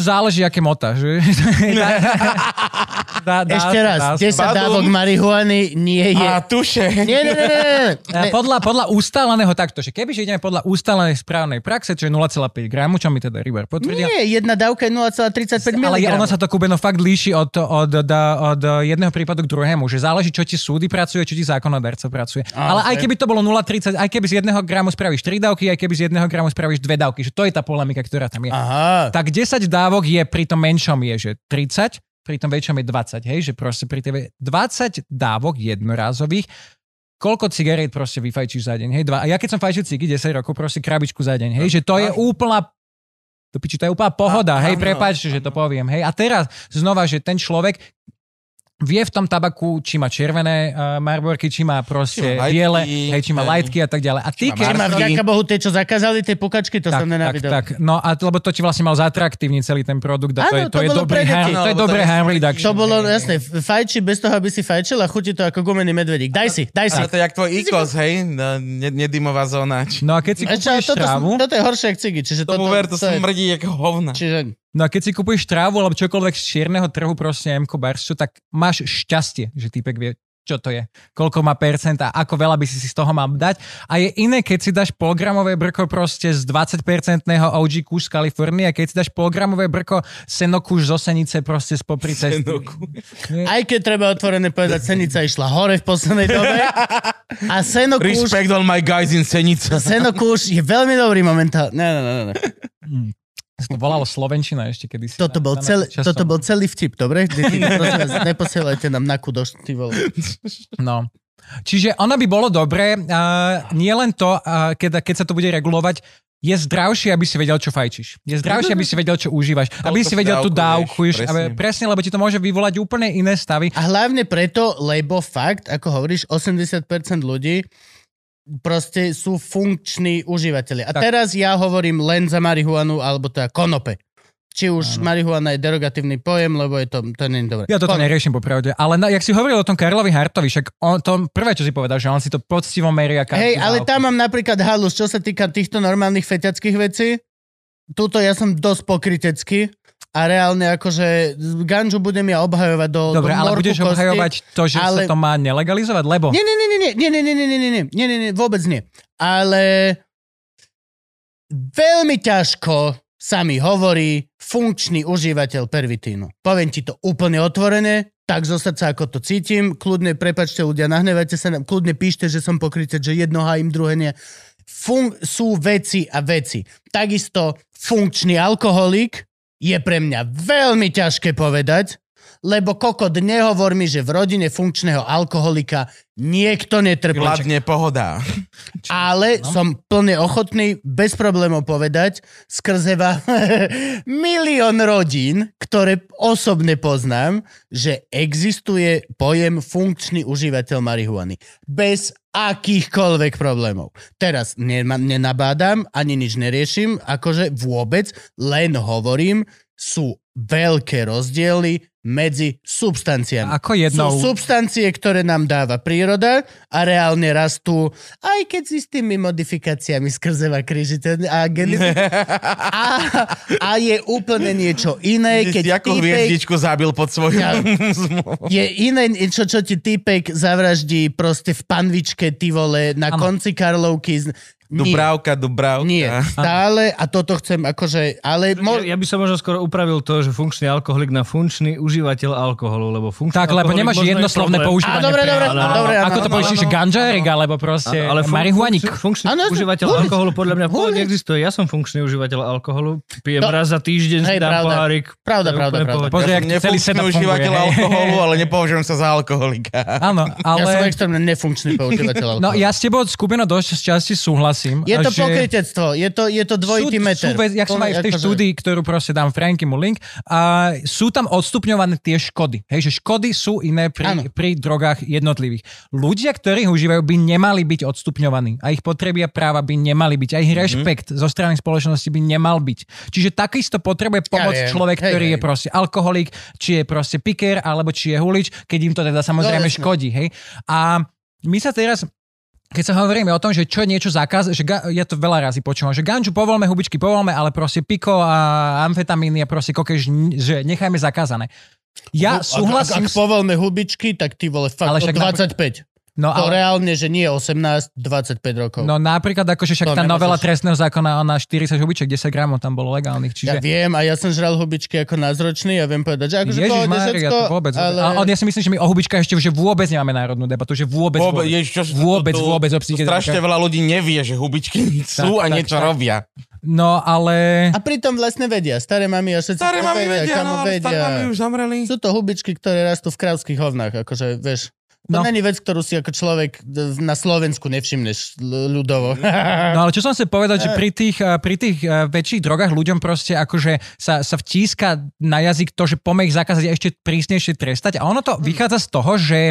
Záleží, aké mota. Že? dá, dá, Ešte raz, dá, 10 Badum. dávok marihuany nie je... A tuše. Nie, nie, nie, nie, Podľa, podľa ustáleného takto, že kebyže ideme podľa ustálenej správnej praxe, čo je 0,5 gramu, čo mi teda River potvrdil, Nie, jedna dávka je 0,35 mg. ale ono sa to, Kubeno, fakt líši od, od, od, od jedného prípadu k druhému, že záleží, čo ti súdy pracuje, čo ti zákonodarca pracuje. Á, ale aj keby to bolo 0,30, aj keby z jedného gramu spravíš 3 dávky, aj keby z jedného gramu spravíš 2 dávky, že to je tá polemika, ktorá tam je. Aha. Tak 10 dávok je pri tom menšom je, že 30, pri tom väčšom je 20, hej, že proste pri tej 20 dávok jednorázových koľko cigariet proste vyfajčíš za deň, hej, dva. A ja keď som fajčil cigy 10 rokov, proste krabičku za deň, hej, že to je úplná to, piči, to je úplná pohoda, A- hej, prepáčte, že to poviem, hej. A teraz znova, že ten človek, vie v tom tabaku, či má červené uh, marborky, či má proste Či má lightky, biele, hej, či má lightky a tak ďalej. A ty, keď... Či má Marky. vďaka Bohu tie, čo zakázali, tie pukačky, to tak, som tak, nenávidel. tak. No a to, lebo to ti vlastne mal zatraktívniť celý ten produkt a to, Áno, je, to, to je dobrý harm, No, to je to je- harm reduction. To bolo, jasné, fajči bez toho, aby si fajčil a chutí to ako gumený medvedík. Daj si, daj si. Ale to je jak tvoj ikos, hej? No, ne- Nedimová zóna. No a keď si toto, trávu, toto je horšie ako cigy, čiže toto, Tomu ver, to to smrdí ako hovna. čiže, no a keď si kupuješ trávu alebo čokoľvek z čierneho trhu, proste MK Barsu, tak máš šťastie, že týpek vie, čo to je, koľko má percent a ako veľa by si si z toho mal dať. A je iné, keď si dáš polgramové brko proste z 20-percentného OG kúš z Kalifornie a keď si dáš polgramové brko senokúš zo Senice proste z popri cesty. Aj keď treba otvorené povedať, senica išla hore v poslednej dobe a senokúš, Respect all my guys in Senica. senokúš je veľmi dobrý momentálne. Ne, ne, ne, ne. To volalo Slovenčina ešte kedysi. Toto bol, Na- na celý, časom. toto bol celý vtip, dobre? Deti, prosím vás, neposielajte nám na kudoš, ty vole. No. Čiže ono by bolo dobré, uh, nie len to, uh, keď, keď sa to bude regulovať, je zdravšie, aby si vedel, čo fajčiš. Je zdravšie, aby si vedel, čo užívaš. Aby si vedel tú dávku. dávkuješ, Presne. presne. presne, lebo ti to môže vyvolať úplne iné stavy. A hlavne preto, lebo fakt, ako hovoríš, 80% ľudí proste sú funkční užívateľi. A Tak. teraz ja hovorím len za marihuanu, alebo teda konope. Či už marihuana je derogatívny pojem, lebo je to, to nie je dobré. Ja toto Konope. neriešim popravde. Ale na, jak si hovoril o tom Karlovi Hartovi, však on, to prvé, čo si povedal, že on si to poctivo meria. Hej, ale tam mám napríklad halus, čo sa týka týchto normálnych feťackých vecí. Tuto ja som dosť pokrytecký a reálne akože ganžu budem ja obhajovať do, Dobre, do ale budeš kosti. obhajovať to, že ale- sa to má nelegalizovať, lebo... Nie, nie, nie, nie, nie, nie, nie, nie, nie, nie, nie, nie, vôbec nie. Ale veľmi ťažko sa mi hovorí funkčný užívateľ pervitínu. Poviem ti to úplne otvorene, tak zo srdca, ako to cítim. Kľudne, prepačte ľudia, nahnevajte sa, na- kľudne píšte, že som pokrytec, že jedno hájim, druhé nie. Fun- sú veci a veci. Takisto funkčný alkoholik je pre mňa veľmi ťažké povedať, lebo kokot, nehovor mi, že v rodine funkčného alkoholika niekto netrpí. Hladne pohoda. Ale som plne ochotný bez problémov povedať skrze vám milión rodín, ktoré osobne poznám, že existuje pojem funkčný užívateľ marihuany. Bez akýchkoľvek problémov. Teraz nenabádam, ani nič neriešim, akože vôbec, len hovorím, sú veľké rozdiely medzi substanciami. Ako jednou... Sú substancie, ktoré nám dáva príroda a reálne rastú, aj keď s istými modifikáciami skrzeva krížite a genetika. A, a je úplne niečo iné, Keď ako týpek, hviezdičku zabil pod svojou Ja- je iné niečo, čo ti týpek zavraždí proste v panvičke, ty vole, na Áno. konci Karlovky. Dubravka, Dubravka. nie, stále a toto chcem akože, ale mo- Ja, ja by som možno skoro upravil to, že funkčný alkoholik na funkčný užívateľ alkoholu, lebo funkčný Tak, lebo nemáš je jednoslovné problém. používanie. Á, dobre, dobre, Áno, dobre, áno, Ako to povieš, že ganžárik, alebo proste Áno, ale fun- marihuanik. funkčný- Áno, užívateľ alkoholu podľa mňa v pohode Hulič. existuje. Ja som funkčný užívateľ alkoholu. Pijem No. raz za týždeň, si Hej, dám pravda. pohárik. Pravda, je pravda, pravda. Pozri, ja celý setup užívateľ alkoholu, ale nepovažujem sa za alkoholika. Áno, ja som ale... extrémne nefunkčný používateľ No alkoholu. ja s tebou, Skupino, dosť časti súhlasím. Je to že... pokrytectvo, je to, je to dvojitý sú, meter. Sú vec, jak som aj v tej Akože- štúdii, ktorú proste dám Franky mu link, a sú tam odstupňované tie škody. Hej, že škody sú iné pri, pri drogách jednotlivých. Ľudia, ktorí ich užívajú, by nemali byť odstupňovaní. A ich potreby a práva by nemali byť. A ich rešpekt zo strany spoločnosti by nemal byť. Čiže takisto potrebuje pomoc viem. človek, Hej, ktorý hej. je proste alkoholik, či je proste piker, alebo či je hulič, keď im to teda samozrejme No, škodí. Hej. A my sa teraz keď sa hovoríme o tom, že čo je niečo zakaz, že ga, ja to veľa razy počúvam, že ganču povolme, hubičky povolme, ale proste piko a amfetamíny a proste kokež, že nechajme zakázané. Ja Ak- súhlasím Ak, ak s... povolme hubičky, tak ty vole, fakt, Ale však 25. No, To ale, reálne, že nie 18, 25 rokov. no napríklad akože však To tá novela trestného zákona, ona 40 hubiček, 10 gramov tam bolo legálnych, Ja čiže... viem a ja som žral hubičky ako názročný a viem povedať, že akože Ježiš pohode Mária, všetko, to vôbec. ale... Ale... Ja si myslím, že my o hubičkách ešte že vôbec nemáme národnú debatu, že vôbec, Vôbec, vôbec. ježiš, čo, Vôbec, tu- vôbec o tu psychike- Strašne veľa ľudí nevie, že hubičky sú Tak, a tak, niečo tak. robia. No ale... A pritom vlastne vedia, staré mami a všetci Staré to mami vedia, kamo no, ale staré mami vedia. už zamreli. Sú to hubičky, ktoré rastú v krávských hovnách, akože, vieš. To No. není vec, ktorú si ako človek na Slovensku nevšimneš ľudovo. No ale čo som chcel povedať, že pri tých, eh, pri tých eh, väčších drogách ľuďom proste akože sa, sa vtíska na jazyk to, že poďme ich zakázať ešte prísnejšie trestať. A ono to vychádza z toho, že,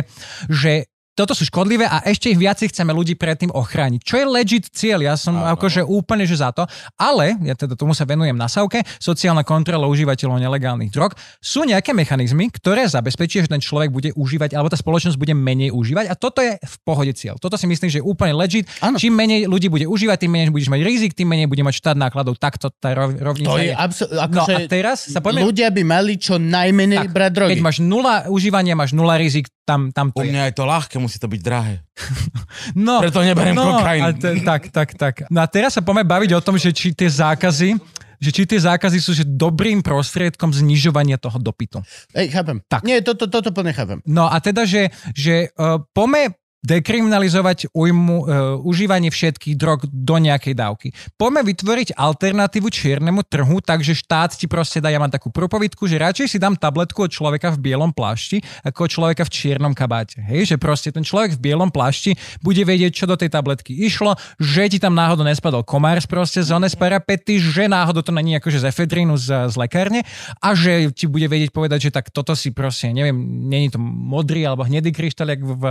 že toto sú škodlivé a ešte ich viacej chceme ľudí predtým ochrániť. Čo je legit cieľ, ja som Áno. akože úplne že za to, ale ja teda tomu sa venujem na savke, sociálna kontrola užívateľov nelegálnych drog, sú nejaké mechanizmy, ktoré zabezpečia, že ten človek bude užívať, alebo tá spoločnosť bude menej užívať a toto je v pohode cieľ. Toto si myslím, že je úplne legit. Áno. Čím menej ľudí bude užívať, tým menej budeš mať rizik, tým menej bude mať štát nákladov. Takto tá rov- rovnica To je je. absolútne... No Akože a teraz sa poďme... ľudia by mali čo najmenej Tak, brať drogy. Keď máš nula užívania, máš nula rizik, tam, tam U to je. mňa je to ľahké, musí to byť drahé. No, Preto neberiem no, kokain. t- tak, tak, tak. No a teraz sa poďme baviť o tom, že či tie zákazy že či tie zákazy sú že dobrým prostriedkom znižovania toho dopytu. Ej, chápem. Tak. Nie, toto, toto plne chápem. No a teda, že, že uh, pome dekriminalizovať ujmu, uh, užívanie všetkých drog do nejakej dávky. Poďme vytvoriť alternatívu čiernemu trhu, takže štát ti proste dá, ja mám takú propovidku, že radšej si dám tabletku od človeka v bielom plášti, ako od človeka v čiernom kabáte. Hej, že proste ten človek v bielom plášti bude vedieť, čo do tej tabletky išlo, že ti tam náhodou nespadol komár proste z ones parapety, že náhodou to není akože z efedrínu z, z lekárne a že ti bude vedieť povedať, že tak toto si proste, neviem, není to modrý alebo hnedý kryštál, jak v,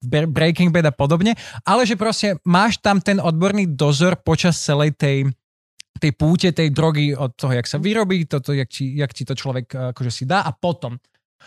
v Breaking Bad a podobne, ale že proste máš tam ten odborný dozor počas celej tej tej púte, tej drogy od toho, jak sa vyrobí, toto, jak, ti, jak ti to človek eh, akože si dá a potom.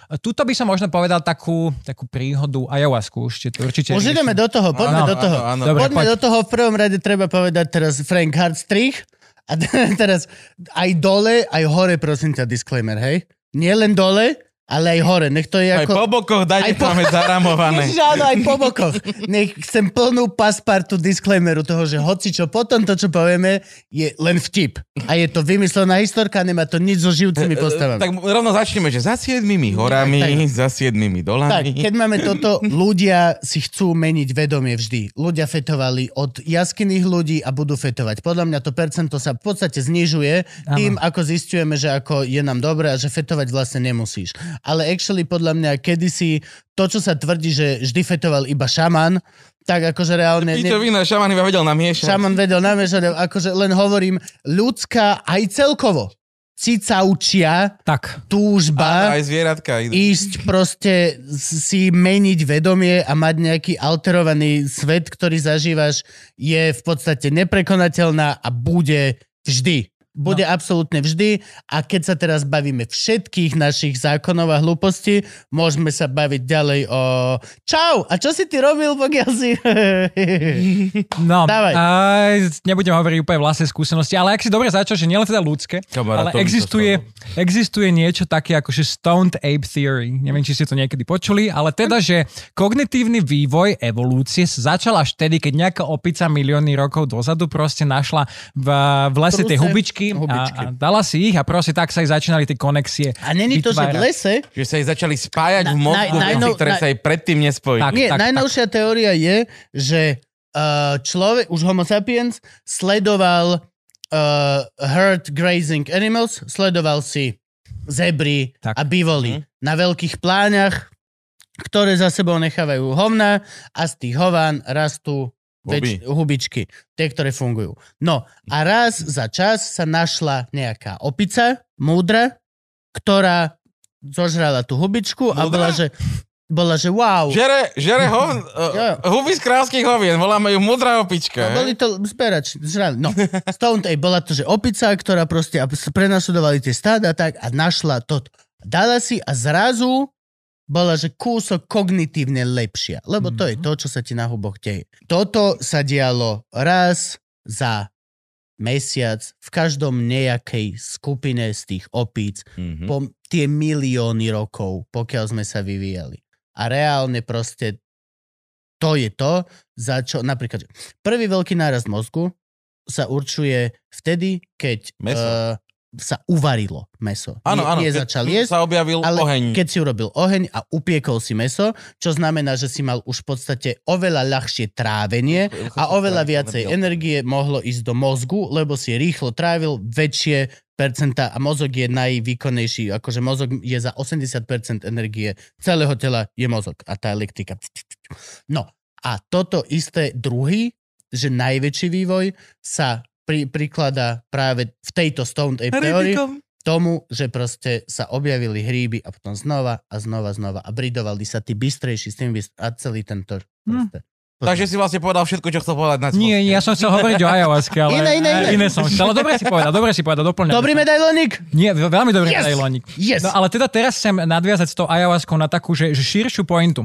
A Tuto by som možno povedal takú, takú príhodu ayahuasku, určite, určite. Už ideme do toho, poďme Áno, do toho. áno, áno. Dobre, poďme poď. do toho. V prvom rade treba povedať teraz Frank Hardstrich. A teraz aj dole, aj hore, prosím ťa, disclaimer, hej? Nie len dole, ale aj hore. Nech to je Aj ako... po bokoch dajte, Aj po- máme zaramované. Ježiš, áno, aj po bokoch. Nech chcem plnú paspartu disclaimeru toho, že hoci čo potom to, čo povieme, je len vtip. A je to vymyslená historka, nemá to nič so živcimi postavami. Tak rovno začneme, že za siedmimi horami, Tak, za siedmimi Tak, dolami. keď máme toto, ľudia si chcú meniť vedomie vždy. Ľudia fetovali od jaskyných ľudí a budú fetovať. Podľa mňa to percento sa v podstate znižuje tým, ako zistujeme, že ako je nám dobré a že fetovať vlastne nemusíš. Ale actually podľa mňa kedysi to, čo sa tvrdí, že vždy fetoval iba šaman, tak akože reálne... Pičo víno, šaman iba vedel namiešať. Šaman vedel namiešať, akože len hovorím, ľudská aj celkovo cicaučia Tak. túžba Áno, aj zvieratka idú. ísť proste si meniť vedomie a mať nejaký alterovaný svet, ktorý zažívaš, je v podstate neprekonateľná a bude vždy. Bude no. absolútne vždy a keď sa teraz bavíme všetkých našich zákonov a hlúpostí, môžeme sa baviť ďalej o Čau, a čo si ty robil, pokiaľ si... No, Dávaj. aj, nebudem hovoriť úplne vlastné skúsenosti, ale ak si dobre začal, že nielen teda ľudské, Kamarát, ale existuje, existuje niečo také ako že Stoned Ape Theory. Neviem, či ste to niekedy počuli, ale teda, že kognitívny vývoj evolúcie sa začal až vtedy, keď nejaká opica milióny rokov dozadu proste našla v, v lese tie Truse, hubičky, hubičky. A, a dala si ich a proste tak sa aj začínali tie konexie. A není to, že v lese Že sa jej začali spájať v Na- mozgu na- najno- ktoré na- sa jej predtým nespojili. Tak. Nie, najnovšia teória je, že uh, človek, už homo sapiens, sledoval uh, herd grazing animals, sledoval si zebry Tak. a bivoly na veľkých pláňach, ktoré za sebou nechávajú hovna a z tých hován rastú väč- hubičky, tie, ktoré fungujú. No a raz za čas sa našla nejaká opica, múdra, ktorá zožrala tú hubičku a Múdra? bola, že, bola, že wow. Žere, žere hov, Jo. uh, huby z kráľských hovien, voláme ju mudrá opička. No, boli to zberači, žrali. No, Stone Ape bola to, že opica, ktorá proste a prenasledovali tie stáda tak a našla to. Dala si a zrazu bola, že kúsok kognitívne lepšia. Lebo to je to, čo sa ti na huboch deje. Toto sa dialo raz za mesiac v každom nejakej skupine z tých opíc Mhm. po tie milióny rokov, pokiaľ sme sa vyvíjali. A reálne proste to je to, za čo napríklad, prvý veľký nárast mozgu sa určuje vtedy, keď Mäso. uh, sa uvarilo meso. Áno, áno. nie keď začal jesť, sa objavil ale oheň. keď si urobil oheň a upiekol si meso, čo znamená, že si mal už v podstate oveľa ľahšie trávenie a oveľa viacej energie mohlo ísť do mozgu, lebo si rýchlo trávil väčšie percenta a mozog je najvýkonnejší, akože mozog je za 80% energie celého tela je mozog a tá elektrika. No a toto isté druhý, že najväčší vývoj sa pri, prikladá práve v tejto Stone Ape teórii tomu, že proste sa objavili hríby a potom znova a znova znova a bridovali sa tí bystrejší s tým bystr- a celý tento Hm. proste. Takže si vlastne povedal všetko, čo chcel povedať na Nie, ja som chcel hovoriť o ayahuasca, ale Iné, iné, iné. iné som chcel. Ale dobre si povedal, dobre si povedal, doplňam. Dobrý medailónik? Nie, veľmi dobrý Yes! medailónik. Yes! No ale teda teraz chcem nadviazať s tou ayahuaskou na takú, že, že širšiu pointu.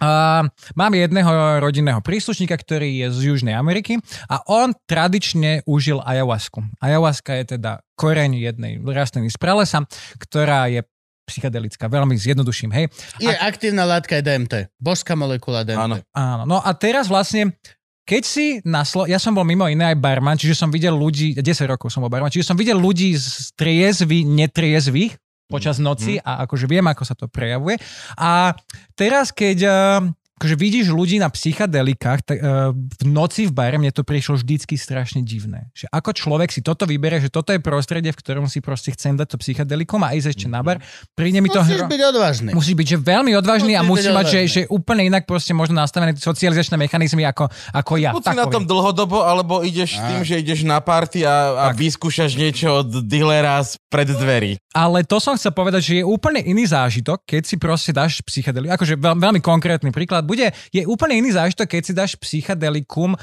Uh, mám jedného rodinného príslušníka, ktorý je z Južnej Ameriky a on tradične užil ayahuasku. Ayahuaska je teda koreň jednej rastliny z pralesa, ktorá je psychedelická, veľmi zjednoduším, hej. Je aktívna látka je DMT. Božská molekula DMT. Áno. Áno, no a teraz vlastne, keď si na Slo- ja som bol mimo iné aj barman, čiže som videl ľudí, 10 rokov som bol barman, čiže som videl ľudí z triezvy, netriezvých počas noci a akože viem, ako sa to prejavuje. A teraz, keď eh, akože vidíš ľudí na psychedelikách tak, uh, v noci v bare, mne to prišlo vždycky strašne divné. Že ako človek si toto vybere, že toto je prostredie, v ktorom si proste chcem dať to psychedelikum a ísť ešte na bar, príde mi to... Musíš hro- byť odvážny. Musí byť, že veľmi odvážny a Musíš musí byť mať, že, že úplne inak proste možno nastavené socializačné mechanizmy ako, ako ja. Buď si na tom dlhodobo, alebo ideš s tým, že ideš na party a, a vyskúšaš niečo od dealera z pred dverí. Ale to som chcel povedať, že je úplne iný zážitok, keď si proste dáš psychedelikum. Akože veľ, veľmi konkrétny príklad bude, je úplne iný zážitok, keď si dáš psychedelikum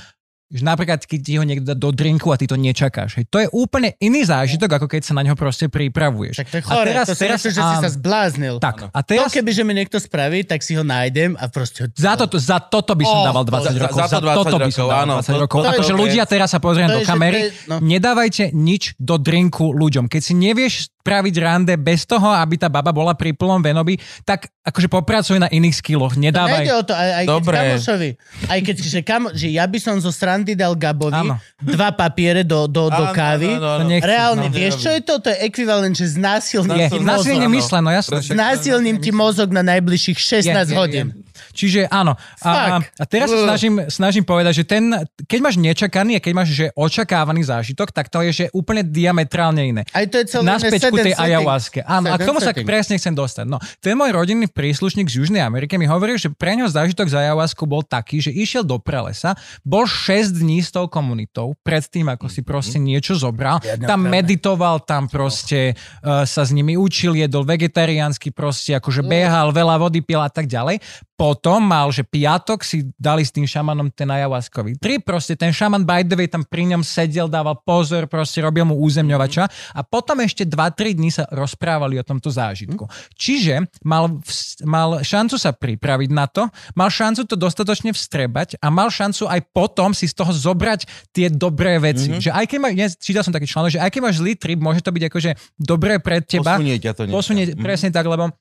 že napríklad, keď ti ho niekto dá do drinku a ty to nečakáš. Hej. To je úplne iný zážitok, ako keď sa na ňo proste pripravuješ. Však to je A chore, teraz- to si teraz- myslíš, že si sa zbláznil. Tak, a To teraz... keby, že mi niekto spraví, tak si ho nájdem a proste... Za, to, za toto by som Oh, dával 20 za- rokov. za to 20 toto by som rokov, dával áno. 20 To- rokov. to je Akože dobre. ľudia teraz sa pozriem To do je, že kamery. to je- no. Nedávajte nič do drinku ľuďom. Keď si nevieš spraviť rande bez toho, aby tá baba bola pri plnom venobi, tak akože popracuj na iných skilloch. Nejde Nedávaj. o to, aj, aj keď Dobre. kamošovi. Aj keď, že, kamo, že ja by som zo srandy dal Gabovi Áno. dva papiere do, do, do Áno, kávy. áno. To nechcem, Reálne, no. vieš, čo je to? To je ekvivalent, že znásilním Je, ti násilne mozog. mysleno, jasné. však- Znásilním ti mozog na najbližších 16 Je, je, hodín. je. Čiže áno. A, a teraz sa snažím, snažím povedať, že ten, keď máš nečakaný a keď máš že očakávaný zážitok, tak to je že úplne diametrálne iné. Aj to je celé Naspäť ku tej ayahuaske. Áno, a k tomu sa presne chcem dostať. No, ten môj rodinný príslušník z Južnej Ameriky mi hovoril, že pre ňo zážitok z ayahuasku bol taký, že išiel do pralesa, bol 6 dní s tou komunitou, predtým ako si proste niečo zobral, tam meditoval, tam proste uh, sa s nimi učil, jedol vegetariánsky proste, akože behal, veľa vody pil a tak ďalej. Potom mal, že piatok si dali s tým šamanom ten ayahuaskový trip, proste ten šaman by the way tam pri ňom sedel, dával pozor, proste robil mu územňovača a potom ešte 2-3 dní sa rozprávali o tomto zážitku. Čiže mal, mal šancu sa pripraviť na to, mal šancu to dostatočne vstrebať a mal šancu aj potom si z toho zobrať tie dobré veci. Že aj keď má, ja čítal som taký článok, že aj keď máš zlý trip, môže to byť akože dobré pre teba. Posunie ťa to niekam. Posunie, Mhm. presne tak, lebo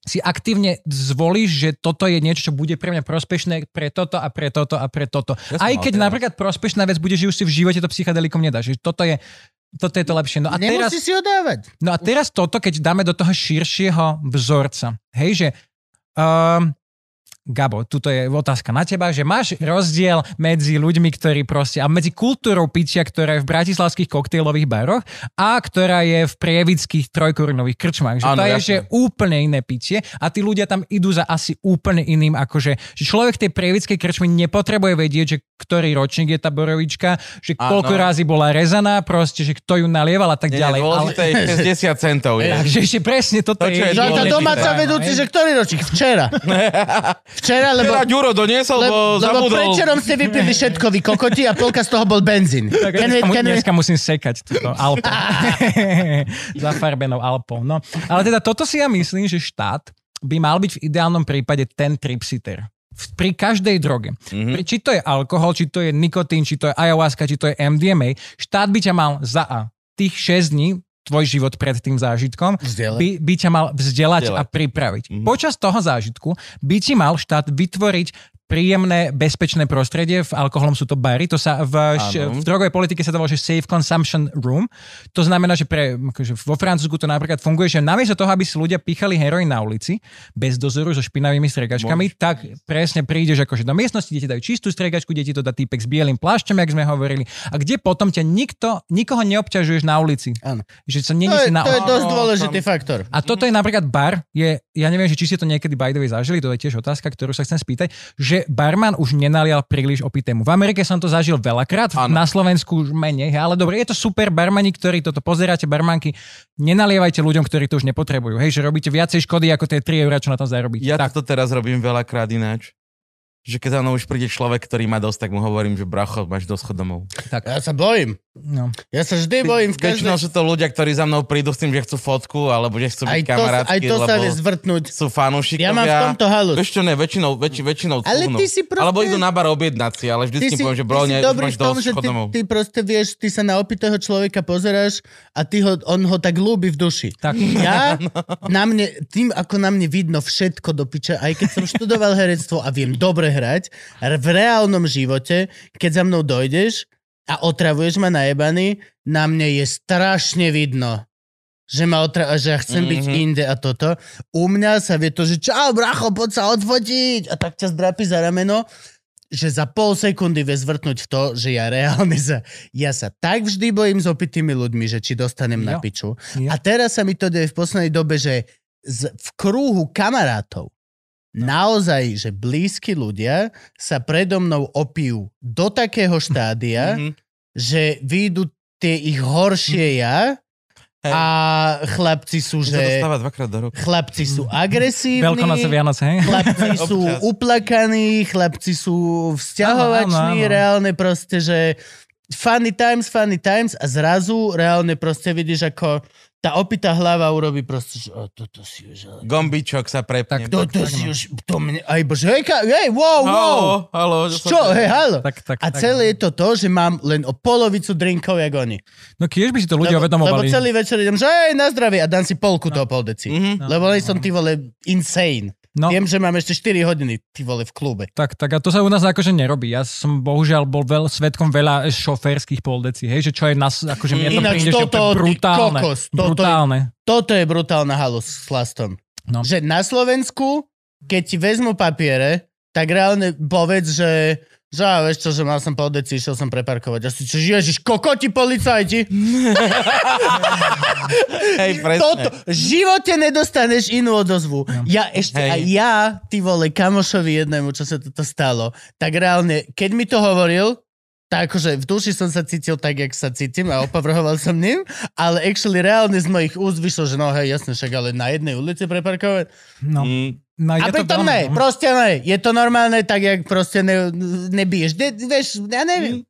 si aktívne zvolíš, že toto je niečo, čo bude pre mňa prospešné pre toto a pre toto a pre toto. Ja Aj keď teraz. napríklad prospešná vec bude, že už si v živote to psychedelikum nedáš. Že toto je, toto je to lepšie. No a teraz, Nemusíš si ho dávať. no a teraz toto, keď dáme do toho širšieho vzorca. Hej, že um, Gabo, tuto je otázka na teba, že máš rozdiel medzi ľuďmi, ktorí proste, a medzi kultúrou pitia, ktorá je v bratislavských koktejlových baroch a ktorá je v prievických trojkorunových krčmách. Že Áno, to je jasné. že úplne iné pitie a tí ľudia tam idú za asi úplne iným, akože že človek tej prievickej krčmy nepotrebuje vedieť, že ktorý ročník je tá borovička, že Áno. koľko razy bola rezaná, proste, že kto ju nalieval a tak Nie, ďalej. dôležité je 60 centov. Je. Takže ešte presne toto To, čo je je... Domáca vedúci, že ktorý ročník? Včera. Včera, lebo... Včera Ďuro doniesol, Lebo, bo lebo zabudol. predčerom ste vypili všetko vy kokoti a polka z toho bol benzín. Tak Can dneska, can we- dneska musím sekať túto Alpou. Zafarbenou Alpou. No. Ale teda toto si ja myslím, že štát by mal byť v ideálnom prípade ten tripsiter. V- Pri každej droge. Mm-hmm. Pri, či to je alkohol, či to je nikotín, či to je ayahuasca, či to je MDMA, štát by ťa mal za A. Tých 6 dní, tvoj život pred tým zážitkom, by, by ťa mal vzdelať, Vzdelať. a pripraviť. Mhm. Počas toho zážitku by ti mal štát vytvoriť príjemné, bezpečné prostredie, v alkoholom sú to bary, to sa v, š, v drogovej politike sa to volá, že safe consumption room. To znamená, že pre, akože vo Francúzsku to napríklad funguje, že namiesto toho, aby si ľudia pichali heroín na ulici, bez dozoru so špinavými striegačkami, Môžeš. tak presne prídeš akože do miestnosti, kde ti dajú čistú striegačku, kde ti to dá týpek s bielým plášťom, jak sme hovorili, a kde potom ťa nikto, nikoho neobťažuješ na ulici. Áno. Že sa To je, na to je dosť dôležitý tam- faktor. a toto je napríklad bar, je, ja neviem, že či ste to niekedy by zažili, to je tiež otázka, ktorú sa chcem spýtať, že barman už nenalial príliš opitému. V Amerike som to zažil veľakrát, Áno. na Slovensku už menej, ale dobre, je to super, barmani, ktorí toto pozeráte, barmanky, nenalievajte ľuďom, ktorí to už nepotrebujú. Hej, že robíte viacej škody, ako tie 3 eurá, čo na tom zarobíte. Ja tak, to teraz robím veľakrát ináč. Že keď za mnou už príde človek, ktorý má dosť, tak mu hovorím, že bracho, máš dosť domov. Ja sa bojím. no. Ja sa vždy bojím v Väčšinou každej... sú to ľudia, ktorí za mnou prídu s tým, že chcú fotku, alebo že chcú byť Aj kamarátky, aj to sa lebo vie zvrtnúť. sú fanúšikovia. Ja mám v tomto halus. Vieš čo, ne, väčšinou, väč, väčšinou Ale cúvnu. ty si proste- Alebo idú na bar objednať si, ale vždycky si, poviem, že ty bro, si ne, máš tom, dosť, že ty, domov. ty proste vieš, ty sa na opitého človeka pozeráš a ty ho, on ho tak ľúbi v duši. Tak. Ja, na mne, tým ako na mne vidno všetko do piče, aj keď som študoval herectvo a viem dobre hrať, v reálnom živote, keď za mnou dojdeš a otravuješ ma najebaný, na mne je strašne vidno že, ma otra- že ja chcem byť Mhm. inde a toto. U mňa sa vie to, že čau bracho, poď sa odfotiť a tak ťa zdrapí za rameno že za pol sekundy vie zvrtnúť v to, že ja reálne sa... Ja sa tak vždy bojím s opitými ľuďmi, že či dostanem na Jo. piču. Jo. A teraz sa mi to deje v poslednej dobe, že z, v krúhu kamarátov naozaj, že blízki ľudia sa predo mnou opijú do takého štádia, Mhm. že vyjdú tie ich horšie ja Hej. a chlapci sú, že... dvakrát do roka. Chlapci sú agresívni. Veľkonoce, Vianoce, hej? Chlapci sú uplakaní, chlapci sú vzťahovační, Áno, áno, áno. reálne proste, že funny times, funny times a zrazu reálne proste vidíš, ako tá opitá hlava urobí proste, že o, toto si už... ale- Gombičok sa prepne. Tak Toto tak, si no. už... To mne, aj bože, hej, ka, hej, wow, wow! Halo, halo. Čo, hej, halo? Tak, tak, A tak. celé je to to, že mám len o polovicu drinkov, jak oni. No keď by si to ľudia lebo, lebo uvedomovali. celý večer idem, že hej, na zdravie a dám si polku toho pol deci. Mhm. Lebo len som ty vole insane. No. Viem, že mám ešte 4 hodiny ty vole v klube. Tak, tak a to sa u nás akože nerobí. Ja som bohužiaľ bol veľ, svetkom veľa šoférskych poldecí, hej, že čo je nás, akože mne to Ináč príde, že toto, úplne ty brutálne. kokos, toto je- brutálne. Toto je brutálna halus s chlastom. No. Že na Slovensku, keď ti vezmu papiere, tak reálne povedz, že že á, vieš čo, že mal som pol deci, išiel som preparkovať. Asi, čo, ježiš, kokoti policajti. Hej, presne. Toto, v živote nedostaneš inú odozvu. Ja ešte, Hej. aj ja, ty vole, kamošovi jednému, čo sa toto stalo, tak reálne, keď mi to hovoril, tak akože v duši som sa cítil tak, jak sa cítim a opovrhoval som ním, ale actually reálne z mojich úst vyšlo, že no hej, jasne, však ale na jednej ulici preparkovať. No, Mm. No A to pritom veľmi, ne, no. proste ne. Je to normálne tak, jak proste ne, nebiješ. De, vieš, ja neviem.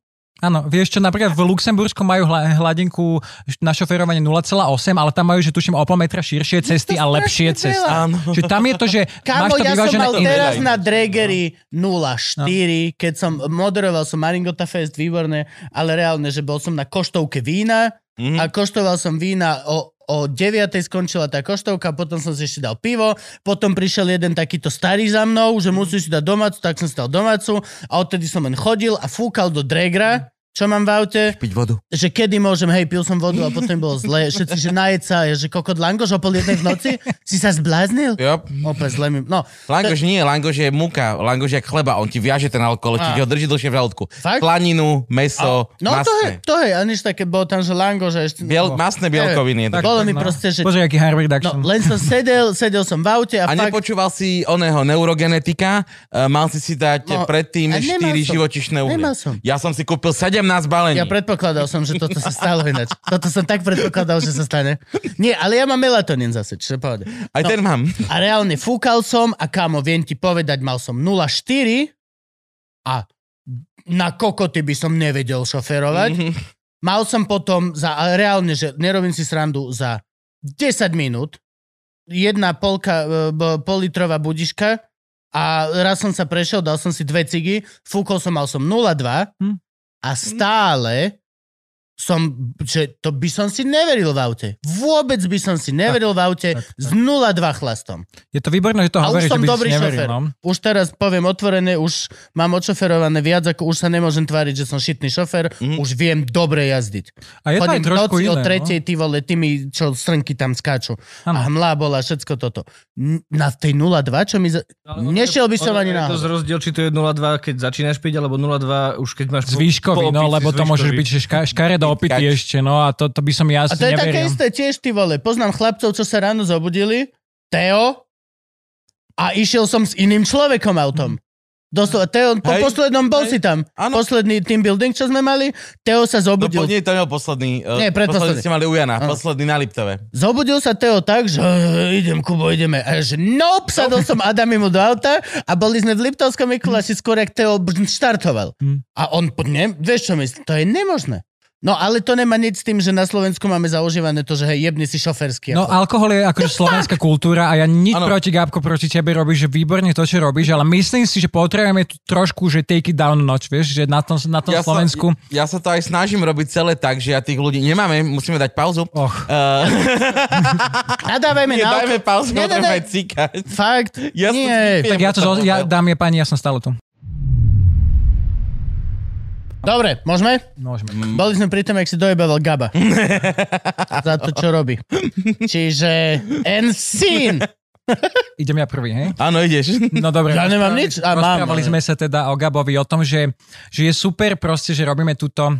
Áno, vieš čo, napríklad v Luxembursku majú hla, hladinku na šoferovanie 0,8, ale tam majú, že tuším o pol metra širšie cesty a lepšie cesty. Áno. Že tam je to, že Kámo, máš to ja som mal iné. teraz na Dragery 0,4, keď som moderoval som Maringota Fest, výborné, ale reálne, že bol som na koštovke vína Mhm. a koštoval som vína o, o 9. skončila tá koštovka, potom som si ešte dal pivo, potom prišiel jeden takýto starý za mnou, že musíš si dať domácu, tak som si dal domácu a odtedy som len chodil a fúkal do Dragra, čo mám v aute, Piť vodu. že kedy môžem, hej, pil som vodu a potom bolo zle, všetci, že najed sa, ja, že kokot langoš o pol jednej v noci, si sa zbláznil? Jo. Opäť zle mi, no, Langoš nie, langoš je muka, langoš je chleba, on ti viaže ten alkohol, Á. či ho drží dlhšie v žalúdku. Planinu, meso, No to je, masné. to je, aniž také, bolo tam, že lango, že ešte... Biel, masné bielkoviny. je. Tak, Bolo mi no. proste, že... Pozri, aký harm No, len som sedel, sedel som v aute a, A fakt... nepočúval si oného neurogenetika, uh, mal si si dať No, predtým a nemal 4 som. živočišné uhlie. Ja som si kúpil 17 balení. Ja predpokladal som, že toto sa stalo ináč. Toto som tak predpokladal, že sa stane. Nie, ale ja mám melatonín zase, čo pohode. Aj no. ten mám. A reálne fúkal som a kámo, viem ti povedať, mal som 0,4 a na kokoty by som nevedel šoferovať. Mhm. Mal som potom za, reálne, že nerobím si srandu, za 10 minút jedna polka, e, politrová budiška a raz som sa prešiel, dal som si dve cigy, fúkol som, mal som 0,2 Hm. A stále som, že to by som si neveril v aute. Vôbec by som si neveril v aute s 0,2 chlastom. Je to výborné, že to A hovorí, už že by si dobrý neveril. šofer. No. Už teraz poviem otvorené, už mám odšoferované viac, ako už sa nemôžem tváriť, že som šitný šofer, Mhm. už viem dobre jazdiť. A je to aj Chodím v trošku noci iné. o no. tretej, ty vole, tými, čo srnky tam skáču. Áno. A hmla bola, všetko toto. Na tej 0,2, čo mi... Za... Nešiel by som ani na To rozdiel, či to je 0,2, keď začínaš piť, alebo 0,2 už keď máš... Zvýškový, po no, lebo to môže zvýškový. byť, ška, škaredo opity Kač. ešte, no a to, to by som ja A asi to je také neveril. isté tiež, ty vole. Poznám chlapcov, čo sa ráno zobudili, Teo, a išiel som s iným človekom autom. Doslova, Teo, po Hej, poslednom bol hej, si tam. áno. Posledný team building, čo sme mali, Teo sa No, zobudil. po, nie, to nebol posledný. uh, Nie, predposledný. posledný ste mali u Jana, Áno. posledný na Liptove. Zobudil sa Teo tak, že "Eh, idem, Kubo, ideme. A že nope, sadol som Adamimu do auta a boli sme v Liptovskom Mikuláši skôr, jak Teo štartoval. Hm. A on, ne, vieš čo myslím, to je nemožné. No ale to nemá nič s tým, že na Slovensku máme zaužívané to, že hej, jebni si šoferský. No alkohol je akože slovenská kultúra a ja nič Áno. proti Gabko, proti tebe robíš, že výborne to, čo robíš, ale myslím si, že potrebujeme tu trošku, že take it down noč, vieš, že na tom, na tom Ja Slovensku... Sa, ja sa to aj snažím robiť celé tak, že ja tých ľudí nemáme, musíme dať pauzu. Och, Uh, Nadávajme na dajme pauzu, potrebujeme cíkať. Fakt? Ja Nie. tak ja to, ja, dámy a páni, ja som stále tu. Dobre, môžeme? Môžeme. Boli sme pri tom, jak si dojebával Gaba. Za to, čo robí. Čiže end scene. Idem ja prvý, hej? Áno, ideš. No dobre. Ja nemám rozprávali- nič? A mám, Rozprávali sme sa teda o Gabovi o tom, že, že je super proste, že robíme túto uh,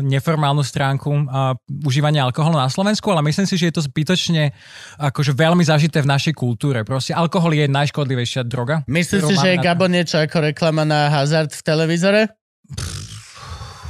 neformálnu stránku uh, užívania alkoholu na Slovensku, ale myslím si, že je to zbytočne akože veľmi zažité v našej kultúre. Proste alkohol je najškodlivejšia droga. Myslíš ktorú si, že je Gabo niečo ako reklama na hazard v televízore?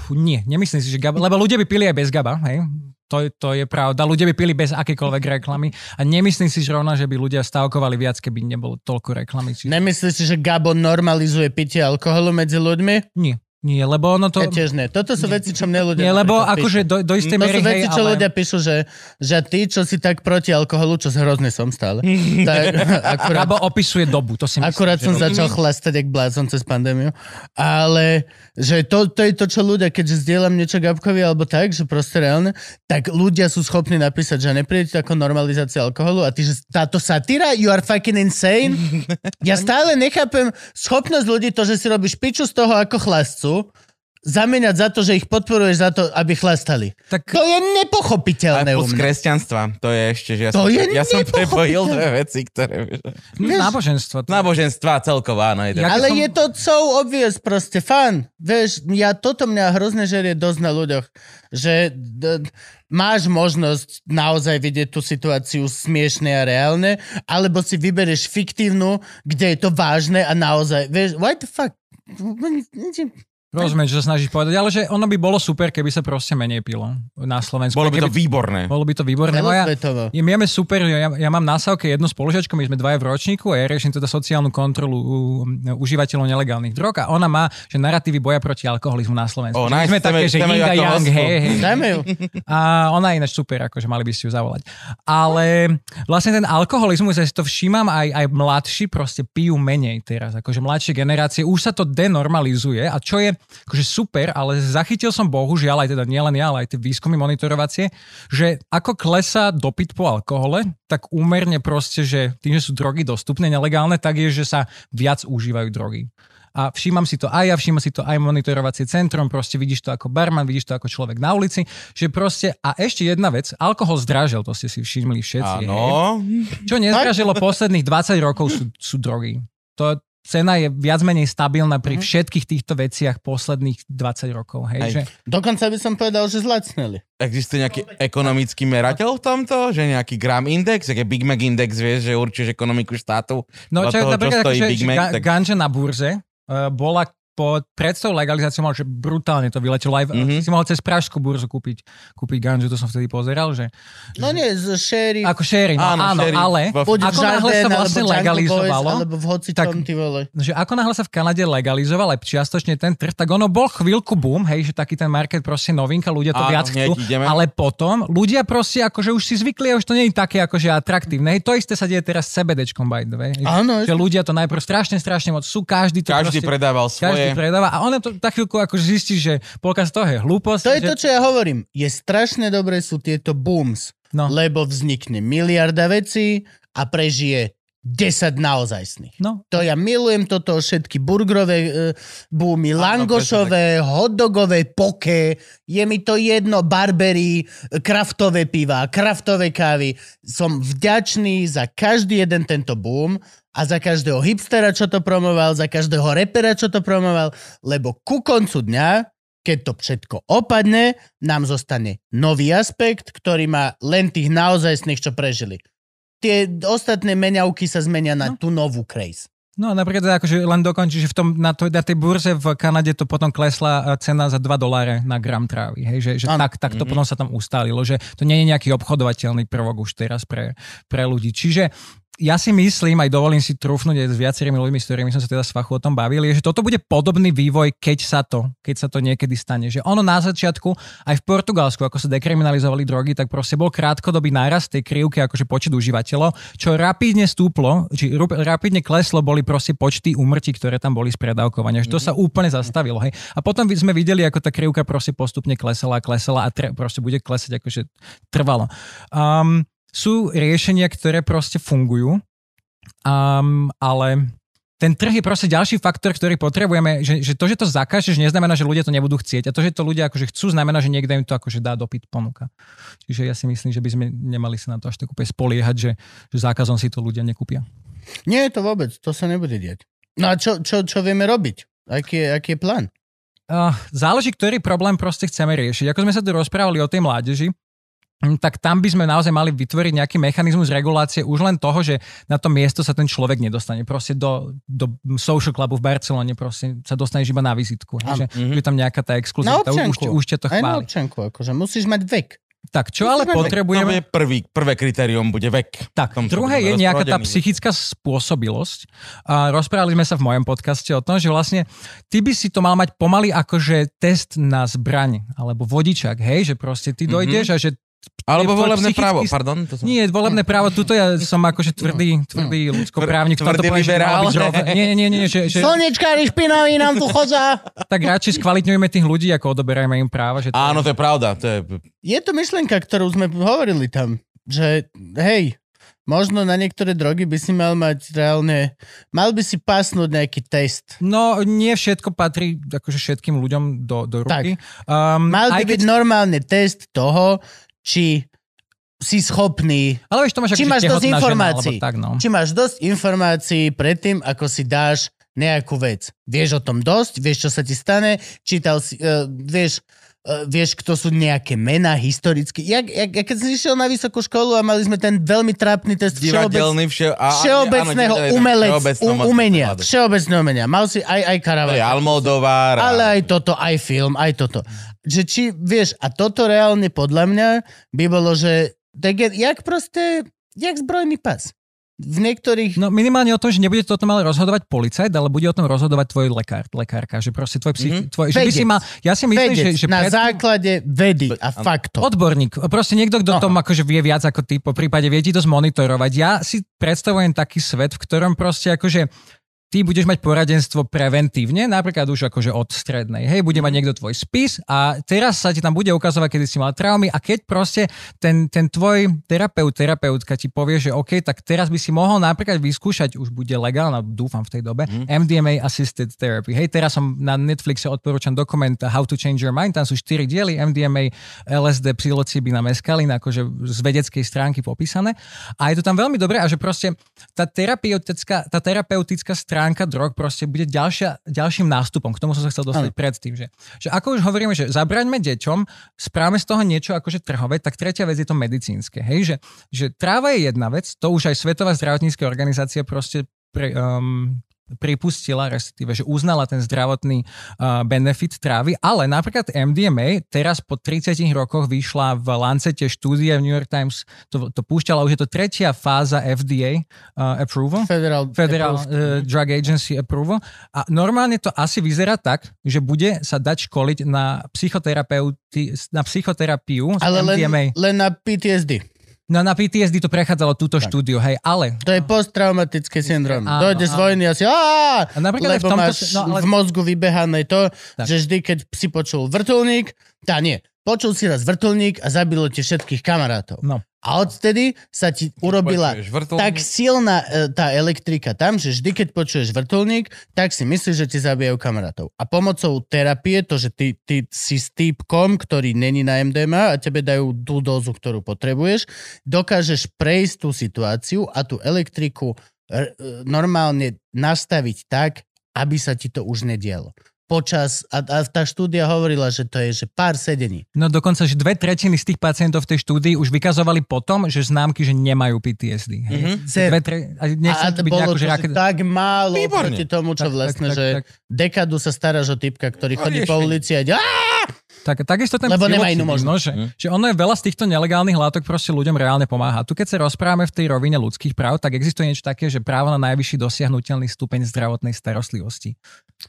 Fú, Nie, nemyslím si, že Gaba, lebo ľudia by pili aj bez Gaba, hej? To, to je pravda. Ľudia by pili bez akékoľvek reklamy a nemyslím si zrovna, že by ľudia stavkovali viac, keby nebolo toľko reklamy. Čiže... Nemyslíš si, že Gabo normalizuje pitie alkoholu medzi ľuďmi? Nie, nie, lebo ono to... Ja tiež nie. Toto sú veci, čo mne ľudia... Nie, lebo akože do, do istej To miery, sú veci, hej, čo ale... ľudia píšu, že, že ty, čo si tak proti alkoholu, čo hrozne som stále, tak akurát, Gabo opisuje dobu, to si myslím. akurát som začal chlastať jak blázon cez pandémiu. Ale že to, to je to, čo ľudia, keďže zdieľam niečo Gabkovi alebo tak, že proste reálne, tak ľudia sú schopní napísať, že nepríde ako normalizácia alkoholu a ty, že táto satíra, you are fucking insane. Ja stále nechápem schopnosť ľudí, to, že si robíš piču z toho ako chlastcu, zamieňať za to, že ich podporuješ za to, aby chlastali. Tak To je nepochopiteľné mňa. kresťanstva. To je ešte, že ja To som, je ja som prepojil dve veci, ktoré... Vieš, náboženstvo. to- Náboženstva celkovo, áno. Je to. Ja- Ale som- je to so obvious proste fan. Vieš, ja toto mňa hrozne žerie dosť na ľuďoch, že d- máš možnosť naozaj vidieť tú situáciu smiešne a reálne, alebo si vybereš fiktívnu, kde je to vážne a naozaj, vieš, what the fuck? Rozumiem, čo sa snažíš povedať, ale že ono by bolo super, keby sa proste menej pilo na Slovensku. Bolo by to Keby- výborné. Bolo by to výborné. No ja, Celosvetovo. ja, my máme super, ja, ja mám na Sávke jednu spolužiačku, my sme dvaja v ročníku a ja riešim teda sociálnu kontrolu u, u, užívateľov nelegálnych drog a ona má, že narratívy boja proti alkoholizmu na Slovensku. O, Že my nice, sme také, že chceme ju yin a ako yang, hostku. hej, hej. Dajme ju. A ona je ináč super, akože mali by ste ju zavolať. Ale vlastne ten alkoholizmus, ja si to všímam, aj, aj mladší proste pijú menej teraz. Akože mladšie generácie, už sa to denormalizuje a čo je akože super, ale zachytil som bohužiaľ, aj teda nielen ja, ale aj tie výskumy monitorovacie, že ako klesá dopyt po alkohole, tak úmerne proste, že tým, že sú drogy dostupné, nelegálne, tak je, že sa viac užívajú drogy. A všímam si to aj ja, všímam si to aj monitorovacie centrum, proste vidíš to ako barman, vidíš to ako človek na ulici, že proste, a ešte jedna vec, alkohol zdražil, to ste si všimli všetci. hej. Áno. Čo nezdražilo posledných 20 rokov sú, sú drogy. To, cena je viac menej stabilná pri všetkých týchto veciach posledných 20 rokov. Hej, Hej. že, Dokonca by som povedal, že zlacneli. Existuje nejaký ekonomický merateľ v tomto? Že nejaký gram index? Jaký Big Mac index, vieš, že určíš ekonomiku štátu? no čo, toho, čo stojí akože, Big že Mac, ga, tak- ganja na burze uh, bola po pred tou legalizáciou mal, že brutálne to vyletelo. Aj mm-hmm. Mhm. si mohol cez Pražskú burzu kúpiť, kúpiť ganžu, to som vtedy pozeral, že No nie, z Sherry, ako sharing, áno, áno sheriff ale buď v ako náhle sa vlastne alebo Jungle Boys, legalizovalo, alebo v hocičom, tak- ty vole. že ako náhle sa v Kanade legalizoval aj čiastočne ten trh, tak ono bol chvíľku boom, hej, že taký ten market proste novinka, ľudia to Áno, viac chcú, ale potom ľudia proste akože už si zvykli a už to nie je také akože atraktívne. Hej, to isté sa deje teraz s CBDčkom by the way. Áno, že ľudia to najprv strašne, strašne moc sú, každý to Každý proste, predával svoje, každý ti predáva a ona to tak chvíľku ako zistí, že polka z toho je hlúposť. To je že... to, čo ja hovorím. Je strašne dobré sú tieto booms, No. lebo vznikne miliarda vecí a prežije 10 naozajstných. No, To ja milujem toto, všetky burgerové e, boomy, langošové, hotdogové poke, je mi to jedno, barbery, kraftové piva, kraftové kávy. Som vďačný za každý jeden tento boom a za každého hipstera, čo to promoval, za každého repera, čo to promoval, lebo ku koncu dňa, keď to všetko opadne, nám zostane nový aspekt, ktorý má len tých naozajstných, čo prežili. Tie ostatné meňavky sa zmenia na No. tú novú craze. No napríklad akože len dokončí, že v tom, na, to, na tej burze v Kanade to potom klesla eh, cena za 2 doláre na gram trávy. Hej? Že, že tak, tak to potom sa tam ustálilo, že to nie je nejaký obchodovateľný prvok už teraz pre, pre ľudí. Čiže ja si myslím, aj dovolím si trúfnuť aj s viacerými ľuďmi, s ktorými som sa teda s fachu o tom bavil, je, že toto bude podobný vývoj, keď sa to, keď sa to niekedy stane. Že ono na začiatku, aj v Portugalsku, ako sa dekriminalizovali drogy, tak proste bol krátkodobý nárast tej krivky, akože počet užívateľov, čo rapidne stúplo, či rapidne kleslo, boli proste počty úmrtí, ktoré tam boli z predávkovania. Že to sa úplne zastavilo. Hej. A potom sme videli, ako tá krivka proste postupne klesala a klesala a tre, proste bude klesať akože trvalo. Um, sú riešenia, ktoré proste fungujú, um, ale ten trh je proste ďalší faktor, ktorý potrebujeme, že, že to, že to zakážeš, neznamená, že ľudia to nebudú chcieť. A to, že to ľudia akože chcú, znamená, že niekto im to akože dá dopyt ponuka. Čiže ja si myslím, že by sme nemali sa na to až tak úplne spoliehať, že, že zákazom si to ľudia nekúpia. Nie je to vôbec, to sa nebude diať. No a čo, čo, čo vieme robiť? Aký je, aký je plán? Uh, záleží, ktorý problém proste chceme riešiť. Ako sme sa tu rozprávali o tej mládeži, tak tam by sme naozaj mali vytvoriť nejaký mechanizmus regulácie už len toho, že na to miesto sa ten človek nedostane. Proste do, do social clubu v Barcelone proste sa dostaneš iba na vizitku. Áno. Že je tam nejaká tá Na exkluzivita, už, občanku. už, už ťa to Aj na chváli. občanku, akože musíš mať vek. Tak, čo ale Musíme- To potrebujeme... bude prvý, prvé kritérium, bude vek. Tak, tom druhé je nejaká tá psychická spôsobilosť. A rozprávali sme sa v mojom podcaste o tom, že vlastne ty by si to mal mať pomaly akože test na zbraň, alebo vodičak, hej, že proste ty dojdeš a že Alebo volebné právo, pardon. To som... nie, volebné právo, tuto ja som akože tvrdý, tvrdý ľudskoprávnik. v tomto tvrdý že liberál. rov- Nie, nie, nie, že, že Slnečkári špinaví nám tu chodza. tak radšej skvalitňujeme tých ľudí, ako odoberajme im práva. Že to Áno, to je pravda. To je... Je to myšlienka, ktorú sme hovorili tam, že hej, možno na niektoré drogy by si mal mať reálne, mal by si pásnuť nejaký test. No, nie všetko patrí akože všetkým ľuďom do, do ruky. Um, Mal by aj byť normálny test toho, či si schopný Ale vieš, to máš Či máš dosť žena, informácií? alebo tak, no. či máš dosť informácií predtým, ako si dáš nejakú vec. Vieš o tom dosť, vieš, čo sa ti stane, čítal si, uh, vieš, uh, vieš, kto sú nejaké mená historicky. Jak, jak, jak keď som išiel na vysokú školu a mali sme ten veľmi trápny test všeobec, vše... a- všeobecného áno, umelec, všeobecného um, moc- umenia. Všeobecné umenia. Mal si aj, aj a- Ale aj toto, aj film, aj toto. Že či, vieš, a toto reálne podľa mňa by bolo, že tak je, jak proste, jak zbrojný pas. V niektorých... No minimálne o tom, že nebude to o tom ale rozhodovať policajt, ale bude o tom rozhodovať tvoj lekár, lekárka, že proste tvoj psych... Mhm. Mm-hmm. Tvoj, že by si mal, ja si myslím, vedec, že, že na pred- základe vedy a faktov. Odborník, proste niekto, kto No. tom akože vie viac ako ty, po prípade vie ti to zmonitorovať. Ja si predstavujem taký svet, v ktorom proste akože ty budeš mať poradenstvo preventívne, napríklad už akože od strednej. Hej, bude mať niekto tvoj spis a teraz sa ti tam bude ukazovať, kedy si mal traumy a keď proste ten, ten tvoj terapeut, terapeutka ti povie, že OK, tak teraz by si mohol napríklad vyskúšať, už bude legálna, dúfam v tej dobe, MDMA Assisted Therapy. Hej, teraz som na Netflixe odporúčam dokument How to Change Your Mind, tam sú 4 diely, MDMA, LSD, psilocybina, meskalina, akože z vedeckej stránky popísané. A je to tam veľmi dobré a že proste tá terapeutická, tá terapeutická stránka drog proste bude ďalšia, ďalším nástupom. K tomu som sa chcel dostať predtým. Že, že ako už hovoríme, že zabraňme deťom, správame z toho niečo akože trhové, tak tretia vec je to medicínske. Hej? Že, že tráva je jedna vec, to už aj Svetová zdravotnícka organizácia proste pre, um, pripustila, respektíve, že uznala ten zdravotný uh, benefit trávy, ale napríklad MDMA teraz po 30 rokoch vyšla v Lancete štúdia v New York Times, to, to púšťala, už je to tretia fáza FDA uh, approval. Federal, Federal uh, Drug Agency approval. A normálne to asi vyzerá tak, že bude sa dať školiť na, psychoterapeuti, na psychoterapiu ale len, MDMA. len na PTSD. No na PTSD to prechádzalo túto štúdiu, hej, ale... To je posttraumatický syndrom. Áno, Dojde z vojny asi, "Á!" A napríklad aj v lebo tomto- máš no, ale- v mozgu vybehané to, Tak. že vždy, keď si počul vrtulník, tá nie. Počul si raz vrtulník a zabilo ti všetkých kamarátov. No. A odtedy sa ti urobila tak silná e, tá elektrika tam, že vždy, keď počuješ vrtulník, tak si myslíš, že ti zabijajú kamarátov. A pomocou terapie, to, že ty, ty si s týpkom, ktorý není na MDMA a tebe dajú tú dózu, ktorú potrebuješ, dokážeš prejsť tú situáciu a tú elektriku e, e, normálne nastaviť tak, aby sa ti to už nedialo. Počas, a, a tá štúdia hovorila, že to je že pár sedení. No dokonca, že dve tretiny z tých pacientov v tej štúdii už vykazovali potom, že známky, že nemajú PTSD. Hej? Mhm. Cer- Dve, tre... a a to byť bolo nejakú, to, že tak málo Výborne. proti tomu, čo Tak, vlastne, tak, že tak, dekadu sa staráš o typka, ktorý chodí po ulici a ide, "Á!" Tak, takisto ten Lebo nemá inú no, že, že ono je veľa z týchto nelegálnych látok proste ľuďom reálne pomáha. Tu keď sa rozprávame v tej rovine ľudských práv, tak existuje niečo také, že právo na najvyšší dosiahnutelný stupeň zdravotnej starostlivosti.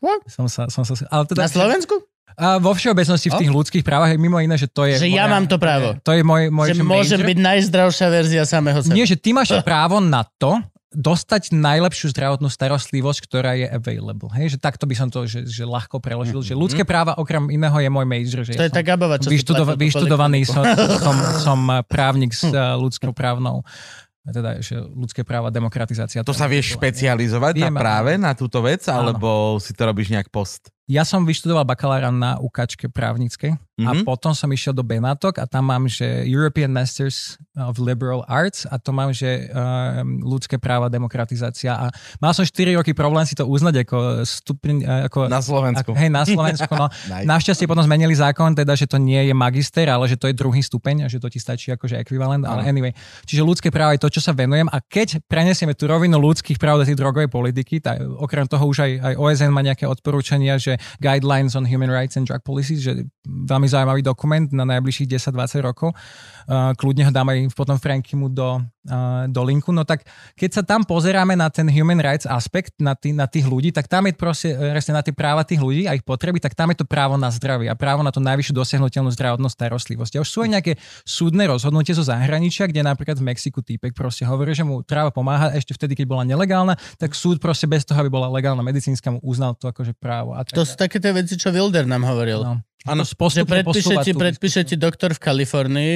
What? Som sa, som sa, ale teda, Na Slovensku? A vo všeobecnosti v tých ľudských právach je mimo iné, že to je... Že ja mám to právo. To je môj, môj Že že môžem major. byť najzdravšia verzia samého seba. Nie, že ty máš právo na to, dostať najlepšiu zdravotnú starostlivosť, ktorá je available. Hej, že takto by som to že, že ľahko preložil. Že ľudské práva okrem iného je môj major. Mhm. Že To ja je som tá Gabova, čo si vyštudova- vyštudovaný som, som, som eh, právnik s uh, ľudskou právnou teda že ľudské práva, demokratizácia. To sa vieš špecializovať na práve na túto vec, Áno. alebo si to robíš nejak post? Ja som vyštudoval bakalára na UKčke právnickej a Mhm. potom som išiel do Benátok a tam mám, že European Masters of Liberal Arts a to mám, že um, ľudské práva, demokratizácia a mal som 4 roky problém si to uznať ako stupeň, eh, ako, Na Slovensku. ako hej, na Slovensku, no. Nice. Našťastie potom zmenili zákon, teda, že to nie je magister, ale že to je druhý stupeň a že to ti stačí akože ekvivalent, ale Áno. anyway. Čiže ľudské práva je to, čo sa venujem a keď prenesieme tú rovinu ľudských práv do tej drogovej politiky, tak okrem toho už aj, aj OSN má nejaké odporúčania, že Guidelines on Human Rights and Drug Policies, že veľmi zaujímavý dokument na najbližších 10-20 rokov. Uh, kľudne ho dám aj potom Frankimu do, uh, do linku. No tak keď sa tam pozeráme na ten human rights aspekt, na, tý, na tých ľudí, tak tam je proste, e, resne na tie práva tých ľudí a ich potreby, tak tam je to právo na zdravie a právo na tú najvyššiu dosiahnutelnú zdravotnú starostlivosť. A už sú aj nejaké súdne rozhodnutie zo zahraničia, kde napríklad v Mexiku týpek proste hovorí, že mu tráva pomáha ešte vtedy, keď bola nelegálna, tak súd proste bez toho, aby bola legálna medicínska, mu uznal to akože právo. A To sú také tie veci, čo Wilder nám hovoril. no. Áno, Že predpíše ti, predpíše ti doktor v Kalifornii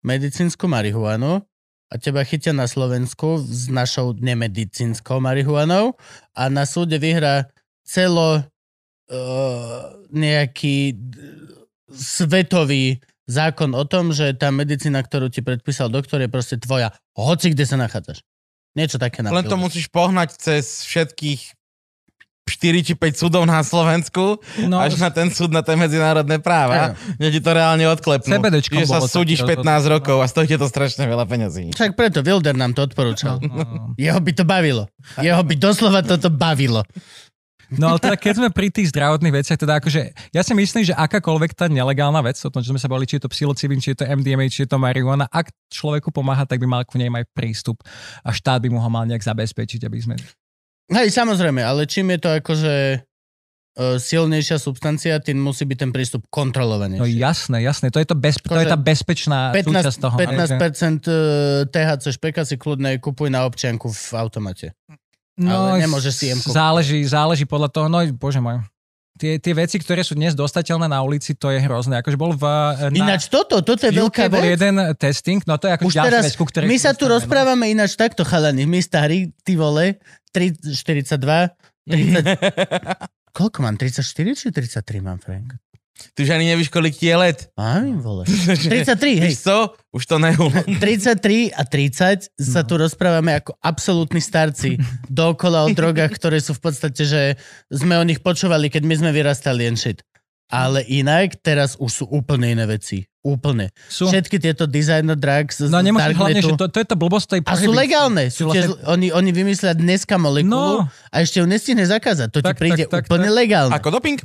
medicínsku marihuanu a teba chytia na Slovensku s našou nemedicínskou marihuanou a na súde vyhrá celo uh, nejaký d- svetový zákon o tom, že tá medicína, ktorú ti predpísal doktor, je proste tvoja, hoci kde sa nachádzaš. Niečo také na Len to musíš pohnať cez všetkých 4 či 5 súdov na Slovensku, No, až na ten súd na tie medzinárodné práva, kde ti to reálne odklepnú. Čiže sa súdiš také 15 rokov a stojí to strašne veľa peňazí. Však preto Wilder nám to odporúčal. no, no. Jeho by to bavilo. Jeho by doslova toto bavilo. No ale teda keď sme pri tých zdravotných veciach, teda akože ja si myslím, že akákoľvek tá nelegálna vec, o tom, že sme sa boli, či je to psilocybin, či je to MDMA, či je to marihuana, ak človeku pomáha, tak by mal k nej aj prístup a štát by mu ho mal nejak zabezpečiť, aby sme... Hej, samozrejme, ale čím je to akože uh, silnejšia substancia, tým musí byť ten prístup No kontrolovanejší. jasné, jasné, to je, to bez, to je tá bezpečná 15, súčasť toho. hej, že- 15% eh, THC špeka si kľudne kupuj na občianku v automate. No, ale nemôžeš si jemku. Záleží, záleží podľa toho, no bože môj. Tie, tie veci, ktoré sú dnes dostateľné na ulici, to je hrozné. Akože bol v... Na, Ináč toto, toto je veľká UK bol vec. jeden testing, no to je ako Už teraz, vec, ku my sa tu no. rozprávame ináč takto, chalani. My starí, ty vole, 3, 42, 30... Koľko mám? 34 či 33 mám, Frank? Ty už ani nevíš, kolik ti je let. Aj, vole. 33, hej. Víš co? Už to nehul. 33 a 30 sa No. tu rozprávame ako absolútni starci dookola o drogách, ktoré sú v podstate, že sme o nich počúvali, keď my sme vyrastali jen shit. Ale inak teraz už sú úplne iné veci. Úplne. Sú, Všetky tieto designer drugs z no nemusíš hlavne, že to, to je to blbosť tej A sú legálne. Sú tiež, vlastne- oni, oni vymyslia dneska molekulu No, a ešte ju nestihne zakázať. To ti Tak, príde tak, tak, úplne tak. legálne. Ako doping?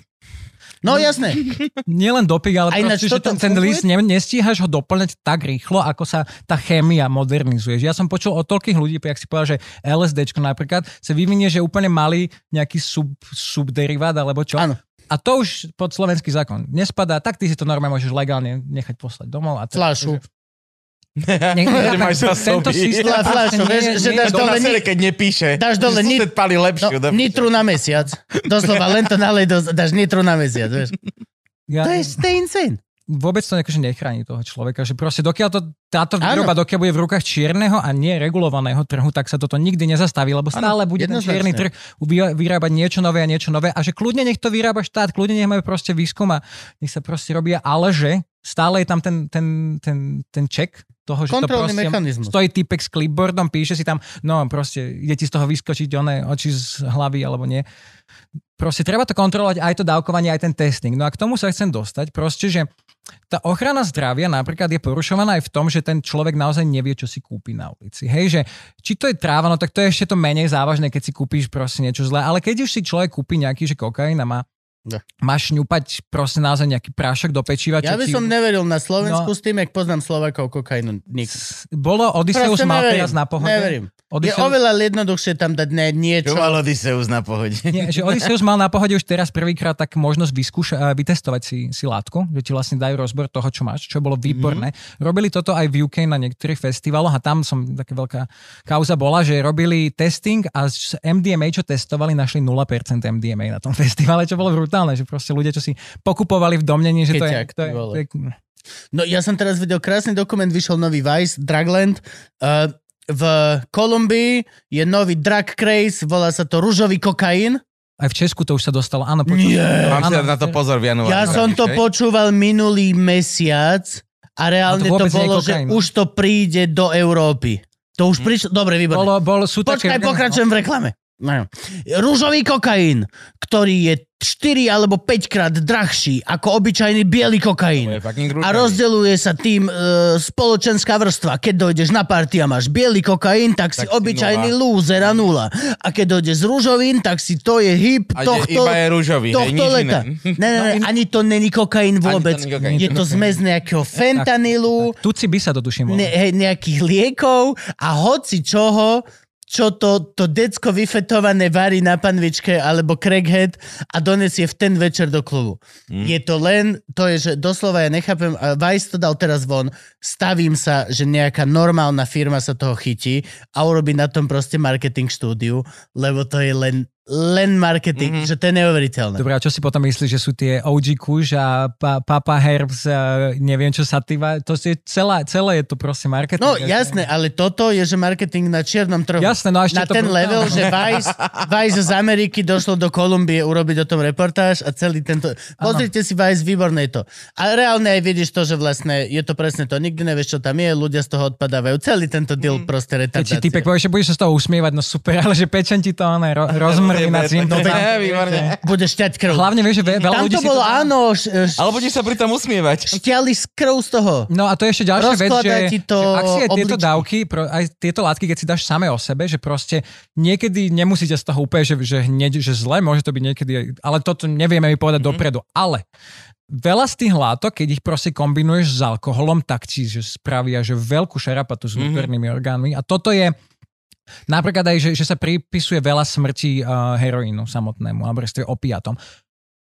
No jasné. nielen doping, ale proste, že ten, ten list ne, nestíhaš ho doplňať tak rýchlo, ako sa tá chémia modernizuje. Že Ja som počul od toľkých ľudí, jak si povedal, že LSD napríklad sa vyvinie, že úplne malý nejaký sub, subderivát alebo čo. Áno. A to už pod slovenský zákon nespadá, tak ty si to normálne môžeš legálne nechať poslať domov. A to, Fľašu. Nie, Že máš za tento systém Fla- flašu, nie- vieš, že dáš dole na keď nepíše. dáš dole Že nit- No, lepšiu. do- nitru na mesiac. Doslova, len to nalej, do, dáš nitru na mesiac, vieš. Ja, To je, to je insane. Vôbec to akože nechráni toho človeka, že proste dokiaľ to, táto výroba, dokiaľ bude v rukách čierneho a neregulovaného trhu, tak sa toto nikdy nezastaví, lebo stále bude ten čierny trh vy- vyrábať niečo nové a niečo nové a že kľudne nech to vyrába štát, kľudne nech majú proste výskum a nech sa proste robia, ale že stále je tam ten, ten, ten, ten check toho, že to Kontrolný proste mechanizmus. stojí typek s clipboardom, píše si tam, no proste ide ti z toho vyskočiť oné oči z hlavy alebo nie. Proste treba to kontrolovať aj to dávkovanie, aj ten testing. No a k tomu sa chcem dostať. Proste, že tá ochrana zdravia napríklad je porušovaná aj v tom, že ten človek naozaj nevie, čo si kúpi na ulici. Hej, že či to je tráva, no tak to je ešte to menej závažné, keď si kúpiš proste niečo zlé. Ale keď už si človek kúpi nejaký, že kokain a má, No. má šňupať proste naozaj nejaký prášok do pečiva. Ja by ti- som neveril na Slovensku No. s tým, jak poznám Slovakov kokainu. Nik. Bolo Odysseus mal teraz na pohode. Neverím. Je Odysseus, oveľa jednoduchšie tam dať ne, niečo. Čo mal Odysseus na pohode? nie, že Odysseus mal na pohode už teraz prvýkrát tak možnosť vyskúša, eh, vytestovať si, si látku, že ti vlastne dajú rozbor toho, čo máš, čo bolo výborné. Mm-hmm. Robili toto aj v UK na niektorých festivaloch a tam som, taká veľká kauza bola, že robili testing a z MDMA, čo testovali, našli 0% MDMA na tom festivale, čo bolo brutálne, že proste ľudia, čo si pokupovali v domnení, že to je... Keťak, To je, to je No ja som teraz videl krásny dokument, vyšiel nový Vice, Drugland. Uh, v Kolumbii je nový drug craze, volá sa to ružový kokain. aj v Česku to už sa dostalo. Áno, počul Nie. Mám si Áno, na to pozor v januári. Ja som to počúval minulý mesiac a reálne A to to, bolo, že už to príde do Európy. To už prišlo, dobre, výborné. Bolo, bol, sú také... Počkaj, pokračujem v reklame. No. Rúžový kokain, ktorý je 4 alebo 5 krát drahší ako obyčajný biely To kokain. A rozdeľuje sa tým e, spoločenská vrstva. Keď dojdeš na party a máš biely kokain, tak, si Tak si obyčajný nula. lúzer a nula. A keď dojdeš z rúžovín, tak si to je hip A tohto, iba je rúžový, hej, tohto nič leta. Ne, ne, ne, ani to není kokain vôbec. není kokain. Je to zmes nejakého fentanylu, Tuci by sa to tuším. ne, hej, nejakých liekov a hoci čoho, čo to, to decko vyfetované varí na panvičke alebo crackhead a donesie v ten večer do klubu. Mm. Je to len, to je, že doslova ja nechápem, a Vice to dal teraz von, stavím sa, že nejaká normálna firma sa toho chytí a urobí na tom proste marketing štúdiu, lebo to je len, len marketing, mm-hmm. že to je neuveriteľné. Dobre, a čo si potom myslíš, že sú tie OG Kush a pa, Papa Herbs a neviem čo Sativa? To je celá, celé je to proste marketing. No jasné, ale toto je, že marketing na čiernom trhu. Jasné, no a ešte na to ten brutálne. level, že Vice, Vice z Ameriky došlo do Kolumbie urobiť o tom reportáž a celý tento... Pozrite si Vice, výborné je to. A reálne aj vidíš to, že vlastne je to presne to. Nikdy nevieš, čo tam je, ľudia z toho odpadávajú. Celý tento deal Mm. proste Keď si retardácia. typek povie, že budeš sa z toho usmievať, no super, ale že pečen ti to ne, ro, rozmrví na cím. No, výborne. Budeš šťať krv. Hlavne vieš, že ve, veľa Tam ľudí to si bolo, to... áno, š, š, Ale budeš sa pri tom usmievať. šťali z krv z toho. No a to je ešte ďalšia vec, že, Rozkladá ti to že ak si aj tieto obličky. dávky, aj tieto látky, keď si dáš same o sebe, že proste niekedy nemusíte z toho úplne, že, že hneď, že zle, môže to byť niekedy, ale toto nevieme mi povedať mm-hmm. dopredu. Ale veľa z tých látok, keď ich proste kombinuješ s alkoholom, tak ti že spravia že veľkú šarapatu s vnútornými mm-hmm. orgánmi. A toto je napríklad aj, že, že sa pripisuje veľa smrti uh, heroínu samotnému, alebo respektíve opiatom.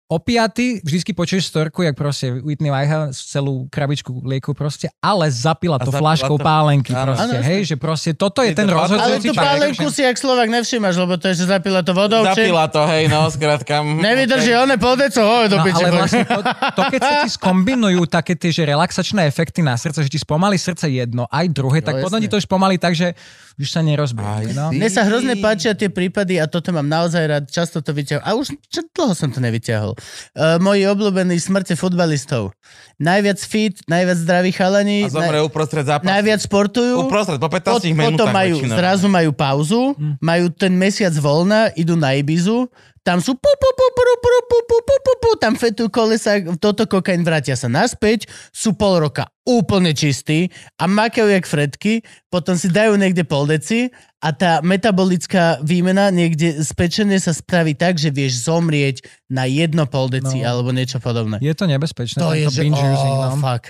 Opiaty, vždycky počuješ storku, jak proste Whitney Whitehouse celú krabičku lieku proste, ale zapila to zapila to- pálenky Áno. proste, Áno, hej, že proste toto je Je ten to- Ale rozhodujúci tú faktor, pálenku že- si, jak Slovak, nevšimáš, lebo to je, že zapila to vodou. či- Zapila to, hej, no, skrátka. Nevydrží, one pol deco, hoj, do No, piči. ale vlastne to, to, keď sa ti skombinujú také tie že relaxačné efekty na srdce, že ti spomalí srdce jedno, aj druhé, tak No, potom jasne. ti to už pomalí tak, že už sa Aj nerozbehne. No. Mne sa hrozne páčia tie prípady a toto mám naozaj rád, často to vyťahol. A už čo dlho som to nevyťahol. Uh, moji obľúbení smrte futbalistov. Najviac fit, najviac zdraví chalani, A zomre uprostred zápasu. najviac sportujú. Uprostred, po 15 Pot, minútach potom majú, väčšinou. zrazu majú pauzu, majú ten mesiac voľna, idú na Ibizu, tam sú pu, pu, pu, pu, pu, pu, pu, pu, pu, pu, tam fetujú kolesa, toto kokain vrátia sa naspäť, sú pol roka úplne čistí a makajú jak fredky, potom si dajú niekde pol deci a tá metabolická výmena niekde spečenie sa spraví tak, že vieš zomrieť na jedno pol deci No. alebo niečo podobné. Je to nebezpečné. To je, tento že... binge using, Oh, no. fuck.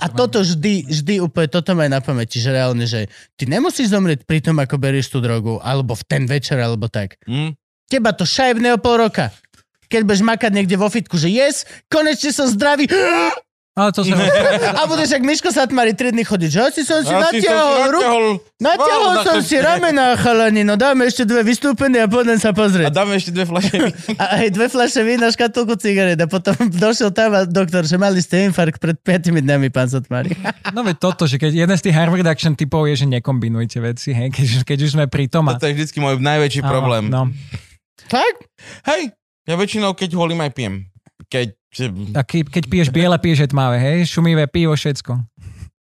A toto vždy, vždy úplne, toto má na pamäti, že reálne, že ty nemusíš zomrieť pri tom, ako berieš tú drogu, alebo v ten večer, alebo tak. Hm? Teba to šajbne o pol roka. Keď budeš makať niekde vo fitku, že yes, konečne som zdravý, Ale to sa... A budeš, jak Miško Satmari 3 dny chodiť, že si som si Ja si som si natiahol, natiahol som na si ramena, chalani, no dáme ešte dve vystúpenia a poďme sa A pozrieť. dáme ešte dve fľaše. A aj dve fľaše vína, škatulku cigaret a potom došiel tam a doktor, že mali ste infarkt pred 5 dňami, pán Satmari. No veď toto, že keď jeden z tých harm reduction typov je, že nekombinujte veci, hej, keď, keď už sme pri tom. a- To je vždycky môj najväčší Áno, problém. No. Fakt? Hej, ja väčšinou, keď holím, aj pijem. Keď, A ke, keď piješ biele, piješ aj tmavé, hej? Šumivé pivo, všetko.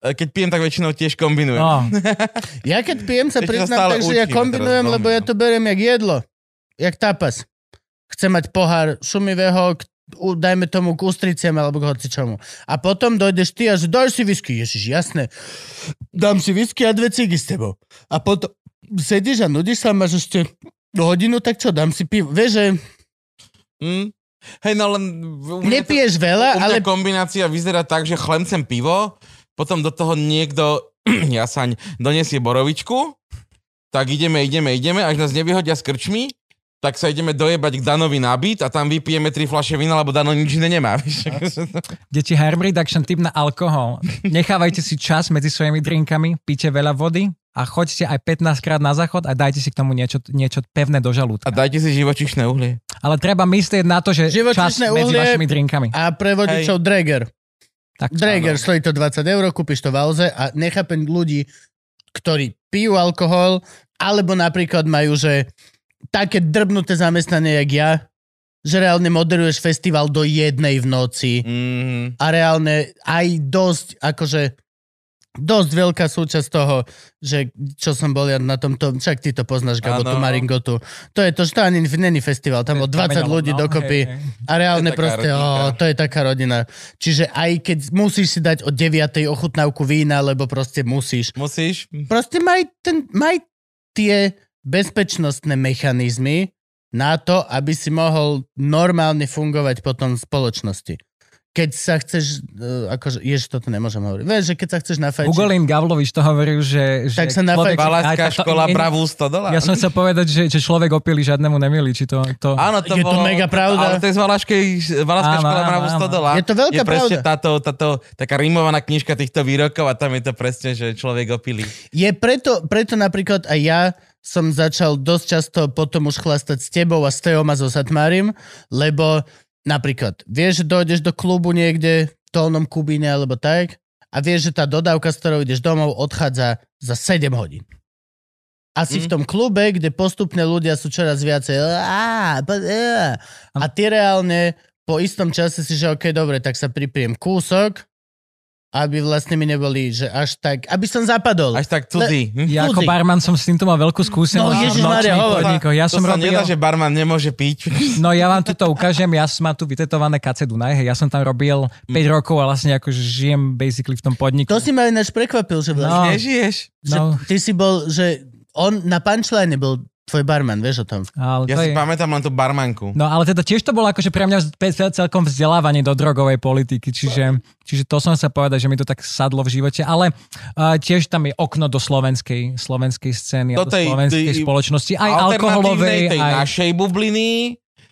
e, keď pijem, tak väčšinou tiež kombinujem. No, Ja keď pijem sa priznám tak, že ja kombinujem, teraz lebo ja no. to beriem jak jedlo. Jak tapas. Chcem mať pohár šumivého, dajme tomu k ústriciam alebo k hocičomu. A potom dojdeš ty a že daj si whisky. Ježiš, jasné. Dám si whisky a dve cigy s tebou. A potom sedíš a nudíš sa, máš ešte hodinu, tak čo, dám si pivo. Vieš, že Hm? Hej, no len... nepiješ to, veľa, u mňa ale kombinácia vyzerá tak, že chlemcem pivo, potom do toho niekto, jasaň, donesie borovičku, tak ideme, ideme, ideme, až nás nevyhodia s krčmi, tak sa ideme dojebať k Danovi na byt a tam vypijeme tri fľaše vína, lebo Dano nič iné nemá. Deti harm reduction typ na alkohol. Nechávajte si čas medzi svojimi drinkami, píte veľa vody a choďte aj 15 krát na záchod a dajte si k tomu niečo, niečo pevné do A žalúdka. dajte si živočišné uhlie. Ale treba myslieť na to, že čas medzi vašimi drinkami. a pre vodičov Drager. Tak, Drager, stojí to 20 eur, kúpiš to v auze a nechápem ľudí, ktorí pijú alkohol, alebo napríklad majú, že také drbnuté zamestnanie, jak ja, že reálne moderuješ festival do jednej v noci Mm, a reálne aj dosť, akože dosť veľká súčasť toho, že čo som bol ja na tomto, však ty to poznáš, Gabo, tú Maringotu. To je to, že to ani není festival, tam bolo 20 ľudí No, dokopy. hej, hej. A reálne To proste, rodinka. to je taká rodina. Čiže aj keď musíš si dať o 9. ochutnávku vína, lebo proste musíš. musíš? Proste maj, ten, maj tie bezpečnostné mechanizmy na to, aby si mohol normálne fungovať potom v spoločnosti. Keď sa chceš, uh, akože, jež, toto nemôžem hovoriť. Vieš, že keď sa chceš nafajčiť, Ugolín Gavlovič to hovoril, že... že Tak sa človek- nafajči- aj Valašská to- škola nie- pravú 100 dolárov. Ja som chcel povedať, že, že človek opilý žiadnemu nemilí, či to... to... Áno, to Je to bolo, mega pravda. Ale to je z Valašskej, Valašská Áno, škola mravu 100 áno. dolárov. Je to veľká je presne pravda. táto, táto, taká rimovaná knižka týchto výrokov a tam je to presne, že človek opilý. Je preto, preto napríklad aj ja som začal dosť často potom už chlastať s tebou a s Teom a so Satmárim, lebo napríklad vieš, že dojdeš do klubu niekde v Dolnom Kubíne alebo tak a vieš, že tá dodávka, s ktorou ideš domov, odchádza za 7 hodín. A si Mm. v tom klube, kde postupne ľudia sú čoraz viacej "Á, po- á." a ty reálne po istom čase si, že OK, dobre, tak sa pripriem kúsok, aby vlastne mi neboli, že až tak, aby som zapadol. Až tak cudzí. Hm? Ja ako barman som s týmto mal veľkú skúsenosť. No, v Ježišmária, nočných hovor. podnikoch. Ja to som sa robil... nedá, že barman nemôže piť. No ja vám toto ukážem, ja som mám tu vytetované KC Dunaj, hej, ja som tam robil 5 rokov a vlastne akože žijem basically v tom podniku. To si ma ináč prekvapil, že vlastne, No. Nežiješ. že No. ty si bol, že on na punchline bol tvoj barman, vieš o tom? Ale Ja to si je... pamätám len tú barmanku. No ale teda tiež to bolo akože pre mňa celkom vzdelávanie do drogovej politiky, čiže, čiže to som sa povedať, že mi to tak sadlo v živote, ale uh, tiež tam je okno do slovenskej, slovenskej scény a Do do tej- slovenskej tej spoločnosti, aj Alternatívnej, alkoholovej, tej aj... našej bubliny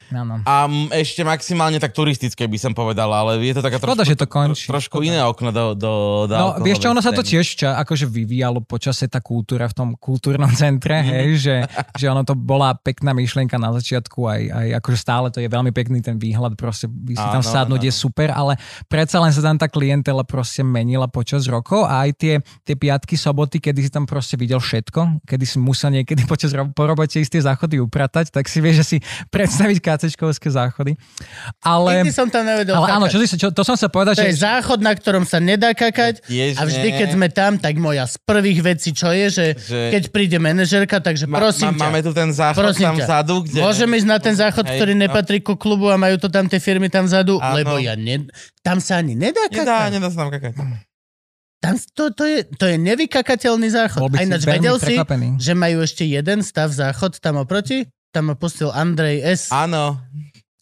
Áno. a ešte maximálne tak turistické by som povedal, ale je to taká Škoda, trošku, že to končí. trošku Škoda. iné okno do, do, do No, vieš čo, ono sa to tiež ča, akože vyvíjalo počase tá kultúra v tom kultúrnom centre, hej, že, že ono to bola pekná myšlienka na začiatku, aj, aj akože stále to je veľmi pekný ten výhľad, proste by si tam Áno, sadnúť áno. je super, ale predsa len sa tam tá klientela proste menila počas rokov a aj tie, tie piatky, soboty, kedy si tam proste videl všetko, kedy si musel niekedy počas ro- po robote ísť tie záchody upratať, tak si vieš, že si predstaviť kácečkovské záchody. Ale, Nikdy som tam nevedel ale áno, kakať. čo, si, čo, to som sa povedať, To je že... záchod, na ktorom sa nedá kakať Tiež a vždy, keď sme tam, tak moja z prvých vecí, čo je, že, Že- keď príde manažerka, takže Ma- prosím ma- Máme ťa, tu ten záchod prosím tam ťa, vzadu, kde... môžeme ísť na ten záchod, Hej, ktorý no. nepatrí ku klubu a majú to tam tie firmy tam vzadu, Áno. lebo ja ne, tam sa ani nedá kakať. Nedá, nedá sa tam kakať. Tam, to, to, je, to je nevykakateľný záchod. Bol by A si ináč vedel si, že majú ešte jeden stav záchod tam oproti? Tam ma pustil Andrej S. Áno.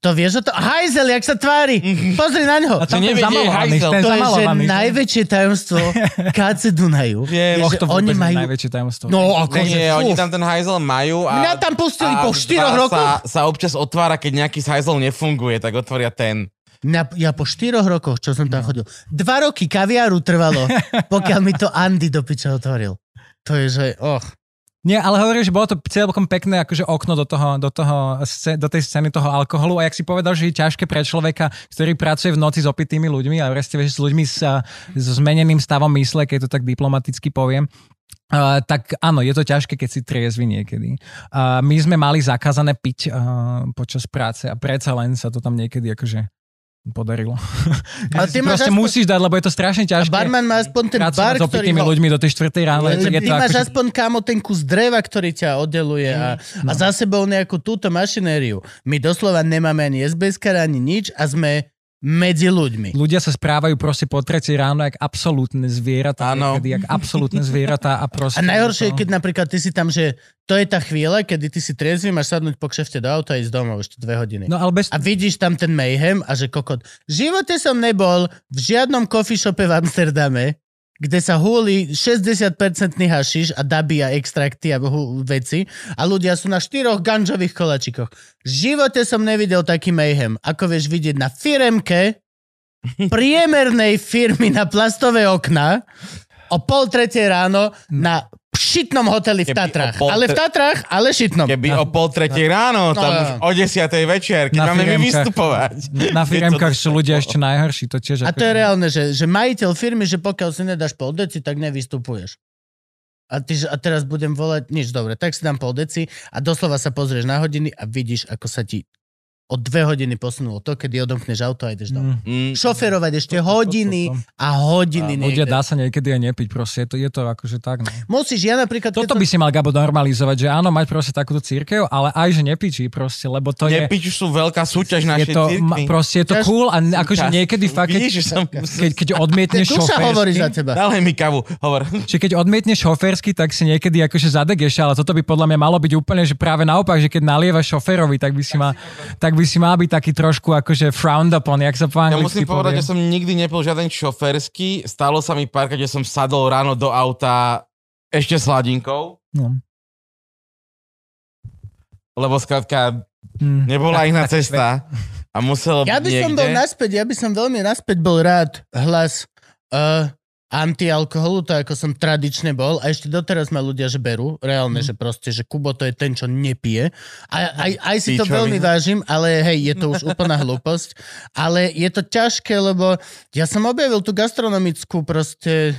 To vieš o to? Hajzel, jak sa tvári. Pozri na ňo. A tam Že nevie, je hajzel. To je, že najväčšie tajomstvo KC Dunaju. Je, Och, že to oni majú... najväčšie tajomstvo. No, akože, Nie, fú. oni tam ten hajzel majú a... Mňa tam pustili a po štyroch sa- rokoch. Sa občas otvára, keď nejaký hajzel nefunguje, tak otvoria ten. Na, ja po štyroch rokoch, čo som tam chodil, dva roky kaviaru trvalo, pokiaľ mi to Andy do piče otvoril. To je, že och. Nie, ale hovorím, že bolo to celkom pekné akože okno do, toho, do, toho, do tej scény toho alkoholu a jak si povedal, že je ťažké pre človeka, ktorý pracuje v noci s opitými ľuďmi a respektíve s ľuďmi s, s zmeneným stavom mysle, keď to tak diplomaticky poviem, Uh, tak áno, je to ťažké, keď si triezvi niekedy. Uh, my sme mali zakázané piť uh, počas práce a predsa len sa to tam niekedy akože podarilo. Ale ty máš aspoň- musíš dať, lebo je to strašne A ťažké. barman má aspoň ten pracovať bar, s ktorý ho... ľuďmi do tej štvrtej ráno. Je, Ty je to máš akože, aspoň kámo ten kus dreva, ktorý ťa oddeluje a, no. a za sebou nejakú túto mašinériu. My doslova nemáme ani SBS ani nič a sme medzi ľuďmi. ľudia sa správajú proste po tretej ráno jak absolútne zvieratá. Áno. Jak absolútne zvieratá a proste... A najhoršie je, keď napríklad ty si tam, že to je tá chvíľa, kedy ty si triezvy, máš sadnúť po kšefte do auta a ísť domov ešte dve hodiny. No ale bez... A vidíš tam ten mayhem a že kokot. V živote som nebol v žiadnom coffee shope v Amsterdame, kde sa húli 60% hašiš a daby a extrakty a veci a ľudia sú na štyroch ganžových kolačikoch. V živote som nevidel taký mayhem, ako vieš vidieť na firemke priemernej firmy na plastové okná o pol tretej ráno na šitnom hoteli v Tatrách. pol Ale v Tatrách, ale šitnom. Keby o pol tretej ráno, tam No, už no. o desiatej večer, keď máme my vystupovať. Na firemkách sú ľudia ešte najhorší, to tiež... A to je reálne, že, že majiteľ firmy, že pokiaľ si nedáš pol deci, tak nevystupuješ. A, ty, a teraz budem volať, nič, dobre, tak si dám pol deci a doslova sa pozrieš na hodiny a vidíš, ako sa ti o dve hodiny posunulo to, kedy odomkneš auto a ideš domov. Mm. Mm, Šoferovať ešte To- to- to- hodiny to- a hodiny Ľudia niekde. dá sa niekedy aj nepiť, proste je to, je to akože tak. No. Musíš, ja napríklad... keď Toto som- by si mal Gabo normalizovať, že áno, mať proste takúto církev, ale aj, že nepičí proste, lebo to je... Nepič sú veľká súťaž Je našej to, cirkvi. ma, proste je to cool a akože niekedy fakt, keď, Vidíš, že som... keď, keď odmietneš Duša hovorí za šoférsky, teba. Dálej mi kavu, hovor. čiže keď odmietneš šoférsky, tak si niekedy akože zadegeš, ale toto by podľa mňa malo byť úplne, že práve naopak, že keď nalievaš šoférovi, tak by si mal, tak by si mal byť taký trošku akože frowned upon, jak sa po Ja musím povedať, povie. že som nikdy nepil žiaden šoférsky. Stalo sa mi párkrát, že som sadol ráno do auta ešte s hladinkou, No. lebo skrátka Hm. nebola iná cesta a musel Ja by som niekde. bol naspäť, ja by som veľmi naspäť bol rád hlas uh, antialkoholu, tak ako som tradične bol a ešte doteraz ma ľudia, že berú, reálne, že proste, že Kubo to je ten, čo nepije. A aj, aj si to Pičovina. veľmi vážim, ale hej, je to už úplná hlúposť. Ale je to ťažké, lebo ja som objavil tú gastronomickú proste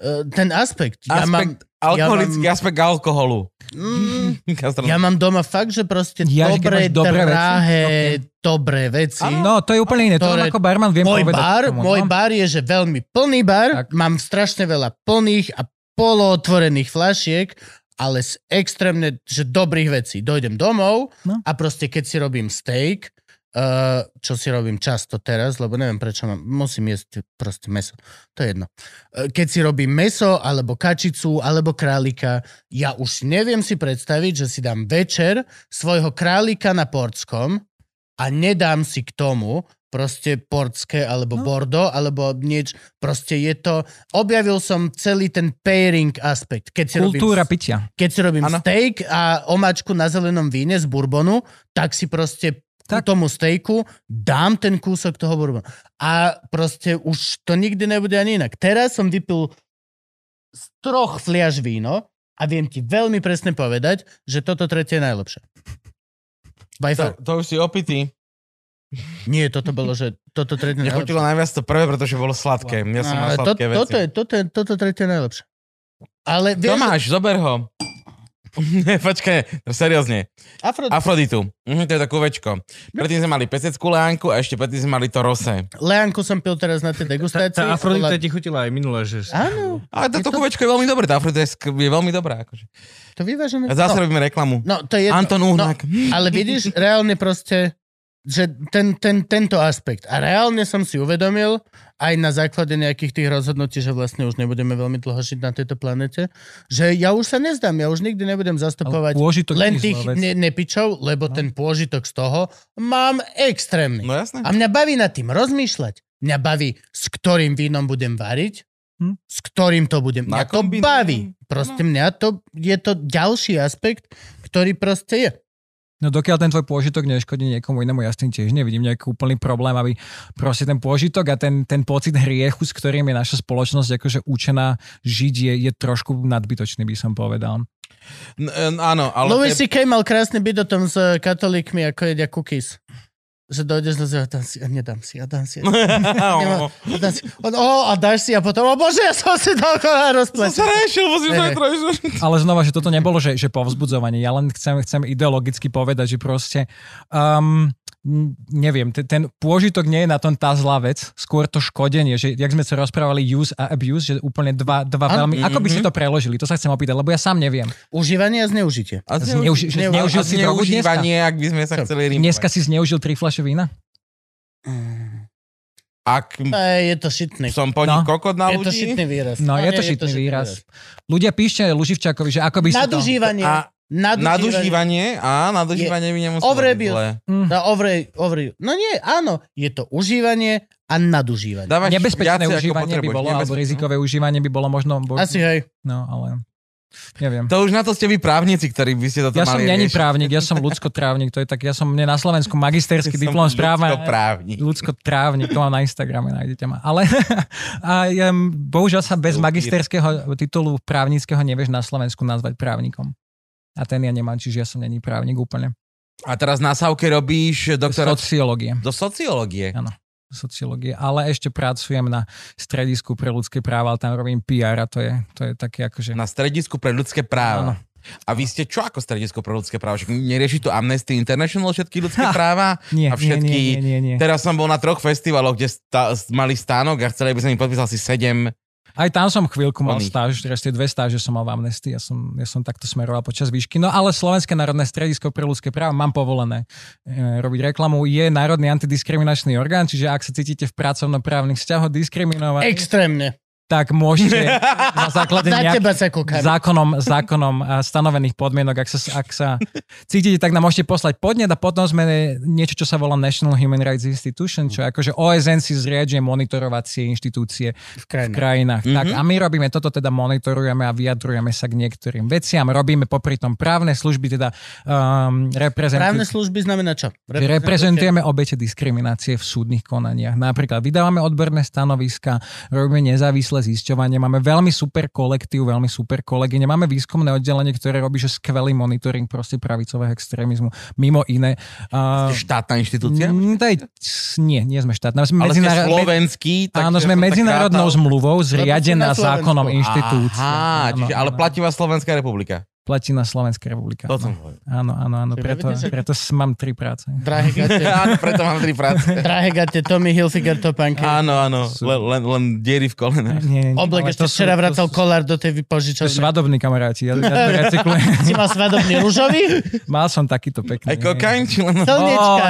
uh, ten aspekt. Ja mám, Aspekt, alkoholický ja mám- aspekt alkoholu. Mm, ja mám doma fakt, že proste Ja, že dobré, dobré veci? drahé, Okay. dobré veci. No, to je úplne iné. To ako barman viem Môj povedať. bar, tomu, môj no. bar je, že veľmi plný bar, Tak. mám strašne veľa plných a polootvorených flašiek, ale z extrémne, že dobrých vecí. Dojdem domov No. a proste keď si robím steak, uh, čo si robím často teraz, lebo neviem prečo mám, musím jesť proste meso. To je jedno. Uh, keď si robím meso, alebo kačicu, alebo králika, ja už neviem si predstaviť, že si dám večer svojho králika na portskom a nedám si k tomu proste portské alebo No. bordo, alebo nieč, proste je to, objavil som celý ten pairing aspekt. Keď si Kultúra robím, pitia. keď si robím Áno. steak a omačku na zelenom víne z bourbonu, tak si proste Tak. tomu stejku dám ten kúsok toho bourbonu. A proste už to nikdy nebude ani inak. Teraz som vypil z troch fliaž víno a viem ti veľmi presne povedať, že toto tretie je najlepšie. By To, far. to už si opitý. Nie, toto bolo, že toto tretie najlepšie. chutilo najviac to prvé, pretože bolo sladké. Ja som mal Ale to, sladké toto, veci. je, toto, je, toto tretie najlepšie. Ale vieš, Tomáš, zober ho. Počkaj, seriózne. Afro... Afroditu. Mhm, to je takú večko. Predtým sme mali peseckú leánku a ešte predtým sme mali to rose. Leanku som pil teraz na tej Tá, degustácii. tá Afrodita Bola- ti chutila aj minule, že... Áno, Ale Je to kuvečko je veľmi dobré, tá Afrodita je, veľmi dobrá. Akože. to vyvážené. A zase no, robíme reklamu. no, to je. Anton Uhnák. No, ale vidíš, reálne proste, že ten, ten, tento aspekt. A reálne som si uvedomil, aj na základe nejakých tých rozhodnutí, že vlastne už nebudeme veľmi dlho žiť na tejto planete, že ja už sa nezdám, ja už nikdy nebudem zastupovať len tých ne, nepičov, lebo No. ten pôžitok z toho mám extrémny. No jasné. A mňa baví nad tým rozmýšľať. Mňa baví, s ktorým vínom budem variť, Hm? s ktorým to budem. Mňa to baví. Proste mňa to, je to ďalší aspekt, ktorý proste je. No dokiaľ ten tvoj pôžitok neškodí niekomu inému, ja s tým tiež nevidím nejaký úplný problém, aby proste ten pôžitok a ten, ten pocit hriechu, s ktorým je naša spoločnosť akože učená žiť, je, je trošku nadbytočný, by som povedal. N- n- áno, ale... Louis C.K. mal krásny byt o tom s katolíkmi, ako jedia cookies. Že dojdeš do zem, dám si, a nedám si, a dám si. A nemá- a dám si. On, o, a dáš si a potom, o bože, ja som si dal kola Som sa rešil. Ale znova, že toto nebolo, že, že povzbudzovanie. Ja len chcem, chcem ideologicky povedať, že proste um, neviem, ten, ten pôžitok nie je na tom tá zlá vec, skôr to škodenie, že jak sme sa rozprávali use a abuse, že úplne dva, dva Áno. veľmi... Ako by ste to preložili? To sa chcem opýtať, lebo ja sám neviem. Užívanie a zneužitie. A Zneuži- že zneuži- a dneska? zneužívanie, ak by sme sa chceli rímovať. Dneska si zneužil tri fľaše vína? Ak E, je to šitný. som po No. kokot na Je to ľudí... šitný výraz. No, je nie, to šitný výraz. Ľudia píšte Luživčákovi, že ako by si to... Nadužívanie. A Nadužívanie. nadužívanie, a nadužívanie by nemuselo byť Overabuse. Mm. No, over, over, no nie, áno, je to užívanie a nadužívanie. Dávaš Nebezpečné užívanie by bolo, alebo rizikové užívanie by bolo možno... Bo... Asi hej. No, ale... Neviem. To už na to ste vy právnici, ktorí by ste toto Ja som mali není riešiť. právnik, ja som ľudskotrávnik, to je tak, ja som mne na Slovensku magisterský Som diplom správa. ľudskoprávnik. Ľudskotrávnik, to mám na Instagrame, nájdete ma. Ale a, um, bohužiaľ sa bez magisterského titulu právnického nevieš na Slovensku nazvať právnikom. A ten ja nemám, čiže ja som není právnik úplne. A teraz na Savke robíš doktora Sociológie. do sociológie. sociológie, ale ešte pracujem na stredisku pre ľudské práva, ale tam robím PR a to je, to je také akože... Na stredisku pre ľudské Áno. práva. A vy ste čo ako stredisko pre ľudské práva? Však nerieši tu Amnesty International všetky ľudské práva? Nie, a všetky... nie, nie, nie, nie. Teraz som bol na troch festivaloch, kde sta- mali stánok a chceli, aby som im podpísal si sedem. Aj tam som chvíľku mal Oných. stáž, teraz tie dve stáže som mal v Amnesty, ja som, ja som takto smeroval počas výšky. No ale Slovenské národné stredisko pre ľudské práva mám povolené e, robiť reklamu. Je Národný antidiskriminačný orgán, čiže ak sa cítite v pracovnoprávnych vzťahoch diskriminovaní, Extrémne. Tak môžete na základe Na nejak, teba sa kúkam. zákonom, zákonom a stanovených podmienok, ak sa, ak sa cítite, tak nám môžete poslať podnet a potom sme niečo, čo sa volá National Human Rights Institution, čo je akože OSN si zriaduje monitorovacie inštitúcie v v krajine. krajinách. Mhm. Tak a my robíme toto, teda monitorujeme a vyjadrujeme sa k niektorým veciam. Robíme popri tom právne služby, teda um, Právne reprezentujeme. služby znamená čo? že reprezentujeme obete diskriminácie v súdnych konaniach. Napríklad vydávame odborné stanoviska, robíme nezávislé zisťovanie, máme veľmi super kolektív, veľmi super kolegyne, máme výskumné oddelenie, ktoré robí že skvelý monitoring proste pravicového extrémizmu. Mimo iné. Uh, Ste štátna inštitúcia? Mm, daj, nie, nie sme štátna. Sme Ale ste medzinár- slovenský. tak Áno, sme medzinárodnou zmluvou zriadená zákonom inštitúcie. Aha, Áno, čiže, ale platí vás Slovenská republika. Platí na Slovenská republika. To som Áno, povedal. áno, áno, áno preto, preto s- mám tri práce. Drahé gate, Áno, preto mám tri práce. drahé gate, Tommy Hilfiger topánky. Áno, áno, len, len, len diery v kolene. Nie, nie, Oblek ešte to včera to vracal kolár do tej To sú vypožičovne. svadobní kamaráti, ja, ja to recyklujem. Si mal svadobný rúžový? Mal som takýto pekný. Aj kokain, či len...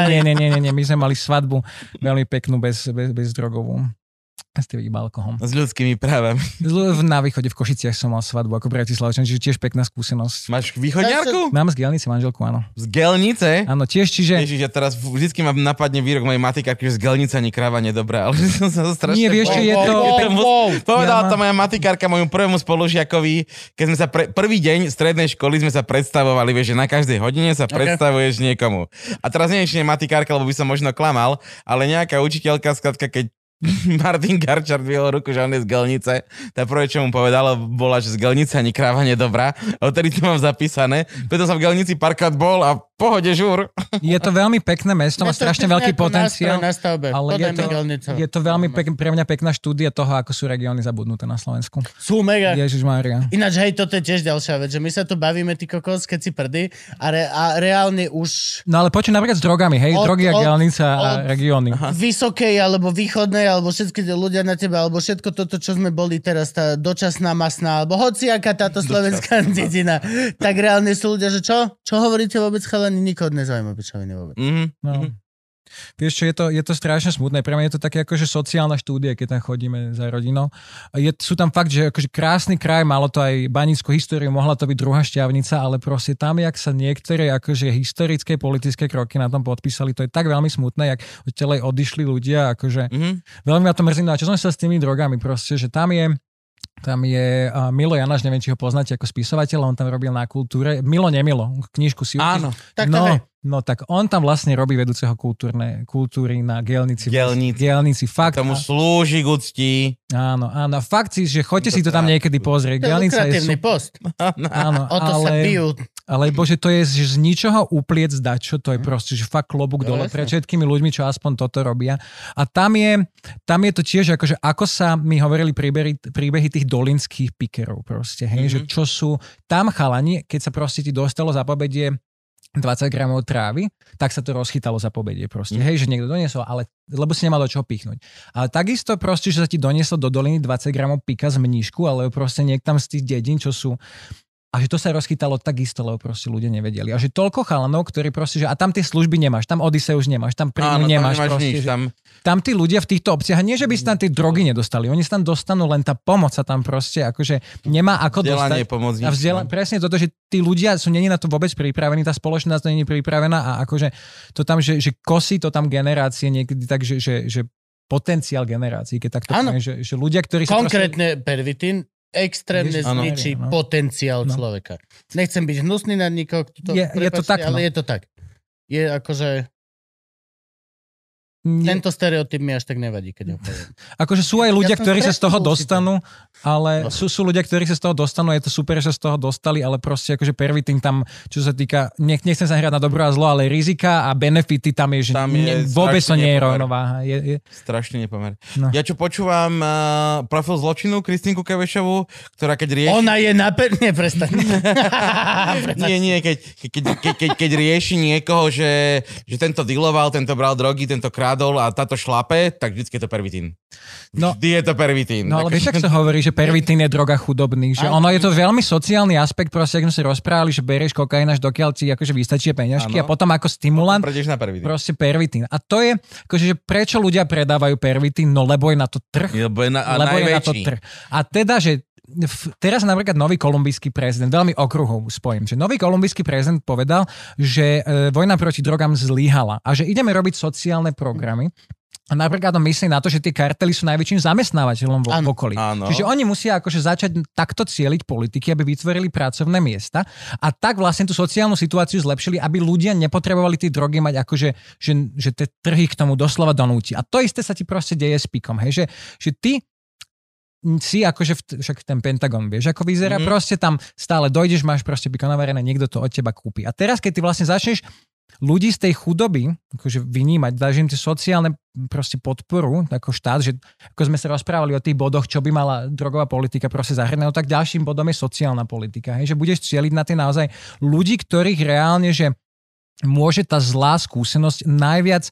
Nie, nie, nie, nie, my sme mali svadbu veľmi peknú, bez, bez, bez drogovú. Ste iba alkohol. S ľudskými právami. Na východe v Košiciach som mal svadbu ako Bratislavčan, čiže tiež pekná skúsenosť. Máš východňarku? Mám z Gelnice manželku, áno. Z Gelnice? Áno, tiež, čiže... Ježiš, ja teraz vždycky ma napadne výrok mojej matikárky, že z Gelnice ani kráva nedobrá, ale som sa to strašne... Nie, vieš, čo je to... Povedala Ja to moja matikárka môjmu prvému spolužiakovi, keď sme sa pre, prvý deň strednej školy sme sa predstavovali, vieš, že na každej hodine sa predstavuješ niekomu. A teraz nie je ešte matikárka, lebo by som možno klamal, ale nejaká učiteľka, skratka, keď Martin Garčar dvihol ruku, že on je z Gelnice. Tá prvé, čo mu povedala, bola, že z Gelnice ani kráva nedobrá. Odtedy to mám zapísané. Preto som v Gelnici párkrát bol a pohode žúr. Je to veľmi pekné mesto, má strašne veľký potenciál. Na stavbe. Ale je to, je to veľmi pek, pre mňa pekná štúdia toho, ako sú regióny zabudnuté na Slovensku. Sú mega. Ježiš Mária. Ináč, hej, toto je tiež ďalšia vec, že my sa tu bavíme, ty kokos, keď si prdy a, re, a reálne už No ale počuť napríklad s drogami, hej, Od- drogy a od- gelnica a regióny. vysokej alebo východnej, alebo všetky ľudia na teba, alebo všetko toto, čo sme boli teraz, tá dočasná masná, alebo hociaká táto slovenská dedina, tak reálne sú ľudia, že čo? Čo hovoríte vôbec, chalani? Nikoho nezaujíma pičoviny vôbec. Mhm. No. Vieš čo, je to, je to strašne smutné. Pre mňa je to také akože sociálna štúdia, keď tam chodíme za rodinou. Je, sú tam fakt, že akože krásny kraj, malo to aj banickú históriu, mohla to byť druhá šťavnica, ale proste tam, jak sa niektoré akože historické politické kroky na tom podpísali, to je tak veľmi smutné, jak odtiaľ odišli ľudia, akože Mhm. veľmi ma to mrzí. No a čo som sa s tými drogami proste, že tam je Tam je uh, Milo Janaš, neviem, či ho poznáte ako spisovateľ, on tam robil na kultúre. Milo, nemilo, knižku si Áno. Tak to no, hej. no tak on tam vlastne robí vedúceho kultúrne, kultúry na Gelnici. Gelnici. Gelnici, fakt. Tomu slúži k úcti. Áno, áno, fakt si, že choďte si to tam niekedy pozrieť. To je Gelnica je super. post. Áno, O to sa ale, bijú. Ale bože, to je že z ničoho upliec dačo, to je proste, že fakt klobúk No, dole pred všetkými ľuďmi, čo aspoň toto robia. A tam je, tam je to tiež, akože ako sa mi hovorili príbehy, príbehy tých dolinských pikerov proste, hej, Mhm. že čo sú, tam chalani, keď sa proste ti dostalo za pobedie 20 gramov trávy, tak sa to rozchytalo za pobedie proste. Mhm. Hej, že niekto doniesol, ale lebo si nemal do čoho pichnúť. Ale takisto proste, že sa ti donieslo do doliny 20 gramov pika z mníšku, alebo proste niektam z tých dedín, čo sú a že to sa rozchytalo takisto, lebo proste ľudia nevedeli. A že toľko chalanov, ktorí proste, že a tam tie služby nemáš, tam Odiseuš nemáš, tam príjmu Áno, tam nemáš, nemáš proste, nič. že Tam, tam tí ľudia v týchto obciach, nie že by si tam tie drogy nedostali, oni sa tam dostanú, len tá pomoc sa tam proste, akože nemá ako dostať. vzdelanie pomôcť. A vzdela- presne toto, že tí ľudia sú není na to vôbec pripravení, tá spoločnosť není pripravená a akože to tam, že, že kosí to tam generácie niekedy tak, že, že, že potenciál generácií, keď takto poviem, že, že ľudia, ktorí sa Konkrétne pervitín extrémne áno. zničí No. potenciál No. človeka. Nechcem byť hnusný na nikoho, kto Je- je to tak, no. ale je to tak. Je akože, proste... tento stereotyp mi až tak nevadí, keď ho poviem. Akože sú aj ľudia, Ja ktorí sa z toho dostanú, ale No. sú, sú ľudia, ktorí sa z toho dostanú, je to super, že sa z toho dostali, ale proste akože pervitin tam, čo sa týka, nech, nechcem sa hrať na dobro a zlo, ale rizika a benefity tam je, že Tam ne, je vôbec to nie je rovnováha. Je, je, Strašne nepomer. No. Ja čo počúvam uh, profil zločinu Kristinku Kevešovú, ktorá keď rieši... Ona je na per... Nie, prestaň. Nie, nie, keď, keď, keď, keď, keď rieši niekoho, že, že tento dealoval, tento bral drogy, tento krádol a táto šlape, tak vždycky je to pervitín. No. Vždy je to pervitín. No ale Tak- vieš, ak sa hovorí, že pervitín je droga chudobných, že Áno. ono je to veľmi sociálny aspekt, proste, ak sme si rozprávali, že berieš kokain až dokiaľ ti akože vystačí peňažky a potom ako stimulant Prejdeš na pervitín. proste pervitín. A to je, akože, že prečo ľudia predávajú pervitín? No lebo je na to trh. Lebo je na, a lebo je na to trh. A teda, že v- teraz napríklad nový kolumbijský prezident, veľmi okruhov spojím, že nový kolumbijský prezident povedal, že e, vojna proti drogám zlyhala a že ideme robiť sociálne programy. A napríklad myslí na to, že tie kartely sú najväčším zamestnávateľom vo Áno. okolí. Áno. Čiže oni musia akože začať takto cieliť politiky, aby vytvorili pracovné miesta a tak vlastne tú sociálnu situáciu zlepšili, aby ľudia nepotrebovali tie drogy mať akože, že, že tie trhy k tomu doslova donúti. A to isté sa ti proste deje s pikom, hej, že, že ty si akože, v, však ten Pentagon, vieš, ako vyzerá, Mhm. mm-hmm. proste tam stále dojdeš, máš proste navarené, niekto to od teba kúpi. A teraz, keď ty vlastne začneš ľudí z tej chudoby akože vynímať, dáš im tie sociálne proste podporu ako štát, že ako sme sa rozprávali o tých bodoch, čo by mala drogová politika proste zahrňať, no tak ďalším bodom je sociálna politika. Hej, že budeš cieliť na tie naozaj ľudí, ktorých reálne, že môže tá zlá skúsenosť najviac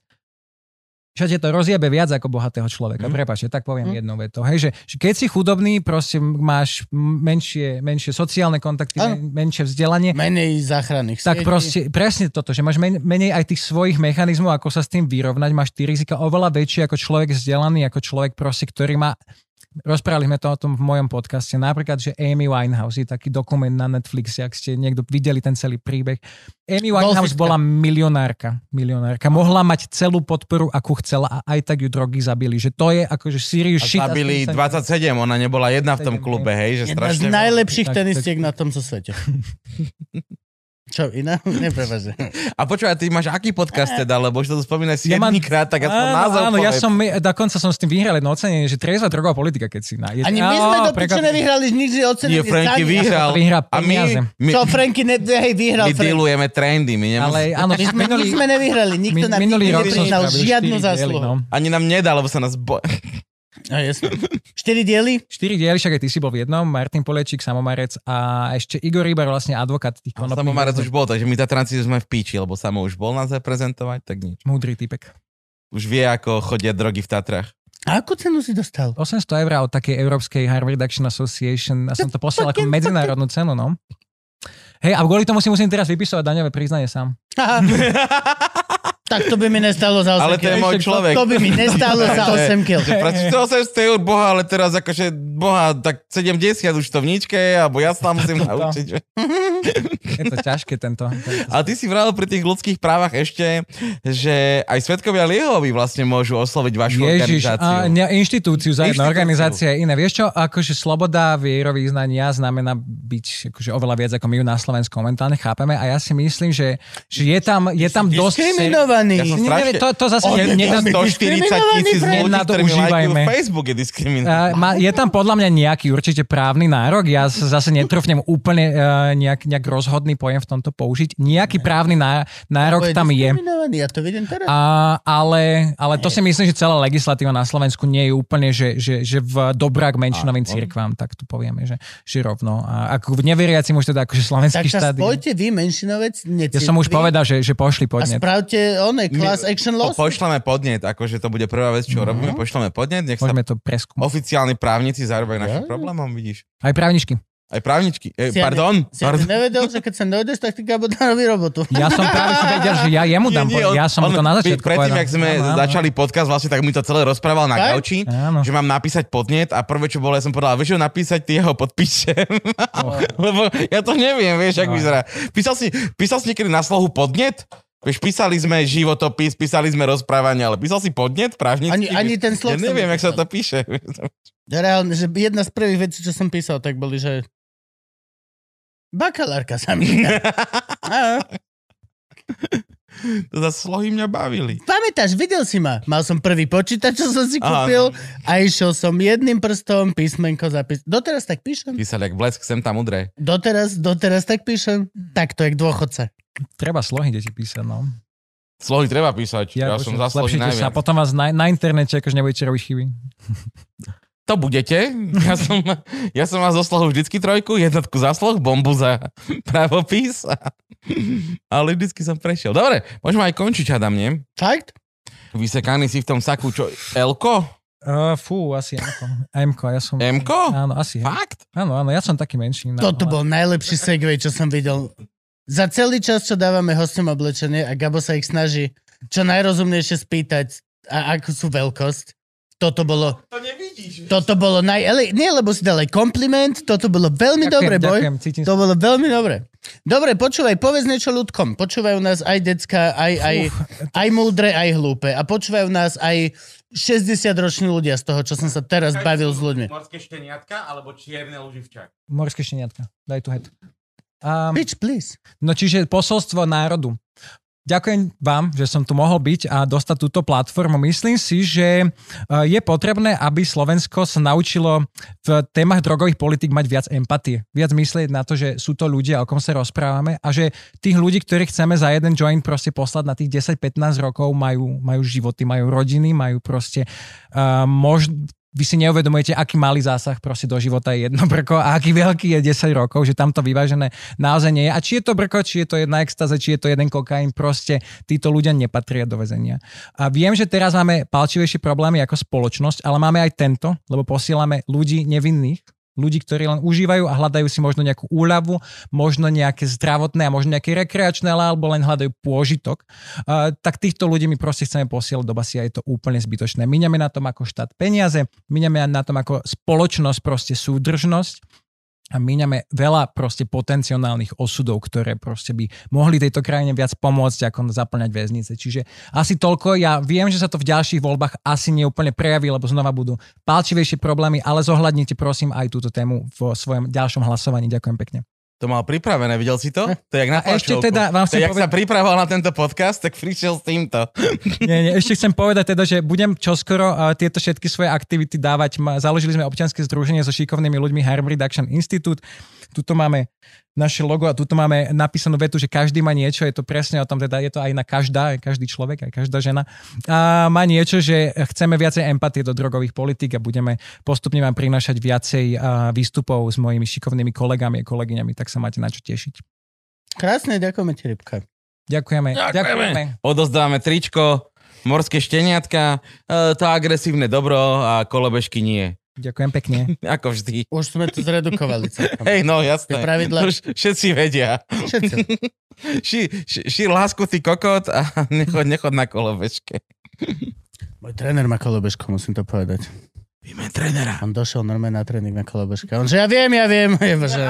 Všade to rozjebe viac ako bohatého človeka. Mm. Prepačte, tak poviem Mm. jednou vetou. Hej, že, že keď si chudobný, proste máš menšie, menšie sociálne kontakty, men, menšie vzdelanie, Menej záchranných tak sietí. proste presne toto, že máš men, menej aj tých svojich mechanizmov, ako sa s tým vyrovnať, máš tie rizika oveľa väčšie ako človek vzdelaný, ako človek proste, ktorý má Rozprávali sme to o tom v mojom podcaste. Napríklad, že Amy Winehouse je taký dokument na Netflixe, ak ste niekto videli ten celý príbeh. Amy Winehouse bola milionárka. Milionárka. Mohla mať celú podporu, akú chcela a aj tak ju drogy zabili. Že to je akože serious A shit. zabili tým sa- 27, ona nebola jedna v tom 27, klube, hej, že Jedna z strašne... najlepších Tak, tenistiek na tomto svete. Čo, iná? Neprepaže. A počúvaj, ty máš aký podcast teda, lebo už to tu spomínaš Ja mám- siedmýkrát, tak aspoň áno, názov áno, ja som, dokonca som s tým vyhral jedno ocenenie, že triezva drogová politika, keď si nájde. Ani my sme do piče nevyhrali nič Nie, ocenenie. Franky Sani. vyhral. Vyhrá A my, my, Čo, Franky, ne, hej, vyhral my Franky. dealujeme trendy, my nemus... Ale áno, My sme, minulý, nič sme nevyhrali, nikto nám minulý nikdy rok som žiadnu zásluhu. no. Ani nám nedá, lebo sa nás bo... A jasne. Štyri diely? Štyri diely, však aj ty si bol v jednom, Martin Polečík, Samomarec a ešte Igor Rybar, vlastne advokát tých konopných. Samomarec už bol, takže my Tatranci sme v píči, lebo Samo už bol nás reprezentovať, tak nič. Múdry typek. Už vie, ako chodia drogy v Tatrach. A akú cenu si dostal? 800 eur od takej európskej Harvard Reduction Association a som to posielal ako medzinárodnú cenu, no. Hej, a kvôli tomu si musím teraz vypisovať daňové priznanie sám. Tak to by mi nestalo za 8 Ale to je môj človek. To by mi nestalo za 8 kil. Prečo to 800 eur, boha, ale teraz akože, boha, tak 70 už to v ničke, alebo ja sa tam musím naučiť. že- Je to ťažké tento. tento. A ty si vral pri tých ľudských právach ešte, že aj svetkovia Liehovi vlastne môžu osloviť vašu Ježiš, organizáciu. a, ne, inštitúciu, za jedno, Inštitúciu. organizácia je iné. Vieš čo, akože sloboda vierovýznania znamená byť akože oveľa viac, ako my ju na Slovensku momentálne chápeme a ja si myslím, že, že je tam, je tam dosť... Diskriminovaný. Ja som strašne- to, to zase... On Ne, je ne, ne, 140 tisíc ľudí, ktorí mi. Facebook je diskriminovaný. Uh, má, je tam podľa mňa nejaký určite právny nárok, ja sa zase netrofnem úplne uh, nejak, nejak rozhodný pojem v tomto použiť. Nejaký právny ná, nárok je tam je. diskriminovaný, Ja to vidím teraz. A, ale, ale to si myslím, že celá legislatíva na Slovensku nie je úplne, že, že, že v dobrák menšinovým cirkvám, tak tu povieme, že, že rovno. A ako v neveriacim už teda akože tak slovenský sa štát. je- spojte vy, menšinovec, Ja som už povedal, že, že pošli A podnet. spravte one, class action Po, loss. pošleme podnet, akože to bude prvá vec, čo robíme, pošleme podnet, nech sa Môžeme to preskúmať. oficiálni právnici zarobajú našim Ja. problémom, vidíš. Aj právničky. Aj právničky. E, Si pardon. Si pardon. nevedel, že keď sa dojdeš, tak ty Gabo dá robí robotu. Ja som práve si vedel, že ja jemu dám. Nie, nie, po- ja som mu to na začiatku Predtým, povedal. jak sme Áno, áno. začali podcast, vlastne tak mi to celé rozprával na Tak? gauči, Áno. že mám napísať podnet a prvé, čo bolo, ja som povedal, vieš, napísať, ty ho podpíšem. Lebo ja to neviem, vieš, ak No. vyzerá. Písal si, písal si niekedy na slohu podnet? Vieš, písali sme životopis, písali sme rozprávanie, ale písal si podnet právnický? Ani- ani ten slov Ja neviem, jak sa to píše. Reálne, že jedna z prvých vecí, čo som písal, tak boli, že bakalárka sa mi To za slohy mňa bavili. Pamätáš, videl si ma. Mal som prvý počítač, čo som si Áno. kúpil a išiel som jedným prstom písmenko zapis. Doteraz tak píšem. Písali, jak blesk, sem tam udre. Doteraz, doteraz tak píšem. Tak to je k dôchodce. Treba slohy deti písať, no. Slohy treba písať. Ja, ja som za slohy Zlepšite sa, najviac. potom vás na, na internete akože nebudete robiť chyby. To budete. Ja som, ja som mal zo slohu vždycky trojku, jednotku za sloh, bombu za pravopis. A, ale vždycky som prešiel. Dobre, môžeme aj končiť, hádam, nie? Fakt? Vysekaný si v tom saku, čo? Elko? Uh, fú, asi Mko. Mko, ja som... Mko? Áno, asi. Fakt? Áno, áno, ja som taký menší. No, Toto bol najlepší segway, čo som videl. Za celý čas, čo dávame hostom oblečenie a Gabo sa ich snaží čo najrozumnejšie spýtať, a akú sú veľkosť. Toto bolo, To nevidíš. toto bolo naj... Nie, lebo si dal aj kompliment, toto bolo veľmi Ďakujem, dobre, boj. ďakujem, cítim To bolo veľmi dobre. Dobre, počúvaj, povedz niečo ľudkom. Počúvajú nás aj decka, aj, aj, aj múdre, aj hlúpe. A počúvajú nás aj 60-roční ľudia z toho, čo som sa teraz bavil s ľuďmi. Morské šteniatka alebo čierne luživčak? Morské šteniatka. Daj tu het. Um, Bitch, please. no čiže posolstvo národu. Ďakujem vám, že som tu mohol byť a dostať túto platformu. Myslím si, že eh, je potrebné, aby Slovensko sa naučilo v témach drogových politik mať viac empatie. Viac myslieť na to, že sú to ľudia, o kom sa rozprávame a že tých ľudí, ktorých chceme za jeden joint proste poslať na tých 10-15 rokov, majú, majú životy, majú rodiny, majú proste uh, mož, vy si neuvedomujete, aký malý zásah proste do života je jedno brko a aký veľký je 10 rokov, že tam to vyvážené naozaj nie je. A či je to brko, či je to jedna extáza, či je to jeden kokain, proste títo ľudia nepatria do väzenia. A viem, že teraz máme palčivejšie problémy ako spoločnosť, ale máme aj tento, lebo posielame ľudí nevinných, ľudí, ktorí len užívajú a hľadajú si možno nejakú úľavu, možno nejaké zdravotné a možno nejaké rekreačné, alebo len hľadajú pôžitok, uh, tak týchto ľudí my proste chceme posielať do basy a je to úplne zbytočné. Míňame na tom ako štát peniaze, míňame na tom ako spoločnosť proste súdržnosť a míňame veľa proste potenciálnych osudov, ktoré proste by mohli tejto krajine viac pomôcť, ako zaplňať väznice. Čiže asi toľko. Ja viem, že sa to v ďalších voľbách asi neúplne prejaví, lebo znova budú palčivejšie problémy, ale zohľadnite prosím aj túto tému vo svojom ďalšom hlasovaní. Ďakujem pekne. To mal pripravené, videl si to? To je jak na A ešte teda vám to je, jak povedať- sa pripravoval na tento podcast, tak prišiel s týmto. Nie, nie, ešte chcem povedať teda, že budem čoskoro uh, tieto všetky svoje aktivity dávať. Ma- Založili sme občianske združenie so šikovnými ľuďmi Harm Reduction Institute. Tuto máme naše logo a tuto máme napísanú vetu, že každý má niečo, je to presne o tom, teda je to aj na každá, aj každý človek, aj každá žena. A má niečo, že chceme viacej empatie do drogových politik a budeme postupne vám prinášať viacej výstupov s mojimi šikovnými kolegami a kolegyňami, tak sa máte na čo tešiť. Krásne, ďakujeme ti, Rybka. Ďakujeme. Ďakujeme. Odozdávame tričko, morské šteniatka, e, to agresívne dobro a kolobežky nie. Ďakujem pekne. Ako vždy. Už sme to zredukovali. Hej, no jasné. Tie pravidlá- Už všetci vedia. Všetci. Ši, ši, ši lásku, ty kokot a nechod, nechod na kolobežke. Môj tréner má kolobežku, musím to povedať. Vymen trénera. On došiel normálne na tréning na kolobežke. On že ja viem, ja viem. Ja, že,